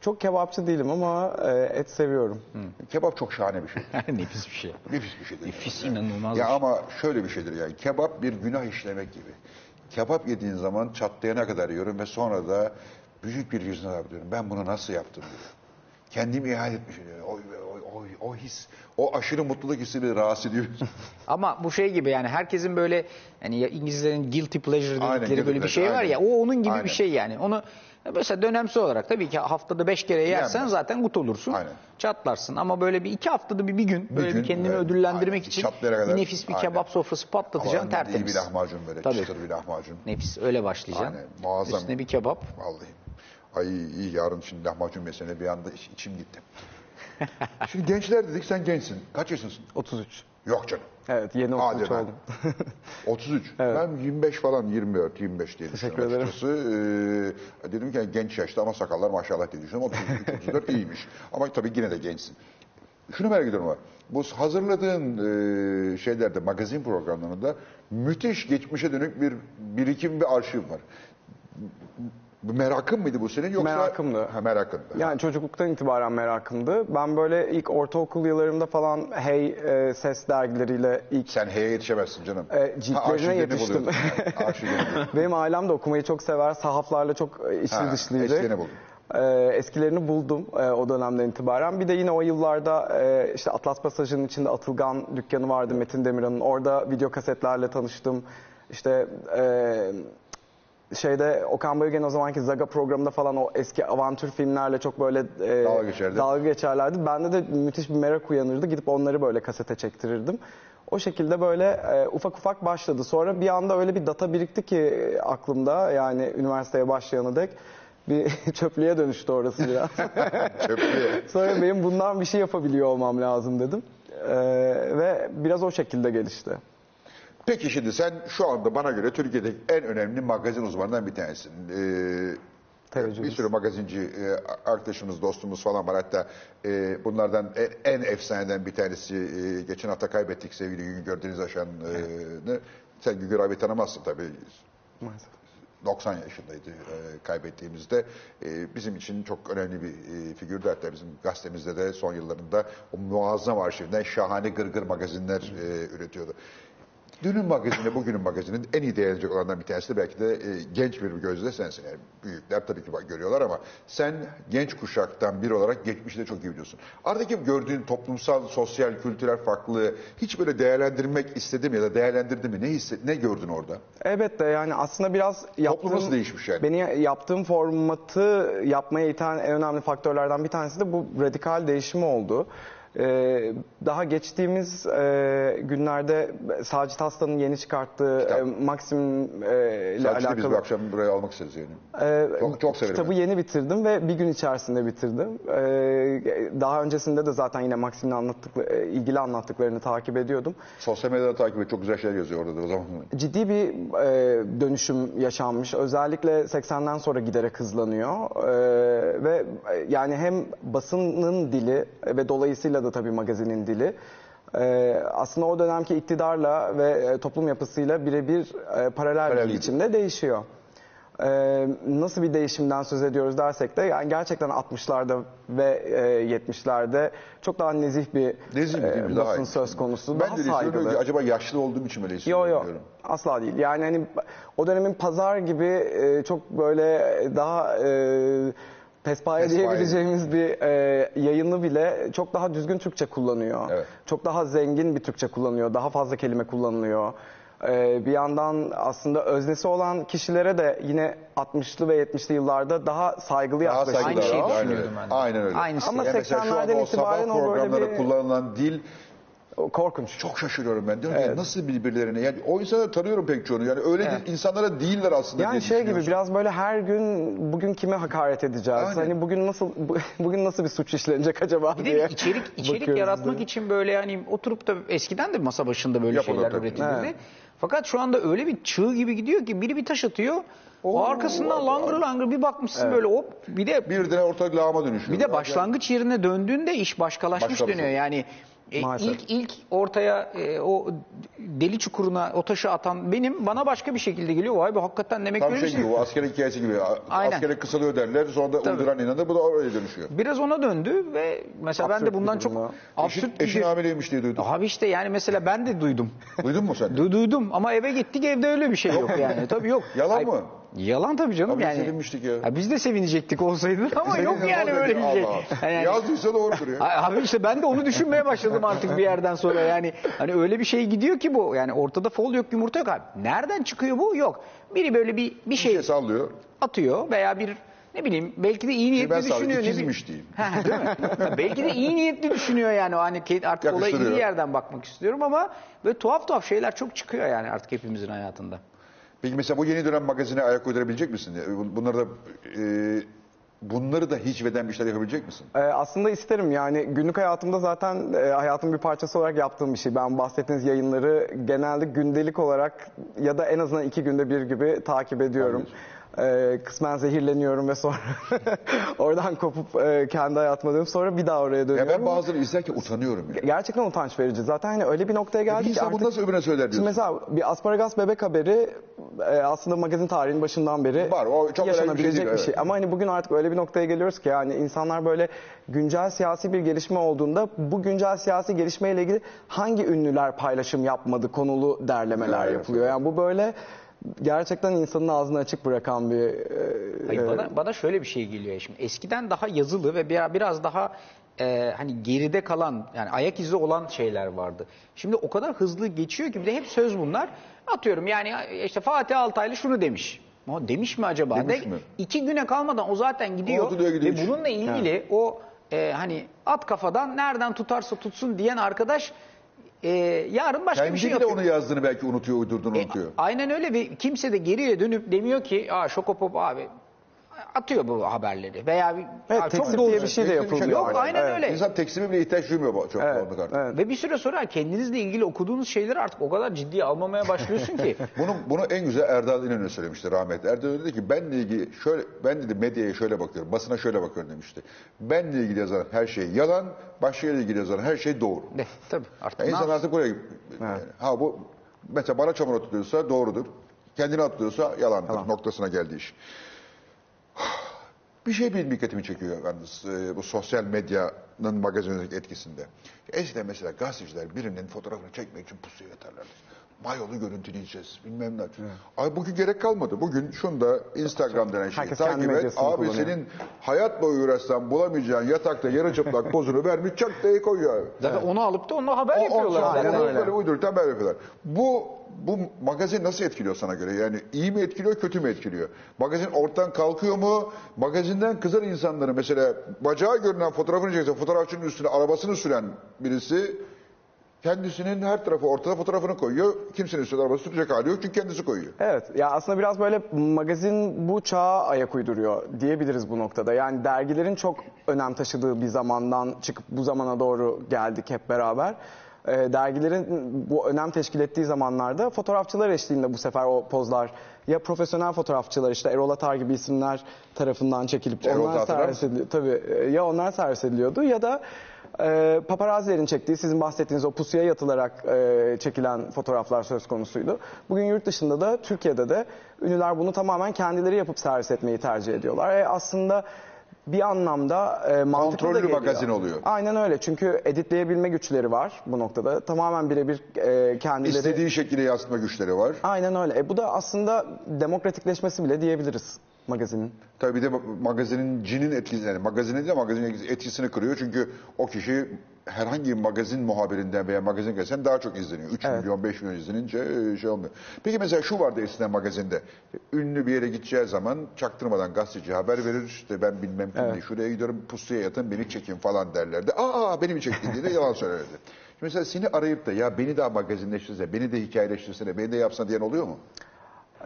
S4: Çok kebapçı değilim ama e, et seviyorum.
S1: Kebap çok şahane bir şey.
S5: nefis bir şey.
S1: Nefis bir şeydir.
S5: Nefis inanılmaz
S1: Ya
S5: şey.
S1: ama şöyle bir şeydir yani kebap bir günah işlemek gibi. Kebap yediğin zaman çatlayana kadar yiyorum ve sonra da büyük bir yüzüne diyorum. Ben bunu nasıl yaptım diyorum. Kendimi ihanet etmişim. diyorum. O, o, o, o his, o aşırı mutluluk hissini rahatsız ediyor.
S5: Ama bu şey gibi yani herkesin böyle hani ya İngilizlerin guilty pleasure
S1: Aynen,
S5: dedikleri
S1: guilty
S5: böyle bir
S1: pleasure,
S5: şey var ya o
S1: aynen.
S5: onun gibi
S1: Aynen.
S5: bir şey yani. Onu mesela dönemsel olarak tabii ki haftada beş kere yersen
S1: Yenmez.
S5: zaten gut olursun.
S1: Aynen.
S5: Çatlarsın ama böyle bir iki haftada bir, bir gün böyle
S1: gün,
S5: bir kendini
S1: evet.
S5: ödüllendirmek
S1: Aynen.
S5: için
S1: Çatlayana
S5: bir
S1: kadar.
S5: nefis bir
S1: Aynen.
S5: kebap sofrası patlatacaksın
S1: Ama
S5: tertemiz.
S1: bir lahmacun böyle
S5: Tabii.
S1: çıtır bir lahmacun.
S5: Nefis öyle başlayacaksın.
S1: Aynen, muazzam.
S5: Üstüne bir kebap.
S1: Vallahi. Ay iyi yarın şimdi lahmacun mesele bir anda iç- içim gitti. şimdi gençler dedik sen gençsin. Kaç yaşındasın?
S4: 33.
S1: Yok canım.
S4: Evet yeni 33
S1: lan.
S4: oldum.
S1: 33. Ben 25 falan 24, 25 diye
S4: Teşekkür
S1: düşünüyorum
S4: ederim.
S1: açıkçası. Ee, dedim ki genç yaşta ama sakallar maşallah diye düşünüyorum. 33, 34 iyiymiş. Ama tabii yine de gençsin. Şunu merak ediyorum ama bu hazırladığın e, şeylerde, magazin programlarında müthiş geçmişe dönük bir birikim ve arşiv var. Bu Merakın mıydı bu senin yoksa?
S4: Merakımdı.
S1: Ha, merakındı.
S4: Yani çocukluktan itibaren merakımdı. Ben böyle ilk ortaokul yıllarımda falan Hey e, ses dergileriyle ilk
S1: Sen heye yetişemezsin canım.
S4: E, ciltlerine yetiştim. Benim ailem de okumayı çok sever. Sahaflarla çok e, içli
S1: Ha,
S4: dışlıydı.
S1: eskilerini buldun.
S4: E, eskilerini buldum e, o dönemden itibaren. Bir de yine o yıllarda e, işte Atlas Pasajı'nın içinde Atılgan dükkanı vardı Metin Demirhan'ın. Orada video kasetlerle tanıştım. İşte e, şeyde Okan Bayülgen o zamanki Zaga programında falan o eski avantür filmlerle çok böyle e,
S1: Dalga geçerdi.
S4: dalga geçerlerdi. Bende de müthiş bir merak uyanırdı. Gidip onları böyle kasete çektirirdim. O şekilde böyle e, ufak ufak başladı. Sonra bir anda öyle bir data birikti ki e, aklımda yani üniversiteye başlayana dek bir çöplüğe dönüştü orası biraz.
S1: Çöplüğe.
S4: Sonra benim bundan bir şey yapabiliyor olmam lazım dedim. E, ve biraz o şekilde gelişti.
S1: Peki şimdi sen şu anda bana göre Türkiye'deki en önemli magazin uzmanından bir tanesin. Ee, bir sürü magazinci e, arkadaşımız, dostumuz falan var. Hatta e, bunlardan en, en efsaneden bir tanesi e, geçen hafta kaybettik sevgili Güngör Deniz Aşan'ı. Sen Güngör abi tanımazsın tabii.
S4: Maalesef.
S1: 90 yaşındaydı e, kaybettiğimizde. E, bizim için çok önemli bir e, figürdü. Hatta bizim gazetemizde de son yıllarında o muazzam arşivden şahane gırgır magazinler e, üretiyordu. Dünün magazini, bugünün magazinin en iyi değerlenecek olanlardan bir tanesi de belki de e, genç bir gözle sensin. Yani büyükler tabii ki bak- görüyorlar ama sen genç kuşaktan biri olarak geçmişi de çok iyi biliyorsun. Aradaki gördüğün toplumsal, sosyal, kültürel farklılığı hiç böyle değerlendirmek istedin mi ya da değerlendirdin mi? Ne hisset, ne gördün orada?
S4: Elbette yani aslında biraz yaptığım,
S1: nasıl değişmiş yani?
S4: Beni yaptığım formatı yapmaya iten en önemli faktörlerden bir tanesi de bu radikal değişim oldu. Ee, daha geçtiğimiz e, günlerde Sacit Aslan'ın yeni çıkarttığı
S1: Kitap.
S4: e, Maxim e, ile
S1: Sadece biz
S4: alakalı
S1: bu akşam buraya almak isteriz yani.
S4: ee,
S1: Çok- çok severim
S4: Kitabı
S1: ben.
S4: yeni bitirdim ve bir gün içerisinde bitirdim. Ee, daha öncesinde de zaten yine Maxim'le anlattık, e, ilgili anlattıklarını takip ediyordum.
S1: Sosyal medyada takip et. Çok güzel şeyler yazıyor orada da o zaman.
S4: Ciddi bir e, dönüşüm yaşanmış. Özellikle 80'den sonra giderek hızlanıyor. E, ve yani hem basının dili ve dolayısıyla da tabii magazinin dili e, aslında o dönemki iktidarla ve e, toplum yapısıyla birebir e, paralel
S1: Paralel
S4: bir
S1: gidiyor.
S4: biçimde değişiyor. e, nasıl bir değişimden söz ediyoruz dersek de yani gerçekten 60'larda ve e, 70'lerde çok daha nezih bir
S1: Nezih
S4: e, basın
S1: iyi.
S4: söz konusu.
S1: Ben
S4: daha
S1: de hissediyorum
S4: saygılı.
S1: ki acaba yaşlı olduğum için böyle
S4: Yo
S1: hissediyorum.
S4: yo
S1: diyorum.
S4: asla değil. Yani hani o dönemin pazar gibi e, çok böyle daha e, pespaya
S1: Pespaya.
S4: diyebileceğimiz bir e, yayını bile çok daha düzgün Türkçe kullanıyor.
S1: Evet.
S4: Çok daha zengin bir Türkçe kullanıyor. Daha fazla kelime kullanılıyor. E, bir yandan aslında öznesi olan kişilere de yine 60'lı ve 70'li yıllarda daha saygılı
S1: Daha saygılı.
S5: Aynı şeyi
S1: Aynen öyle.
S5: düşünüyordum ben de.
S1: Aynen öyle.
S5: Aynısı.
S4: Ama
S1: Yani mesela şu anda
S4: 80'lerden
S1: o sabah
S4: itibaren o böyle
S1: programları
S4: bir-
S1: kullanılan dil
S4: Korkunç.
S1: çok şaşırıyorum ben. Diyorum ki nasıl birbirlerine yani o insanları tanıyorum pek çoğunu. Yani öyle değil- insanlara değiller aslında
S4: Yani
S1: diye
S4: şey gibi
S1: düşünüyorsun.
S4: biraz böyle her gün bugün kime hakaret edeceğiz?
S1: Aynen.
S4: Hani bugün nasıl bu- bugün nasıl bir suç işlenecek acaba
S5: Bir
S4: diye.
S5: de içerik içerik
S4: bakıyoruz
S5: yaratmak için böyle hani oturup da eskiden de masa başında böyle
S1: Yapılır
S5: şeyler
S1: tabii.
S5: üretilirdi.
S4: Evet.
S5: Fakat şu anda öyle bir çığ gibi gidiyor ki biri bir taş atıyor. O arkasından langır langır bir bakmışsın böyle hop bir de
S1: Birden ortak lağma dönüşüyor.
S5: bir de başlangıç yerine döndüğünde iş başkalaşmış
S1: Başka bir
S5: dönüyor. Yani e,
S4: Maalesef.
S5: ilk ilk ortaya e, o deli çukuruna o taşı atan benim bana başka bir şekilde geliyor. Vay be hakikaten demek
S1: Tam şey
S5: şey.
S1: gibi o askerin hikayesi gibi.
S5: Aynen.
S1: Askere kısalıyor derler sonra da
S5: Tabii.
S1: uyduran inanır bu da öyle dönüşüyor.
S5: Biraz ona döndü ve mesela ben
S4: Absürt
S5: de bundan çok
S4: durum
S1: Eşin,
S5: absürt
S1: eşin
S5: bir
S1: hamileymiş diye duydum.
S5: Abi işte yani mesela ben de duydum.
S1: Duydun mu sen? de?
S5: Du- duydum ama eve gittik evde öyle bir şey yok yani. Tabii yok.
S1: Yalan mı?
S5: Yalan tabii canım
S1: Tabii
S5: yani.
S1: sevinmiştik ya.
S5: biz de sevinecektik olsaydı ama yok yani öyle bir şey.
S1: Allah Allah.
S5: Yani-
S1: Yazdıysa doğrudur ya.
S5: Abi işte ben de onu düşünmeye başladım artık bir yerden sonra yani hani öyle bir şey gidiyor ki bu yani ortada fol yok yumurta yok abi. Nereden çıkıyor bu? Yok. Biri böyle bir bir
S1: Bir
S5: şey
S1: şey sallıyor.
S5: atıyor veya bir ne bileyim belki de iyi niyetli
S1: ben
S5: düşünüyor. ne
S1: ikizmiş
S5: bileyim.
S1: diyeyim.
S5: Ha, değil mi? Ha, belki de iyi niyetli düşünüyor yani o hani ke- artık olaya iyi
S1: Yakıştırıyor.
S5: yerden bakmak istiyorum ama böyle tuhaf tuhaf şeyler çok çıkıyor yani artık hepimizin hayatında.
S1: Peki mesela bu yeni dönem magazine ayak uydurabilecek misin? E, Bunları da e, bunları da hiç veden bir şeyler yapabilecek misin?
S4: Ee, aslında isterim yani günlük hayatımda zaten e, hayatımın bir parçası olarak yaptığım bir şey. Ben bahsettiğiniz yayınları genelde gündelik olarak ya da en azından iki günde bir gibi takip ediyorum. Ee, kısmen zehirleniyorum ve sonra oradan kopup e, kendi hayatıma dönüp sonra bir daha oraya
S1: Ya
S4: dönüyorum.
S1: ben bazıları izlerken utanıyorum ya.
S4: Gerçekten utanç verici. Zaten hani öyle bir noktaya geldik ki artık...
S1: bunu nasıl öbürüne söyler diyorsun?
S4: mesela bir asparagas bebek haberi e, aslında magazin tarihinin başından beri
S1: Var, o çok önemli bir şey
S4: yaşanabilecek
S1: değil,
S4: bir şey.
S1: evet.
S4: Ama hani bugün artık öyle bir noktaya geliyoruz ki yani insanlar böyle güncel siyasi bir gelişme olduğunda bu güncel siyasi gelişmeyle ilgili hangi ünlüler paylaşım yapmadı konulu derlemeler
S1: Evet,
S4: yapılıyor. Yani bu böyle gerçekten insanın ağzını açık bırakan bir e,
S5: Hayır,
S4: e,
S5: bana, bana şöyle bir şey geliyor şimdi. Eskiden daha yazılı ve bir- biraz daha e, hani geride kalan yani ayak izi olan şeyler vardı. Şimdi o kadar hızlı geçiyor ki bir de hep söz bunlar. Atıyorum yani işte Fatih Altaylı şunu demiş. Ama demiş mi acaba?
S1: Demiş
S5: De-
S1: mi?
S5: İki güne kalmadan o zaten gidiyor.
S1: gidiyor.
S5: Ve bununla ilgili o e, hani at kafadan nereden tutarsa tutsun diyen arkadaş e, yarın başka bir
S1: Kendi
S5: şey
S1: de
S5: yapıyor.
S1: onu yazdığını belki unutuyor, uydurduğunu
S5: E,
S1: unutuyor.
S5: aynen öyle ve kimse de geriye dönüp demiyor ki aa Şokopop abi atıyor bu haberleri veya
S4: Evet,
S5: "Aa, çok doğru.
S4: diye bir şey de yapılıyor.
S5: Yok aynen
S4: Evet.
S5: öyle.
S1: İnsan tekstime bile ihtiyaç duymuyor bu- çok
S4: Evet,
S1: artık.
S4: evet.
S5: Ve bir süre sonra kendinizle ilgili okuduğunuz şeyleri artık o kadar ciddiye almamaya başlıyorsun ki.
S1: Bunu, bunu en güzel Erdal İnönü söylemişti rahmetli. Erdal dedi ki benle ilgili şöyle ben dedi medyaya şöyle bakıyorum, basına şöyle bakıyorum demişti. Benle ilgili yazılan her şey yalan, başkayla ilgili yazılan her şey doğru.
S5: de, tabii artık
S1: Yani
S5: ne
S1: insan artık buraya yani, ha bu mesela bana çamur atılıyorsa doğrudur. Kendine atılıyorsa yalandır noktasına geldi iş. Bir şey benim dikkatimi çekiyor yalnız e, bu sosyal medyanın magazinindeki etkisinde. Eskiden mesela gazeteciler birinin fotoğrafını çekmek için pusuya yatarlardı. Mayolu görüntüleyeceğiz bilmem ne. Ay bugün gerek kalmadı. Bugün şunda Instagram denen şeyi
S4: Herkes
S1: takip et. Abi
S4: kullanıyor.
S1: senin hayat boyu uğraşsan bulamayacağın yatakta yarı çıplak pozunu vermiş çak diye koyuyor.
S5: Zaten onu alıp da onunla haber
S1: O-
S5: yapıyorlar.
S1: onu
S4: öyle.
S1: Böyle uydururken böyle yapıyorlar. Bu bu magazin nasıl etkiliyor sana göre? Yani iyi mi etkiliyor, kötü mü etkiliyor? Magazin ortadan kalkıyor mu? Magazinden kızan insanları mesela bacağı görünen fotoğrafını çekse fotoğrafçının üstüne arabasını süren birisi kendisinin her tarafı ortada fotoğrafını koyuyor. Kimsenin üstüne arabası sürecek hali yok çünkü kendisi koyuyor.
S4: Evet ya aslında biraz böyle magazin bu çağa ayak uyduruyor diyebiliriz bu noktada. Yani dergilerin çok önem taşıdığı bir zamandan çıkıp bu zamana doğru geldik hep beraber. Ee, dergilerin bu önem teşkil ettiği zamanlarda fotoğrafçılar eşliğinde bu sefer o pozlar ya profesyonel fotoğrafçılar işte Erol Atar gibi isimler tarafından çekilip
S1: Erol
S4: onlar
S1: Atar
S4: servis ediliyor. Tabii e, ya onlar servis ediliyordu ya da e, paparazilerin çektiği, sizin bahsettiğiniz o pusuya yatılarak e, çekilen fotoğraflar söz konusuydu. Bugün yurt dışında da, Türkiye'de de ünlüler bunu tamamen kendileri yapıp servis etmeyi tercih ediyorlar. E, aslında bir anlamda e, mantıklı da
S1: Kontrollü
S4: geliyor.
S1: magazin oluyor.
S4: Aynen öyle çünkü editleyebilme güçleri var bu noktada. Tamamen birebir e, kendileri...
S1: İstediği şekilde yansıtma güçleri var.
S4: Aynen öyle. E, bu da aslında demokratikleşmesi bile diyebiliriz magazinin.
S1: Tabii bir de magazinin cinin etkisi, yani magazinin de magazinin etkisini kırıyor. Çünkü o kişi herhangi bir magazin muhabirinden veya magazin gazetesinden daha çok izleniyor. 3
S4: Evet.
S1: milyon, 5 milyon izlenince e, şey olmuyor. Peki mesela şu vardı eskiden magazinde. Ünlü bir yere gideceği zaman çaktırmadan gazeteci haber verir. İşte ben bilmem kimdi, şuraya gidiyorum pusuya yatın beni çekin falan derlerdi. Aa beni mi çektin diye de yalan söylerdi. Şimdi mesela seni arayıp da ya beni daha magazinleştirsene, beni de hikayeleştirsene, beni de yapsana diyen oluyor mu?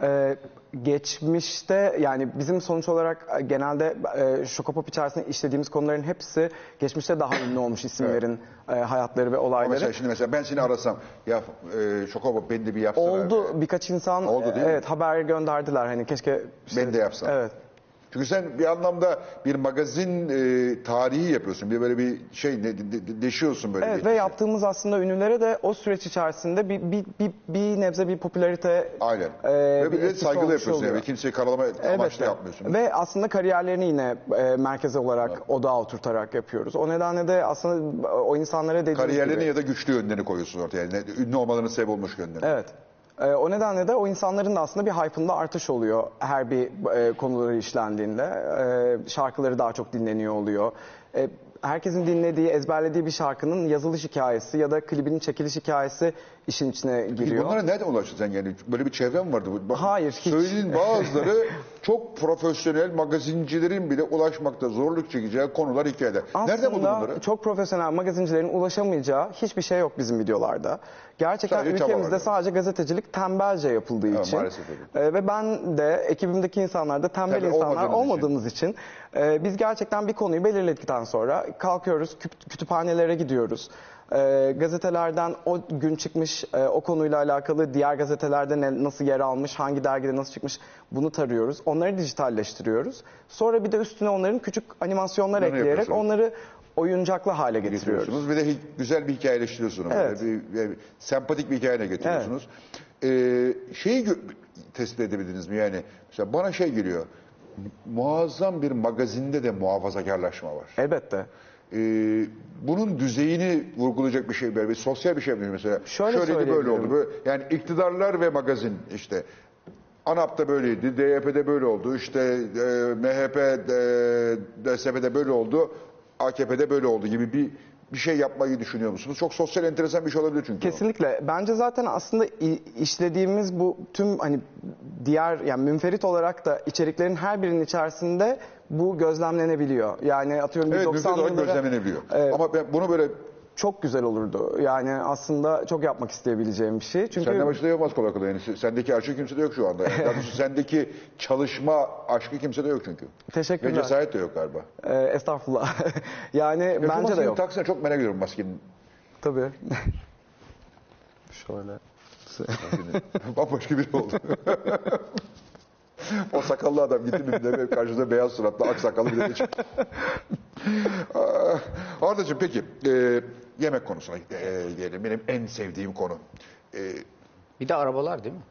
S4: Ee, geçmişte yani bizim sonuç olarak e, genelde e, Şokopop içerisinde işlediğimiz konuların hepsi geçmişte daha ünlü olmuş isimlerin e, hayatları ve olayları.
S1: mesela şimdi mesela ben seni arasam ya e, Şokobop beni de bir yapsana.
S4: Oldu birkaç insan
S1: Oldu değil mi?
S4: evet haber gönderdiler hani keşke
S1: Ben de yapsam.
S4: Evet.
S1: Çünkü sen bir anlamda bir magazin e, tarihi yapıyorsun. Bir böyle bir şey ne, de- de- deşiyorsun böyle.
S4: Evet
S1: bir
S4: ve yaptığımız aslında ünlülere de o süreç içerisinde bir bir bir, bir nebze bir popülarite
S1: Aynen.
S4: e,
S1: Ve
S4: bir
S1: bir de saygılı
S4: olmuş
S1: yapıyorsun.
S4: oluyor.
S1: Yani. Kimseyi karalama amaçlı
S4: Elbette.
S1: yapmıyorsun.
S4: Ve aslında kariyerlerini yine e, merkeze olarak odağa oturtarak yapıyoruz. O nedenle de aslında o insanlara dediğimiz
S1: Kariyerlerini
S4: gibi.
S1: ya da güçlü yönlerini koyuyorsun ortaya. Yani ünlü olmalarının sebep olmuş yönlerini.
S4: Evet. E, o nedenle de o insanların da aslında bir hype'ında artış oluyor her bir e, konuları işlendiğinde. E, şarkıları daha çok dinleniyor oluyor. E, herkesin dinlediği, ezberlediği bir şarkının yazılış hikayesi ya da klibinin çekiliş hikayesi işin içine giriyor.
S1: bunlara nereden ulaştın sen yani? Böyle bir çevren vardı. Bak,
S4: Hayır, hiç.
S1: Söylediğin bazıları çok profesyonel magazincilerin bile ulaşmakta zorluk çekeceği konular, hikayeler. Nereden buldun
S4: Aslında
S1: bunları?
S4: çok profesyonel magazincilerin ulaşamayacağı hiçbir şey yok bizim videolarda. Gerçekten
S1: Sadece
S4: ülkemizde sadece gazetecilik tembelce yapıldığı
S1: Evet,
S4: için e, ve ben de ekibimdeki insanlar da tembel
S1: Tabii,
S4: insanlar
S1: olmadığımız
S4: olmadığımız için, e, biz gerçekten bir konuyu belirledikten sonra kalkıyoruz kütüphanelere gidiyoruz. E, gazetelerden o gün çıkmış e, o konuyla alakalı diğer gazetelerde ne, nasıl yer almış, hangi dergide nasıl çıkmış bunu tarıyoruz. Onları dijitalleştiriyoruz. Sonra bir de üstüne onların küçük animasyonlar
S1: Bunları
S4: ekleyerek
S1: yapıyorsunuz.
S4: onları oyuncaklı hale getiriyoruz.
S1: getiriyorsunuz ve de hi- güzel bir hikayeleştiriyorsunuz.
S4: Evet.
S1: Böyle Bir, bir sempatik bir hikaye getiriyorsunuz. Ee, şeyi gö- tespit edebildiniz mi yani? Mesela bana şey geliyor. Muazzam bir magazinde de muhafazakarlaşma var.
S4: Elbette.
S1: Ee, bunun düzeyini vurgulayacak bir şey böyle bir sosyal bir şey mi mesela?
S4: Şöyle
S1: Şöyleydi böyle
S4: söyleyebilirim.
S1: oldu. Böyle, yani iktidarlar ve magazin işte ANAP'ta böyleydi, DYP'de böyle oldu, işte e, MHP, e, DSP'de böyle oldu, AKP'de böyle oldu gibi bir bir şey yapmayı düşünüyor musunuz? Çok sosyal enteresan bir şey olabilir çünkü. o.
S4: Kesinlikle. Bence zaten aslında işlediğimiz bu tüm hani diğer yani münferit olarak da içeriklerin her birinin içerisinde bu gözlemlenebiliyor. Yani atıyorum bir
S1: Evet, mümkün
S4: 90'lı
S1: olarak
S4: yıllara
S1: gözlemlenebiliyor.
S4: Evet.
S1: Ama ben bunu böyle
S4: çok güzel olurdu. Yani aslında çok yapmak isteyebileceğim bir şey. Çünkü
S1: senden başında yapmaz kolay kolay. Yani sendeki aşkı kimsede yok şu anda. Yani. Daha doğrusu sendeki çalışma aşkı kimsede yok çünkü.
S4: Teşekkürler.
S1: Ve cesaret de yok galiba.
S4: e, estağfurullah. yani
S1: Ya şu
S4: bence de
S1: maskeyi
S4: yok.
S1: taksana çok merak ediyorum maskenin.
S4: Tabii. Şöyle.
S1: Bambaşka biri oldu. o sakallı adam gitti birbirine karşısında beyaz suratlı ak sakallı bir de çıktı. Ardacığım peki e, yemek konusuna e, diyelim. Benim en sevdiğim konu. E,
S5: Bir de arabalar değil mi?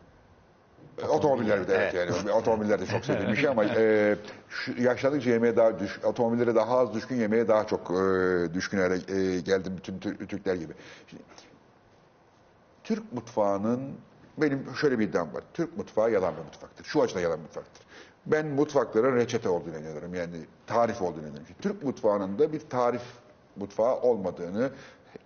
S1: Otomobiller de evet, yani otomobiller de çok sevdiğim bir şey ama e, şu, yaşlandıkça yemeğe daha düş, otomobillere daha az düşkün yemeğe daha çok e, düşkün hale e, geldim bütün Tür- Türkler gibi. Şimdi, Türk mutfağının benim şöyle bir iddiam var. Türk mutfağı yalan bir mutfaktır. Şu açıdan yalan bir mutfaktır. Ben mutfaklara reçete olduğunu inanıyorum. Yani tarif olduğunu inanıyorum. Türk mutfağının da bir tarif mutfağı olmadığını,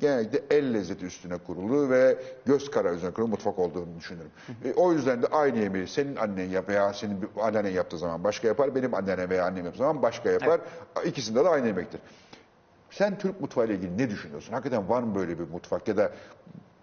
S1: genellikle el lezzeti üstüne kurulu ve göz kara üzerine kurulu mutfak olduğunu düşünüyorum. E, o yüzden de aynı yemeği senin annen yap veya senin bir annennen yaptığı zaman başka yapar, benim anneannem veya annem yaptığı zaman başka yapar. İkisinde de aynı yemektir. Sen Türk mutfağı ile ilgili ne düşünüyorsun? Hakikaten var mı böyle bir mutfak ya da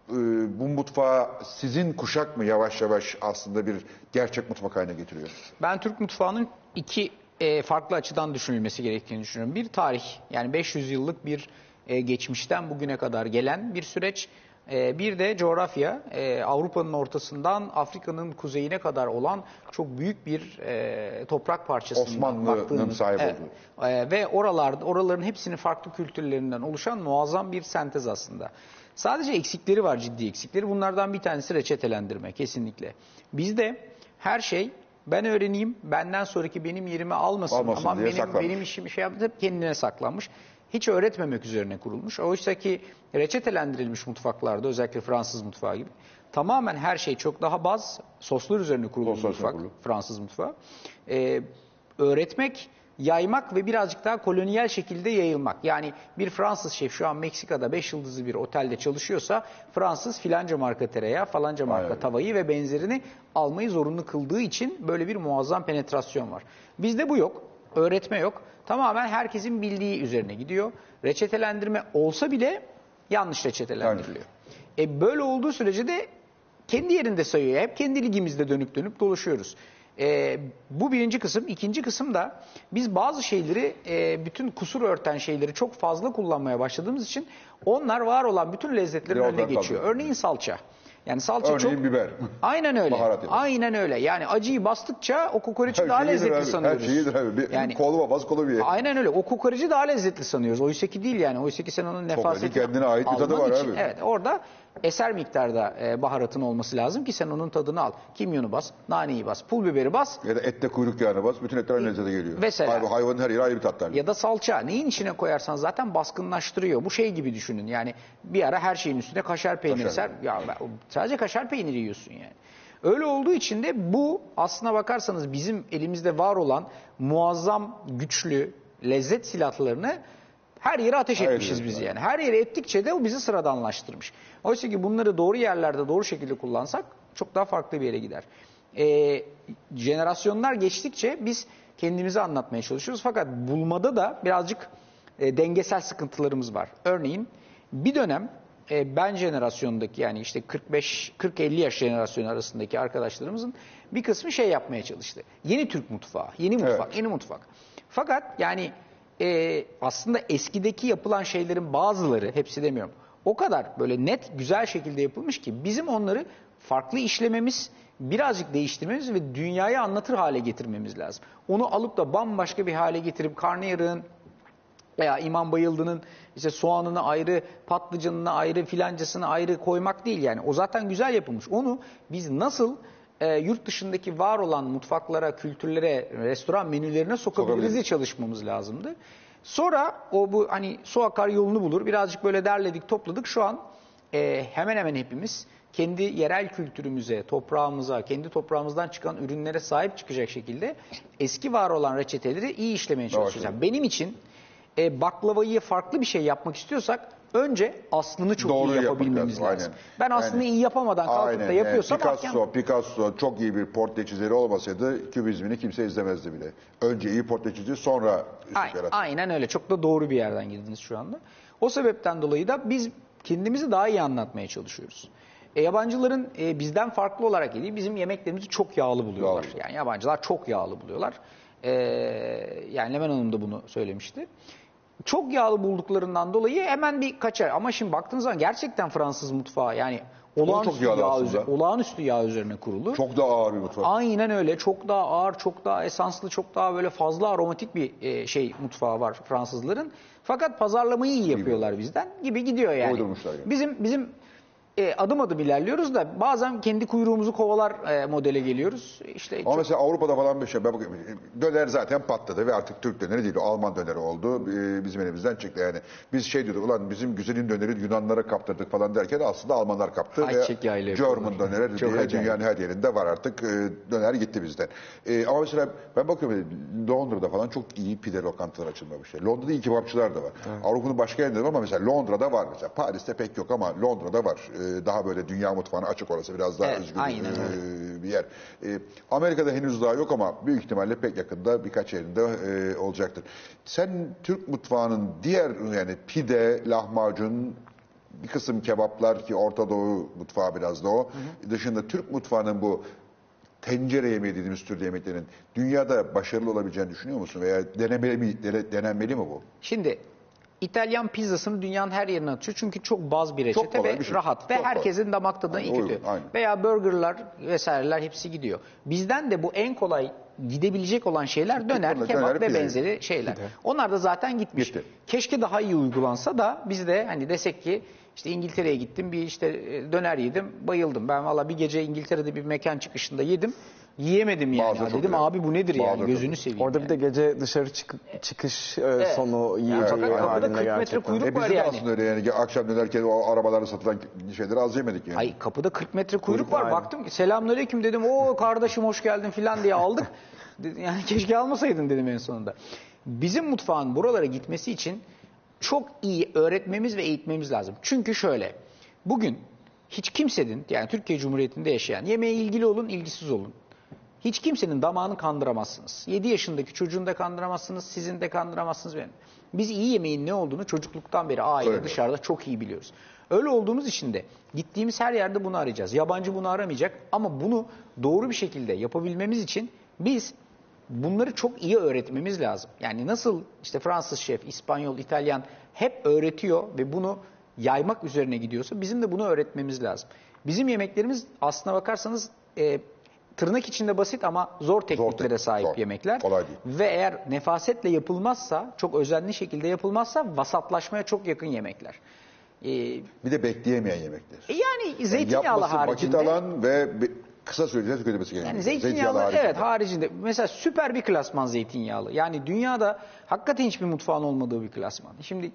S1: e, bu mutfağı sizin kuşak mı yavaş yavaş aslında bir gerçek mutfak haline getiriyor?
S5: Ben Türk mutfağının iki e, farklı açıdan düşünülmesi gerektiğini düşünüyorum. Bir tarih yani 500 yıllık bir e, geçmişten bugüne kadar gelen bir süreç. E, bir de coğrafya. E, Avrupa'nın ortasından Afrika'nın kuzeyine kadar olan çok büyük bir e, toprak parçasından
S1: Osmanlı'nın sahip
S5: Evet.
S1: olduğu.
S5: E, ve oralarda oraların hepsinin farklı kültürlerinden oluşan muazzam bir sentez aslında. Sadece eksikleri var ciddi eksikleri. Bunlardan bir tanesi reçetelendirme kesinlikle. Bizde her şey ben öğreneyim, benden sonraki benim yerime almasın,
S1: Almasın
S5: ama
S1: diye
S5: benim
S1: saklanmış.
S5: benim işimi şey yaptı hep kendine saklanmış. Hiç öğretmemek üzerine kurulmuş. Oysa ki reçetelendirilmiş mutfaklarda özellikle Fransız mutfağı gibi tamamen her şey çok daha baz, soslar üzerine kurulu mutfak,
S1: kurulu.
S5: Fransız mutfağı. Ee, öğretmek, yaymak ve birazcık daha kolonyal şekilde yayılmak. Yani bir Fransız şef şu an Meksika'da 5 yıldızlı bir otelde çalışıyorsa Fransız filanca marka tereyağı, falanca marka
S1: Aynen.
S5: tavayı ve benzerini almayı zorunlu kıldığı için böyle bir muazzam penetrasyon var. Bizde bu yok. Öğretme yok. Tamamen herkesin bildiği üzerine gidiyor. Reçetelendirme olsa bile yanlış reçetelendiriliyor. E böyle olduğu sürece de kendi yerinde sayıyor. Hep kendi ligimizde dönüp dönüp dolaşıyoruz. E, bu birinci kısım. İkinci kısım da biz bazı şeyleri, e, bütün kusur örten şeyleri çok fazla kullanmaya başladığımız için onlar var olan bütün lezzetlerin
S1: Bir
S5: önüne geçiyor.
S1: kalıyor.
S5: Örneğin salça. Yani salça
S1: Örneğin
S5: çok...
S1: biber.
S5: Aynen öyle.
S1: Baharat yani.
S5: Aynen öyle. Yani acıyı bastıkça o kokoreçi daha lezzetli
S1: abi,
S5: sanıyoruz.
S1: Her şeyidir abi. Bir
S5: Yani
S1: kolu bas kolu bir ye.
S5: Aynen öyle. O kokoreci daha lezzetli sanıyoruz. Oysa ki değil yani. Oysa ki sen onun nefasetini
S1: kendine ait bir tadı var
S5: için-
S1: abi.
S5: Evet orada eser miktarda e, baharatın olması lazım ki sen onun tadını al. Kimyonu bas, naneyi bas, pul biberi bas
S1: Ya da ette kuyruk yağını bas. Bütün etler aynı lezzete geliyor.
S5: Mesela.
S1: Hayvan, hayvanın her yeri ayrı bir tat verdi.
S5: ya da salça. Neyin içine koyarsan zaten baskınlaştırıyor. Bu şey gibi düşünün. Yani bir ara her şeyin üstüne kaşar peyniri ser. Ya ben- sadece kaşar peyniri yiyorsun yani. Öyle olduğu için de bu aslına bakarsanız bizim elimizde var olan muazzam güçlü lezzet silahlarını her yere ateş
S1: Her
S5: etmişiz
S1: yere,
S5: biz yani. Her yere ettikçe de o bizi sıradanlaştırmış. Oysa ki bunları doğru yerlerde doğru şekilde kullansak çok daha farklı bir yere gider. Ee, jenerasyonlar geçtikçe biz kendimizi anlatmaya çalışıyoruz. Fakat bulmada da birazcık e, dengesel sıkıntılarımız var. Örneğin bir dönem e, ben jenerasyondaki yani işte 45-40-50 yaş jenerasyonu arasındaki arkadaşlarımızın bir kısmı şey yapmaya çalıştı. Yeni Türk mutfağı, yeni mutfak,
S1: Evet.
S5: yeni mutfak. Fakat yani e, aslında eskideki yapılan şeylerin bazıları, hepsi demiyorum, o kadar böyle net, güzel şekilde yapılmış ki bizim onları farklı işlememiz, birazcık değiştirmemiz ve dünyaya anlatır hale getirmemiz lazım. Onu alıp da bambaşka bir hale getirip karnıyarığın veya İmam Bayıldı'nın işte soğanını ayrı, patlıcanını ayrı, filancasını ayrı koymak değil yani. O zaten güzel yapılmış. Onu biz nasıl e, yurt dışındaki var olan mutfaklara, kültürlere, restoran menülerine sokabiliriz diye çalışmamız lazımdı. Sonra o bu hani su akar yolunu bulur. Birazcık böyle derledik, topladık. Şu an e, hemen hemen hepimiz kendi yerel kültürümüze, toprağımıza, kendi toprağımızdan çıkan ürünlere sahip çıkacak şekilde eski var olan reçeteleri iyi işlemeye çalışacağız. Benim için e, baklavayı farklı bir şey yapmak istiyorsak önce aslını çok
S1: Doğru
S5: iyi yapabilmemiz
S1: lazım,
S5: lazım.
S1: aynen.
S5: Ben aslını
S1: Aynen.
S5: iyi yapamadan kalkıp
S1: Aynen.
S5: da yapıyorsam
S1: Yani Picasso,
S5: hakem-
S1: Picasso çok iyi bir portre çizeri olmasaydı kübizmini kimse izlemezdi bile. Önce iyi portre çizdi sonra
S5: Aynen,
S1: yarattı.
S5: aynen öyle. Çok da doğru bir yerden girdiniz şu anda. O sebepten dolayı da biz kendimizi daha iyi anlatmaya çalışıyoruz. E, yabancıların e, bizden farklı olarak yediği bizim yemeklerimizi çok yağlı buluyorlar.
S1: Yağlı.
S5: Yani yabancılar çok yağlı buluyorlar. E, yani Lemen Hanım da bunu söylemişti. Çok yağlı bulduklarından dolayı hemen bir kaçar. Ama şimdi baktığınız zaman gerçekten Fransız mutfağı yani olağanüstü,
S1: yağlı
S5: yağ,
S1: aslında.
S5: üzerine, olağanüstü yağ üzerine kurulu.
S1: Çok da ağır bir mutfak.
S5: Aynen öyle. Çok daha ağır, çok daha esanslı, çok daha böyle fazla aromatik bir e, şey mutfağı var Fransızların. Fakat pazarlamayı iyi yapıyorlar bizden gibi gidiyor yani.
S1: Uydurmuşlar yani.
S5: Bizim bizim e, adım adım ilerliyoruz da bazen kendi kuyruğumuzu kovalar e, modele geliyoruz. İşte
S1: Ama
S5: çok-
S1: mesela Avrupa'da falan bir şey. Döner zaten patladı ve artık Türk döneri değil. Alman döneri oldu. Ee, Bizim elimizden çıktı yani. Biz şey diyorduk ulan bizim güzelin döneri Yunanlara kaptırdık falan derken aslında Almanlar kaptı.
S5: Ayçiçek
S1: ve
S5: yağıyla
S1: German döneri diye
S5: acayip.
S1: dünyanın her yerinde var artık. Ee, Döner gitti bizden. Ee, Ama mesela ben bakıyorum Londra'da falan çok iyi pide lokantalar açılmamış. Londra'da iyi kebapçılar da var. Avrupa'nın başka yerinde de var ama mesela Londra'da var mesela. Paris'te pek yok ama Londra'da var. Ee, Daha böyle dünya mutfağına açık orası biraz daha
S5: Evet,
S1: özgür
S5: aynen
S1: ee,
S5: öyle.
S1: bir yer. Ee, Amerika'da henüz daha yok ama büyük ihtimalle pek yakında birkaç yerinde e, olacaktır. Sen Türk mutfağının diğer yani pide, lahmacun, bir kısım kebaplar ki Orta Doğu mutfağı biraz da o. Dışında Türk mutfağının bu tencere yemeği dediğimiz türde yemeklerin dünyada başarılı olabileceğini düşünüyor musun? Veya denemeli mi, dene- denenmeli mi bu?
S5: Şimdi İtalyan pizzasını dünyanın her yerine atıyor. Çünkü çok baz bir reçete
S1: kolay
S5: ve
S1: bir şey.
S5: rahat. Ve
S1: Çok kolay.
S5: herkesin damak tadına iyi kötü.
S1: uygun, aynen.
S5: Veya burgerlar vesaireler hepsi gidiyor. Bizden de bu en kolay gidebilecek olan şeyler döner,
S1: Döner,
S5: kebap ve
S1: pide.
S5: benzeri şeyler. Onlar da zaten gitmiş.
S1: Gitti.
S5: Keşke daha iyi uygulansa da biz de hani desek ki işte İngiltere'ye gittim bir işte e, döner yedim bayıldım. Ben valla bir gece İngiltere'de bir mekan çıkışında yedim. Yiyemedim yani.
S1: Çok
S5: dedim
S1: güzel.
S5: abi bu nedir yani gözünü seveyim.
S4: Orada
S5: yani.
S4: bir de gece dışarı çık- çıkış e, sonu
S5: Yani
S4: yiyeceği
S5: fakat kapıda
S4: halinde
S5: 40 metre
S4: gerçekten.
S5: kuyruk
S1: E
S5: var
S1: bizim de
S5: yani.
S1: aslında öyle yani akşam dönerken o arabalarda satılan şeyleri az yemedik yani.
S5: Ay kapıda 40 metre kuyruk, var.
S4: aynen.
S5: Baktım ki selamünaleyküm dedim. O kardeşim hoş geldin filan diye aldık. Dedi- yani keşke almasaydın dedim en sonunda. Bizim mutfağın buralara gitmesi için çok iyi öğretmemiz ve eğitmemiz lazım. Çünkü şöyle. Bugün hiç kimsenin yani Türkiye Cumhuriyeti'nde yaşayan yemeğe ilgili olun, ilgisiz olun. Hiç kimsenin damağını kandıramazsınız. 7 yaşındaki çocuğunu da kandıramazsınız, sizin de kandıramazsınız benim. Biz iyi yemeğin ne olduğunu çocukluktan beri aile
S1: Öyle.
S5: dışarıda çok iyi biliyoruz. Öyle olduğumuz için de gittiğimiz her yerde bunu arayacağız. Yabancı bunu aramayacak ama bunu doğru bir şekilde yapabilmemiz için biz bunları çok iyi öğretmemiz lazım. Yani nasıl işte Fransız şef, İspanyol, İtalyan hep öğretiyor ve bunu yaymak üzerine gidiyorsa bizim de bunu öğretmemiz lazım. Bizim yemeklerimiz aslına bakarsanız e, tırnak içinde basit ama zor tekniklere
S1: teknik,
S5: sahip
S1: zor.
S5: yemekler.
S1: Kolay değil.
S5: Ve eğer nefasetle yapılmazsa, çok özenli şekilde yapılmazsa vasatlaşmaya çok yakın yemekler. Ee,
S1: Bir de bekleyemeyen yemekler.
S5: yani
S1: Yani
S5: zeytinyağlı
S1: yapması
S5: haricinde.
S1: vakit alan ve kısa sürede tüketmesi gereken.
S5: Yani
S1: Zeytinyağlı
S5: zeytinyağlı
S1: haricinde.
S5: evet haricinde. Mesela süper bir klasman zeytinyağlı. Yani dünyada hakikaten hiçbir mutfağın olmadığı bir klasman. Şimdi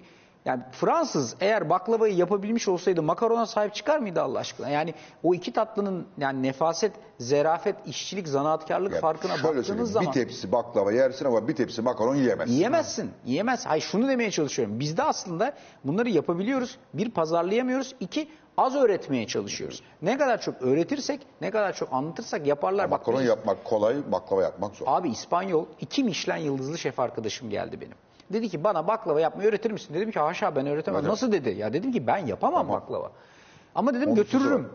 S5: yani Fransız eğer baklavayı yapabilmiş olsaydı makarona sahip çıkar mıydı Allah aşkına? Yani o iki tatlının yani nefaset, zerafet, işçilik, zanaatkarlık
S1: Yani
S5: farkına baktığınız zaman
S1: Bir tepsi baklava yersin ama bir tepsi makaron yiyemezsin.
S5: Yiyemezsin. Yiyemez. Hayır şunu demeye çalışıyorum. Biz de aslında bunları yapabiliyoruz. Bir pazarlayamıyoruz. İki az öğretmeye çalışıyoruz. Ne kadar çok öğretirsek, ne kadar çok anlatırsak yaparlar. Bak
S1: Makaron yapmak kolay, baklava yapmak zor.
S5: Abi İspanyol iki Michelin yıldızlı şef arkadaşım geldi benim. Dedi ki bana baklava yapmayı öğretir misin? Dedim ki haşa ben öğretemem.
S1: Öyle.
S5: Nasıl dedi? Ya dedim ki ben yapamam
S1: Tamam.
S5: baklava. Ama dedim
S1: Onun
S5: götürürüm.
S1: zor.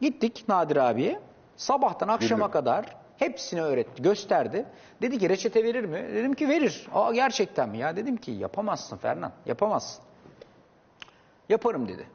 S5: Gittik Nadir abiye. Sabahtan akşama
S1: Biliyorum.
S5: kadar hepsini öğretti, gösterdi. Dedi ki reçete verir mi? Dedim ki verir. Aa gerçekten mi? Ya dedim ki yapamazsın Fernan, yapamazsın. Yaparım dedi.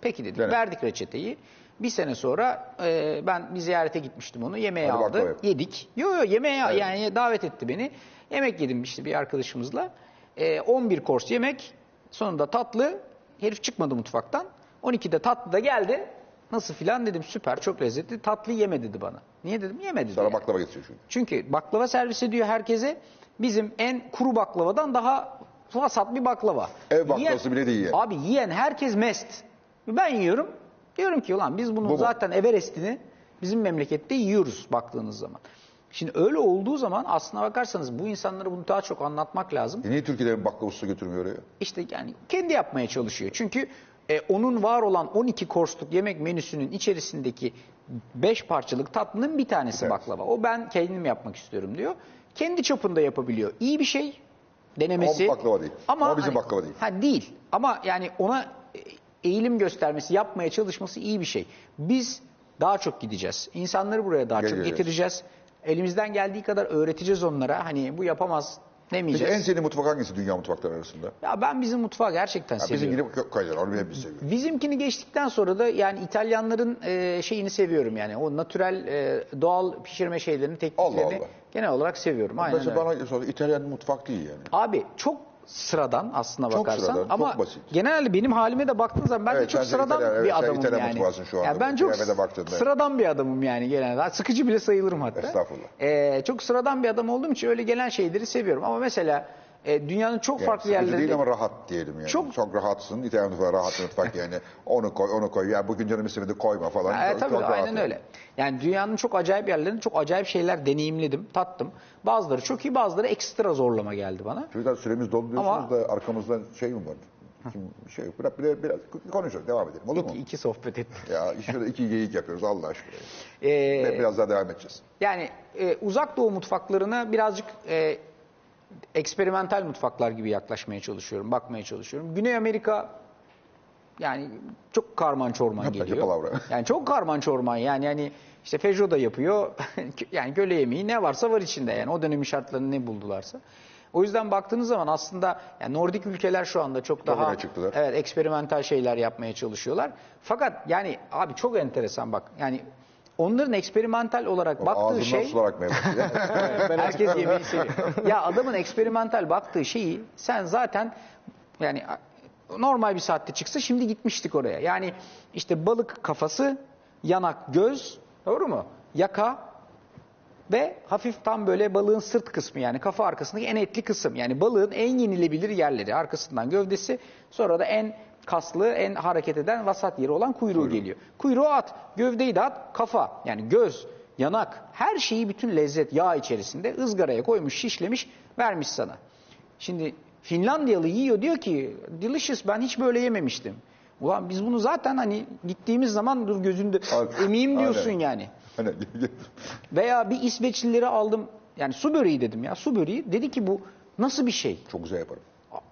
S5: Peki dedik.
S1: Dene.
S5: Verdik reçeteyi. Bir sene sonra e, ben bir ziyarete gitmiştim onu. Yemeğe
S1: Hadi
S5: aldı. Yedik. Yo yo yemeğe yani davet etti beni. Yemek yedim işte bir arkadaşımızla. E, 11 kors yemek. Sonunda tatlı. Herif çıkmadı mutfaktan. 12'de tatlı da geldi. Nasıl filan dedim süper çok lezzetli. Tatlı yeme dedi bana. Niye dedim yeme dedi.
S1: Sana
S5: yani.
S1: baklava getiriyor çünkü.
S5: Çünkü baklava servis ediyor herkese. Bizim en kuru baklavadan daha vasat bir baklava.
S1: Ev baklavası bile değil yani.
S5: Abi yiyen herkes mest. Ben yiyorum. Diyorum ki ulan biz bunun
S1: Bu
S5: zaten Everest'ini bizim memlekette yiyoruz baktığınız zaman. Şimdi öyle olduğu zaman aslına bakarsanız bu insanlara bunu daha çok anlatmak lazım.
S1: E niye Türkiye'de baklava usta götürmüyor oraya?
S5: İşte yani kendi yapmaya çalışıyor. Çünkü e, onun var olan 12 korsluk yemek menüsünün içerisindeki 5 parçalık tatlının bir tanesi
S1: Evet.
S5: baklava. O ben kendim yapmak istiyorum diyor. Kendi çapında yapabiliyor. İyi bir şey denemesi.
S1: Ama baklava değil. Ama bizim baklava değil.
S5: Ha değil. Ama yani ona e, eğilim göstermesi, yapmaya çalışması iyi bir şey. Biz daha çok gideceğiz. İnsanları buraya daha çok
S1: Geleceğiz.
S5: getireceğiz. Elimizden geldiği kadar öğreteceğiz onlara. Hani bu yapamaz
S1: Peki
S5: demeyeceğiz.
S1: en sevdiğin mutfak hangisi dünya mutfakları arasında?
S5: Ya ben bizim mutfağı gerçekten
S1: Ya
S5: seviyorum.
S1: bizim gidip koyacağız, onu hep biz seviyoruz.
S5: Bizimkini geçtikten sonra da yani İtalyanların e, şeyini seviyorum yani o natürel e, doğal pişirme şeylerini tekniklerini
S1: Allah Allah.
S5: genel olarak seviyorum. Aynen
S1: Mesela
S5: öyle.
S1: bana sordu, İtalyan mutfak değil yani.
S5: Abi çok sıradan aslına
S1: Çok
S5: bakarsan
S1: sıradan, çok
S5: ama
S1: basit.
S5: genelde benim halime de baktığın zaman ben de
S1: Evet,
S5: çok
S1: de
S5: sıradan
S1: İtalyan- evet,
S5: bir
S1: sen
S5: adamım
S1: İtalyan
S5: yani.
S1: şu anda
S5: Ya ben çok sıradan bir adamım yani genelde. Sıkıcı bile sayılırım hatta.
S1: Estağfurullah.
S5: Ee, çok sıradan bir adam olduğum için öyle gelen şeyleri seviyorum ama mesela e, dünyanın çok
S1: Yani
S5: farklı yerlerinde
S1: değil ama rahat diyelim yani.
S5: Çok-
S1: Çok, rahatsın. İtalyan mutfağı rahat mutfak yani. Onu koy, onu koy. Ya bugün canım istemedi koyma falan.
S5: Ha,
S1: Çok-
S5: tabii
S1: çok
S5: aynen
S1: yani.
S5: öyle. Yani dünyanın çok acayip yerlerinde çok acayip şeyler deneyimledim, tattım. Bazıları çok iyi, bazıları ekstra zorlama geldi bana.
S1: Çocuklar süremiz doldu diyorsunuz
S5: Ama-
S1: da arkamızdan şey mi var? Kim, şey yok. Bırak biraz, biraz konuşalım. Devam edelim. Olur mu?
S5: İki, iki sohbet ettik.
S1: Ya şurada iki geyik yapıyoruz Allah aşkına.
S5: Ee,
S1: Ve biraz daha devam edeceğiz.
S5: yani e, uzak doğu mutfaklarına birazcık e, eksperimental mutfaklar gibi yaklaşmaya çalışıyorum, bakmaya çalışıyorum. Güney Amerika yani çok karman çorman
S1: Yapma,
S5: geliyor.
S1: palavra.
S5: Yani çok karman çorman yani yani işte Peugeot da yapıyor. yani göle yemeği ne varsa var içinde yani o dönemin şartlarını ne buldularsa. O yüzden baktığınız zaman aslında yani Nordik ülkeler şu anda çok daha evet eksperimental şeyler yapmaya çalışıyorlar. Fakat yani abi çok enteresan bak. Yani onların eksperimental olarak baktığı
S1: Ağzından
S5: şey
S1: sular akmaya başlıyor.
S5: Herkes yemeği seviyor. ya adamın eksperimental baktığı şeyi sen zaten yani normal bir saatte çıksa şimdi gitmiştik oraya. Yani işte balık kafası, yanak, göz, doğru mu? Yaka ve hafif tam böyle balığın sırt kısmı yani kafa arkasındaki en etli kısım. Yani balığın en yenilebilir yerleri arkasından gövdesi sonra da en kaslı, en hareket eden vasat yeri olan kuyruğu geliyor. Kuyruğu at, gövdeyi de at, kafa yani göz, yanak her şeyi bütün lezzet yağ içerisinde ızgaraya koymuş, şişlemiş, vermiş sana. Şimdi Finlandiyalı yiyor diyor ki delicious ben hiç böyle yememiştim. Ulan biz bunu zaten hani gittiğimiz zaman dur gözünde
S1: Aynen.
S5: emeyim diyorsun
S1: Aynen.
S5: yani.
S1: Hani
S5: Veya bir İsveçlileri aldım. Yani su böreği dedim ya. Su böreği. Dedi ki bu nasıl bir şey?
S1: çok güzel yaparım.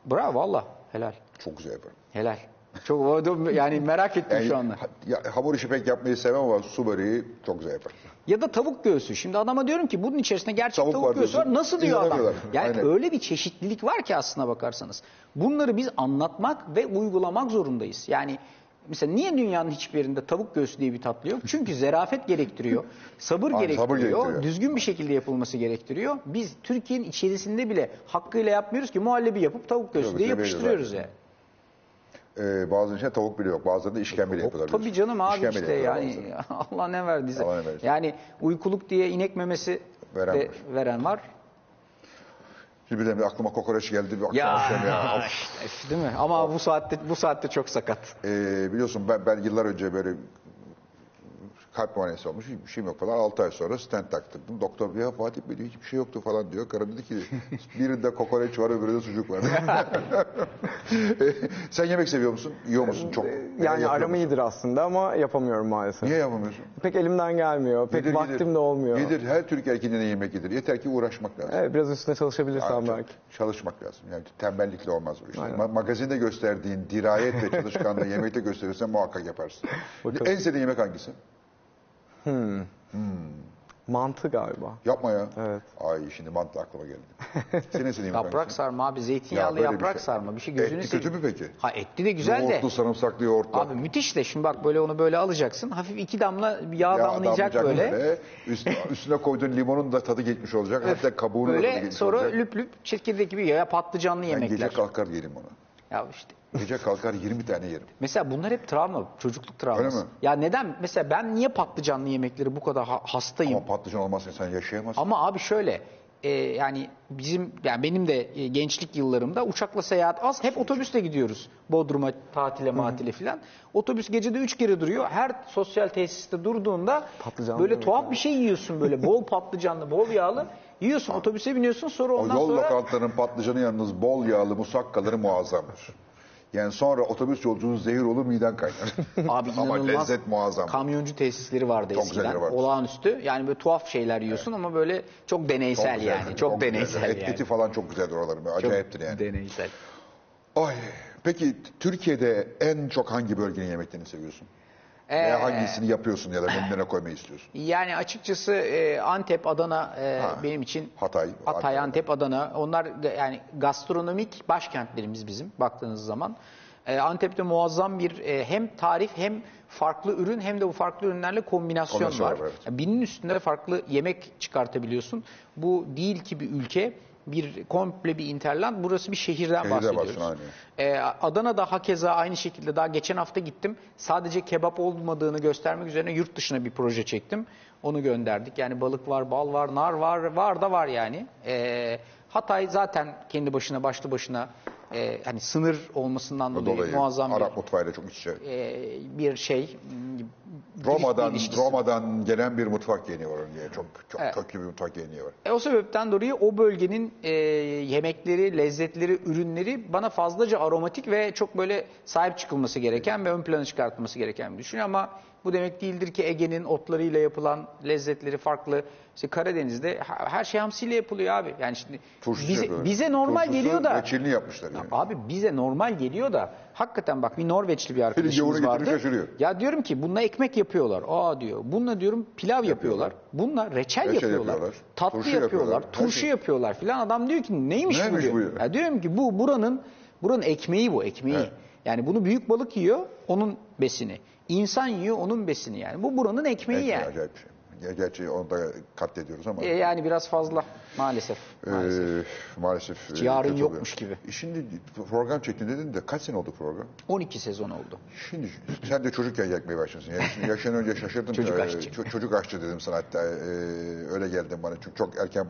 S5: Bravo valla. Helal.
S1: Çok güzel yaparım.
S5: Helal. Çok yani merak ettim
S1: Yani,
S5: şu anda.
S1: ya, hamur işi pek yapmayı sevmem ama su böreği çok güzel yaparım.
S5: Ya da tavuk göğsü. Şimdi adama diyorum ki bunun içerisinde gerçek
S1: Tavuk
S5: tavuk,
S1: var
S5: göğsü
S1: diyorsun.
S5: var. Nasıl diyor adam? Yani
S1: Aynen.
S5: öyle bir çeşitlilik var ki aslına bakarsanız. Bunları biz anlatmak ve uygulamak zorundayız. Yani mesela niye dünyanın hiçbir yerinde tavuk göğsü diye bir tatlı yok? Çünkü zerafet gerektiriyor, sabır,
S1: Aynen,
S5: gerektiriyor,
S1: sabır gerektiriyor.
S5: düzgün bir şekilde yapılması gerektiriyor. Biz Türkiye'nin içerisinde bile hakkıyla yapmıyoruz ki muhallebi yapıp tavuk göğsü diye yapıştırıyoruz yani.
S1: Ee, bazı için tavuk bile yok. Bazılarında işkembeli yapıyorlar.
S5: Tabii
S1: biliyorsun.
S5: canım abi
S1: İşkembeli
S5: işte yani. Allah ne verdiyse.
S1: Allah ne verdiyse.
S5: Yani uykuluk diye inek memesi
S1: Veren
S5: de
S1: var.
S5: veren var.
S1: Şimdi birden bir aklıma kokoreç geldi. Bir akşam
S5: Ya
S1: akşam ya. Of.
S5: işte, değil mi? Ama bu saatte bu saatte çok sakat.
S1: Ee, biliyorsun ben, ben yıllar önce böyle kalp muayenesi olmuş. Hiçbir şeyim yok falan. 6 ay sonra stent taktırdım. Doktor ya Fatih Bey diyor, hiçbir şey yoktu falan diyor. Karım dedi ki birinde kokoreç var öbüründe sucuk var. Sen yemek seviyor musun? Yiyor musun çok?
S4: Yani
S1: Yapıyor
S4: aram iyidir aslında ama yapamıyorum maalesef.
S1: Niye yapamıyorsun?
S4: Pek elimden gelmiyor. Pek
S1: Yedir,
S4: vaktim
S1: yedir.
S4: de olmuyor.
S1: Yedir. Her Türk erkeğine yemek yedir. Yeter ki uğraşmak lazım.
S4: Evet, biraz üstüne çalışabilirsem
S1: Yani
S4: belki.
S1: Çalışmak lazım. Yani tembellikle olmaz bu.
S4: Aynen.
S1: Ma- magazinde gösterdiğin dirayet ve çalışkanlığı yemekte gösterirsen muhakkak yaparsın.
S4: Bakalım.
S1: en sevdiğin yemek hangisi?
S4: Mantı galiba.
S1: Yapma ya.
S4: Evet.
S1: Ay şimdi mantı aklıma geldi. Senin yemek
S5: Yaprak sarma abi zeytinyağlı
S1: böyle bir
S5: yaprak
S1: şey.
S5: sarma. Bir şey gözünü
S1: Etli kötü
S5: seveyim.
S1: mü peki?
S5: Ha etli de güzel de.
S1: Yoğurtlu, sarımsaklı yoğurtlu.
S5: Abi müthiş de şimdi bak böyle onu böyle alacaksın. Hafif iki damla yağ,
S1: Ya
S5: damlayacak böyle.
S1: Üstüne, üstüne koyduğun limonun da tadı geçmiş olacak. Hatta kabuğunun da tadı
S5: Böyle sonra
S1: olacak.
S5: lüp lüp çekirdek gibi ya patlıcanlı
S1: Ben
S5: yemekler.
S1: gece kalkar yerim onu.
S5: Ya işte
S1: Gece kalkar 20 tane yerim.
S5: Mesela bunlar hep travma, çocukluk travması.
S1: Öyle mi?
S5: Ya neden? Mesela ben niye patlıcanlı yemekleri bu kadar ha- hastayım?
S1: Ama patlıcan olmazsa sen yaşayamazsın.
S5: Ama abi şöyle e, yani bizim yani benim de e, gençlik yıllarımda uçakla seyahat az hep otobüsle gidiyoruz. Bodrum'a tatile matile filan. Otobüs gecede üç kere duruyor. Her sosyal tesiste durduğunda
S4: Patlıcanlı
S5: böyle tuhaf bir şey yiyorsun böyle bol patlıcanlı, bol yağlı. Yiyorsun otobüse biniyorsun sonra
S1: O
S5: ondan
S1: yol
S5: sonra
S1: lokantalarının patlıcanı yalnız bol yağlı musakkaları muazzamdır. Yani sonra otobüs yolculuğu zehir olur miden kaynar.
S5: Abi
S1: Ama
S5: inanılmaz
S1: lezzet muazzam.
S5: kamyoncu tesisleri vardı
S1: Çok
S5: eskiden.
S1: vardı.
S5: Olağanüstü. Yani böyle tuhaf şeyler yiyorsun ama böyle çok deneysel
S1: güzel,
S5: yani. Çok,
S1: güzel.
S5: deneysel
S1: Et,
S5: yani.
S1: Eti falan çok güzeldir oraların. Acayiptir yani.
S5: Deneysel.
S1: Ay, peki Türkiye'de en çok hangi bölgenin yemeklerini seviyorsun?
S5: Ee,
S1: Veya hangisini yapıyorsun ya da menüne koymayı istiyorsun?
S5: Yani açıkçası e, Antep, Adana e,
S1: Ha.
S5: benim için
S1: Hatay.
S5: Hatay, Antep, Adana. Onlar ga- yani gastronomik başkentlerimiz bizim baktığınız zaman. E, Antep'te muazzam bir e, hem tarif hem farklı ürün hem de bu farklı ürünlerle kombinasyon,
S1: Kombinasyon
S5: var.
S1: var, evet.
S5: Yani Binin üstünde farklı yemek çıkartabiliyorsun. Bu değil ki bir ülke bir komple bir interland. Burası bir şehirden
S1: Şehirde
S5: bahsediyoruz.
S1: başlıyor,
S5: Ee, Adana'da hakeza aynı şekilde daha geçen hafta gittim. Sadece kebap olmadığını göstermek üzerine yurt dışına bir proje çektim. Onu gönderdik. Yani balık var, bal var, nar var, var da var yani. Ee, Hatay zaten kendi başına, başlı başına e, hani sınır olmasından dolayı,
S1: Dolayı
S5: muazzam
S1: Arap
S5: bir,
S1: mutfağıyla çok iç içe.
S5: e, bir şey.
S1: Roma'dan,
S5: ilişkisi.
S1: Roma'dan gelen bir mutfak geleneği var diye. Çok çok
S5: Evet.
S1: köklü bir mutfak geleneği var.
S5: E, o sebepten dolayı o bölgenin e, yemekleri, lezzetleri, ürünleri bana fazlaca aromatik ve çok böyle sahip çıkılması gereken ve ön plana çıkartılması gereken bir düşünüyorum. Ama Bu demek değildir ki Ege'nin otlarıyla yapılan lezzetleri farklı. İşte Karadeniz'de her şey hamsiyle yapılıyor abi. Yani şimdi
S1: Turşusu
S5: bize,
S1: yapıyorlar.
S5: bize normal
S1: Turşusu,
S5: geliyor da
S1: reçelini yapmışlar yani.
S5: Abi bize normal geliyor da hakikaten bak bir Norveçli bir arkadaşımız vardı. Ya diyorum ki bununla ekmek yapıyorlar. Aa diyor. Bununla diyorum pilav yapıyorlar. Bununla reçel,
S1: Reçel
S5: yapıyorlar.
S1: yapıyorlar.
S5: Tatlı
S1: Turşu
S5: yapıyorlar.
S1: yapıyorlar.
S5: Turşu
S1: şey.
S5: yapıyorlar filan. Adam diyor ki neymiş,
S1: Neymiş
S5: bu diyor.
S1: bu ya?
S5: Ya diyorum ki bu buranın buranın ekmeği bu ekmeği.
S1: Evet.
S5: Yani bunu büyük balık yiyor onun besini. İnsan yiyor onun besini yani. Bu buranın ekmeği
S1: Peki,
S5: yani.
S1: Acayip bir şey. Ger- Gerçi onu da katlediyoruz ama.
S5: E, yani biraz fazla maalesef.
S1: Ee,
S5: maalesef.
S1: maalesef.
S5: Hiç
S1: e,
S5: yarın
S1: kötü
S5: yokmuş
S1: oluyor.
S5: gibi.
S1: E Şimdi program çektin dedin de kaç sene oldu program?
S5: 12 sezon oldu.
S1: Şimdi sen de çocukken yakmaya başladın. Yani şimdi yaşın önce şaşırdım.
S5: Çocuk
S1: Ee,
S5: aşçı.
S1: ço- çocuk aşçı dedim sana hatta. Ee, öyle geldin bana. Çünkü çok erken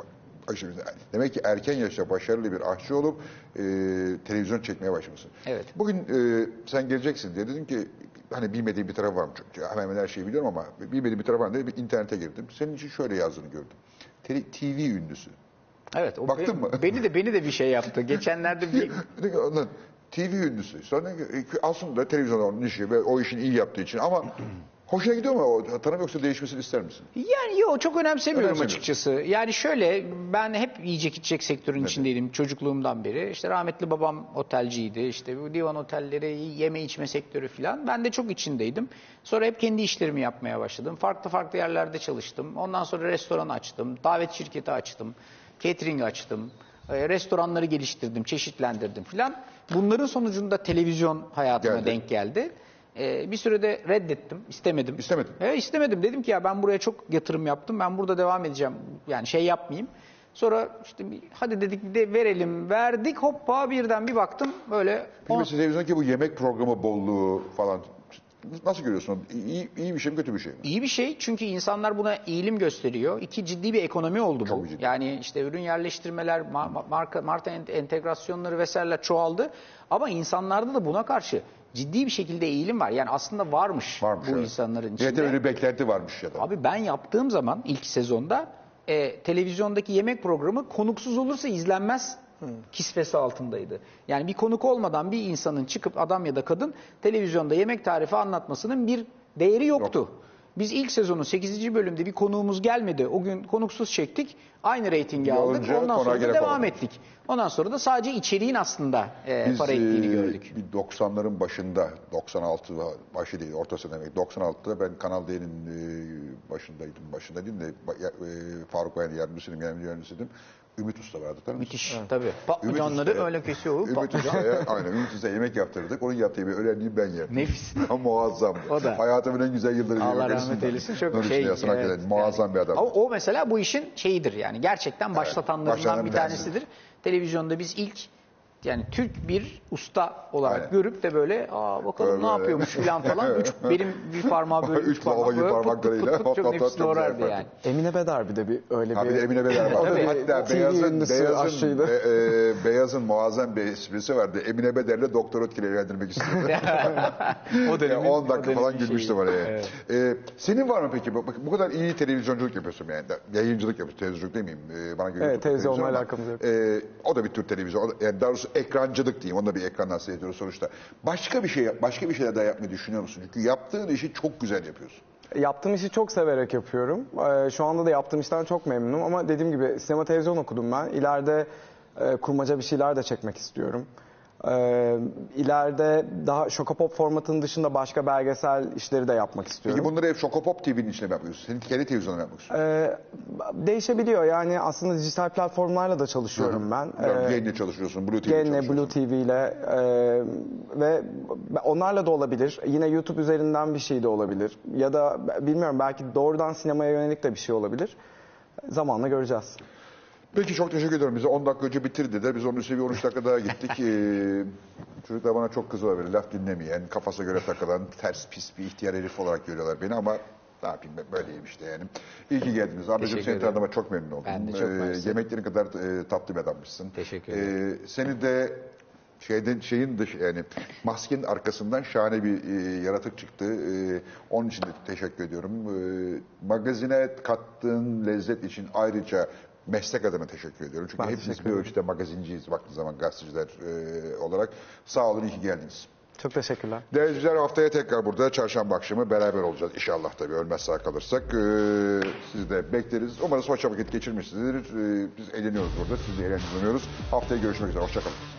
S1: aşçı. Demek ki erken yaşta başarılı bir aşçı olup e, televizyon çekmeye başlamışsın.
S5: Evet.
S1: Bugün e, sen geleceksin diye dedim ki hani bilmediğim bir taraf var mı? Çünkü hemen hemen her şeyi biliyorum ama bilmediğim bir taraf var mı diye bir internete girdim. Senin için şöyle yazdığını gördüm. TV ünlüsü.
S5: Evet. O
S1: Baktın
S5: be-
S1: mı?
S5: Beni de beni de bir şey yaptı. Geçenlerde bir
S1: Dedim ki, "Ulan TV ünlüsü. Sonra ki, aslında televizyon onun işi ve o işini iyi yaptığı için ama hoşuna gidiyor mu o tanım yoksa değişmesini ister misin?
S5: Yani yok çok önemsemiyorum
S1: Önemsemiyorum.
S5: açıkçası. Yani şöyle ben hep yiyecek içecek sektörün içindeydim çocukluğumdan beri. İşte rahmetli babam otelciydi. İşte bu divan otelleri, yeme içme sektörü falan. Ben de çok içindeydim. Sonra hep kendi işlerimi yapmaya başladım. Farklı farklı yerlerde çalıştım. Ondan sonra restoran açtım. Davet şirketi açtım. Catering açtım. e, Restoranları geliştirdim, çeşitlendirdim falan. Bunların sonucunda televizyon hayatıma
S1: Geldi.
S5: denk geldi. E, bir sürede reddettim, istemedim.
S1: İstemedin.
S5: Evet istemedim. Dedim ki ya ben buraya çok yatırım yaptım. Ben burada devam edeceğim. Yani şey yapmayayım. Sonra işte bir- hadi dedik de verelim. Verdik hoppa birden bir baktım böyle.
S1: Peki
S5: on-
S1: mesela televizyondaki bu yemek programı bolluğu falan nasıl görüyorsun? İyi, iyi bir şey mi kötü bir şey mi?
S5: İyi bir şey çünkü insanlar buna eğilim gösteriyor. İki ciddi bir ekonomi oldu bu.
S1: Çok ciddi.
S5: Yani işte ürün yerleştirmeler, ma- ma- marka, marka ent- entegrasyonları vesaireler çoğaldı. Ama insanlarda da buna karşı ciddi bir şekilde eğilim var. Yani aslında varmış,
S1: Varmış.
S5: bu
S1: evet.
S5: insanların içinde.
S1: öyle bir beklenti varmış ya da.
S5: Abi ben yaptığım zaman ilk sezonda e, televizyondaki yemek programı konuksuz olursa izlenmez kisvesi altındaydı. Yani bir konuk olmadan bir insanın çıkıp adam ya da kadın televizyonda yemek tarifi anlatmasının bir değeri yoktu. Biz ilk sezonun 8. bölümde bir konuğumuz gelmedi. O gün konuksuz çektik. Aynı reytingi aldık.
S1: Olunca
S5: Ondan sonra da
S1: gerek
S5: devam
S1: olmadı.
S5: ettik. Ondan sonra da sadece içeriğin aslında e,
S1: Biz
S5: para ettiğini
S1: e,
S5: gördük.
S1: bir 90'ların başında, 96 başı değil, ortası demek. 96'da ben Kanal D'nin e, başındaydım. Başında değil de ba- ya- e, Faruk Bayar yardımcısıydım, yani yardımcısıydım. Ümit Usta vardı tanır?
S5: Müthiş tabii.
S1: Ümit
S5: Patlıcanları
S1: Usta'ya-
S5: öyle kesiyor.
S1: Ümit. Usta'ya, aynen Ümit Usta'ya yemek yaptırdık. Onun yaptığı bir öğrendiğim ben yerdim.
S5: Nefis.
S1: Muazzamdı.
S5: O da.
S1: Hayatımın en güzel yılları.
S5: Allah rahmet eylesin. Çok
S1: Nur
S5: şey.
S1: yatsın
S5: evet,
S1: hakikaten. Muazzam
S5: yani.
S1: bir adam.
S5: O, o mesela bu işin şeyidir yani gerçekten başlatanlarından
S1: başlatanların
S5: bir
S1: bir tanesi.
S5: tanesidir. Televizyonda biz ilk yani Türk bir usta olarak
S1: Aynen.
S5: görüp de böyle aa bakalım
S1: Böyle
S5: ne yapıyormuş falan falan. Üç, benim bir parmağı böyle
S1: Üç
S5: parmağı
S1: gibi
S5: böyle pıt pıt
S1: parmaklarıyla
S5: pıt pıt
S1: hop
S5: çok nefis doğrardı yani.
S4: Emine Bedar bir de bir öyle
S1: bir de Emine Beder var.
S4: Bir
S1: Hatta
S4: TV
S1: Beyaz'ın, Beyaz'ın, e, e, Beyaz'ın muazzam bir esprisi vardı. Emine Beder'le Doktor Ötker'i evlendirmek istiyordu.
S5: o
S1: Yani
S5: dönemin,
S1: 10
S5: o
S1: dakika falan gülmüştüm oraya.
S5: Evet.
S1: Ee, senin var mı peki? Bak, bu kadar iyi televizyonculuk yapıyorsun yani. Yayıncılık yapıyorsun. Televizyonculuk demeyeyim. Ee, bana göre
S4: Evet, televizyonla alakamız yok.
S1: e, o da bir tür televizyon. Yani daha doğrusu ekrancılık diyeyim. Onu da bir ekrandan seyrediyoruz sonuçta. Başka bir şey, başka bir şeyler daha yapmayı düşünüyor musun? Çünkü yaptığın işi çok güzel yapıyorsun.
S4: Yaptığım işi çok severek yapıyorum. Ee, Şu anda da yaptığım işten çok memnunum ama dediğim gibi sinema televizyon okudum ben. İleride e, kurmaca bir şeyler de çekmek istiyorum. Ee, ileride daha Şokopop formatının dışında başka belgesel işleri de yapmak istiyorum.
S1: Peki bunları hep Şokopop TV'nin içine mi yapıyorsun? Senin kendi televizyonuna mı yapmak istiyorsun?
S4: Ee, değişebiliyor yani aslında dijital platformlarla da çalışıyorum ben. Ee,
S1: Yayınla çalışıyorsun, Blue
S4: Gene
S1: çalışıyorsun.
S4: Blue TV ile e, ve onlarla da olabilir. Yine YouTube üzerinden bir şey de olabilir. Ya da bilmiyorum belki doğrudan sinemaya yönelik de bir şey olabilir. Zamanla göreceğiz.
S1: Peki çok teşekkür ederim. Bize 10 dakika önce bitir dediler. Biz onun üstüne bir 13 dakika daha gittik. Ee, çocuklar bana çok kızıyorlar böyle laf dinlemeyen, kafasına göre takılan, ters pis bir ihtiyar herif olarak görüyorlar beni ama ne yapayım ben böyleyim işte yani. İyi ki geldiniz. Ablacığım seni
S5: ederim.
S1: tanıdığıma çok memnun oldum.
S5: Ben de çok mersi.
S1: Yemeklerin kadar e, tatlı bir adammışsın.
S5: Teşekkür
S1: Ee, seni de şeyden şeyin dış yani maskenin arkasından şahane bir e, yaratık çıktı. E, onun için de teşekkür ediyorum. E, magazine kattığın lezzet için ayrıca meslek adına teşekkür ediyorum. Çünkü
S4: Ben
S1: hepimiz bir ölçüde magazinciyiz baktığın zaman gazeteciler e, olarak. Sağ olun iyi ki geldiniz.
S4: Çok teşekkürler.
S1: Değerli izleyiciler haftaya tekrar burada çarşamba akşamı beraber olacağız. İnşallah tabii ölmez sağ kalırsak. Ee, sizi de bekleriz. Umarız hoşça vakit geçirmişsinizdir. Ee, biz eğleniyoruz burada. Siz de eğleniyoruz. Haftaya görüşmek üzere. Hoşçakalın.